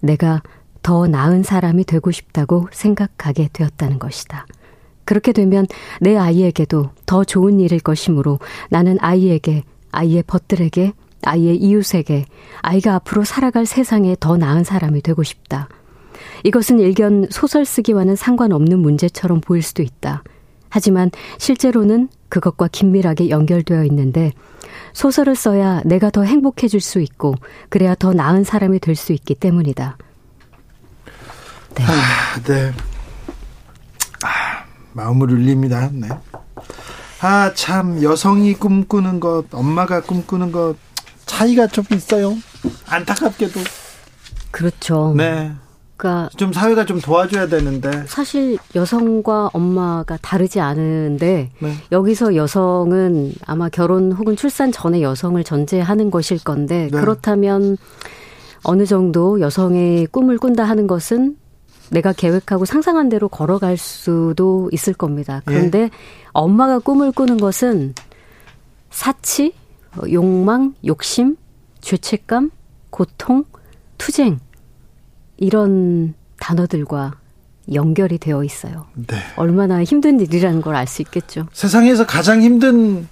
내가 더 나은 사람이 되고 싶다고 생각하게 되었다는 것이다. 그렇게 되면 내 아이에게도 더 좋은 일일 것이므로 나는 아이에게, 아이의 벗들에게, 아이의 이웃에게, 아이가 앞으로 살아갈 세상에 더 나은 사람이 되고 싶다. 이것은 일견 소설 쓰기와는 상관없는 문제처럼 보일 수도 있다. 하지만 실제로는 그것과 긴밀하게 연결되어 있는데 소설을 써야 내가 더 행복해질 수 있고 그래야 더 나은 사람이 될 수 있기 때문이다. 네. 아, 네. 아, 마음을 울립니다. 네. 아, 참, 여성이 꿈꾸는 것, 엄마가 꿈꾸는 것, 차이가 좀 있어요. 안타깝게도. 그렇죠. 네. 그러니까 좀 사회가 좀 도와줘야 되는데 사실 여성과 엄마가 다르지 않은데 네. 여기서 여성은 아마 결혼 혹은 출산 전에 여성을 전제하는 것일 건데 네. 그렇다면 어느 정도 여성의 꿈을 꾼다 하는 것은 내가 계획하고 상상한 대로 걸어갈 수도 있을 겁니다. 예. 그런데 예. 엄마가 꿈을 꾸는 것은 사치, 욕망, 욕심, 죄책감, 고통, 투쟁 이런 단어들과 연결이 되어 있어요. 네. 얼마나 힘든 일이라는 걸 알 수 있겠죠. 세상에서 가장 힘든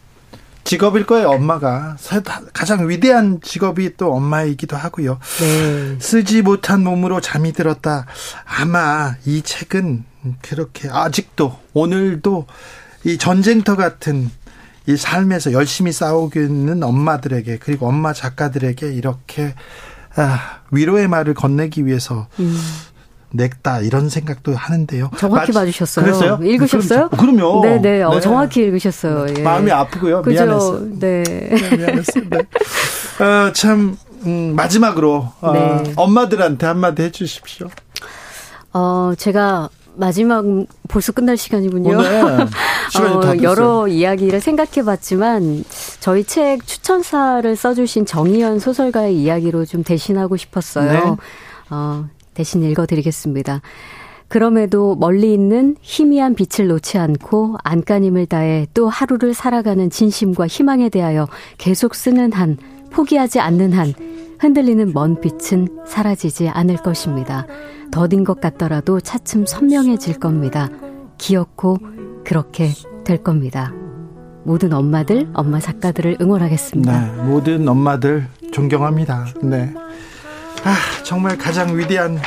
직업일 거예요, 엄마가. 가장 위대한 직업이 또 엄마이기도 하고요. 네. 쓰지 못한 몸으로 잠이 들었다. 아마 이 책은 그렇게 아직도 오늘도 이 전쟁터 같은 이 삶에서 열심히 싸우고 있는 엄마들에게 그리고 엄마 작가들에게 이렇게 아, 위로의 말을 건네기 위해서 음. 냈다 이런 생각도 하는데요. 정확히 맞, 봐주셨어요. 그랬어요? 읽으셨어요? 그럼, 요 네네. 네. 어, 정확히 읽으셨어요. 예. 마음이 아프고요. 그죠? 미안했어요. 네. 네 미안했어요. 네. 어, 참 음, 마지막으로 어, 네. 엄마들한테 한마디 해주십시오. 어 제가 마지막 벌써 끝날 시간이군요. 어, 여러 이야기를 생각해봤지만 저희 책 추천사를 써주신 정희연 소설가의 이야기로 좀 대신하고 싶었어요. 네. 어, 대신 읽어드리겠습니다. 그럼에도 멀리 있는 희미한 빛을 놓지 않고 안간힘을 다해 또 하루를 살아가는 진심과 희망에 대하여 계속 쓰는 한, 포기하지 않는 한, 흔들리는 먼 빛은 사라지지 않을 것입니다. 더딘 것 같더라도 차츰 선명해질 겁니다. 기어코 그렇게 될 겁니다. 모든 엄마들, 엄마 작가들을 응원하겠습니다. 네, 모든 엄마들 존경합니다. 네. 아, 정말 가장 위대한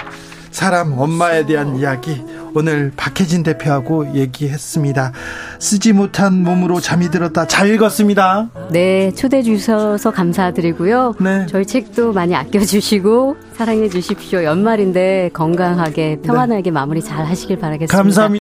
사람, 엄마에 대한 이야기. 오늘 박혜진 대표하고 얘기했습니다. 쓰지 못한 몸으로 잠이 들었다. 잘 읽었습니다. 네, 초대해 주셔서 감사드리고요. 네. 저희 책도 많이 아껴주시고 사랑해 주십시오. 연말인데 건강하게 평안하게 네. 마무리 잘 하시길 바라겠습니다. 감사합니다.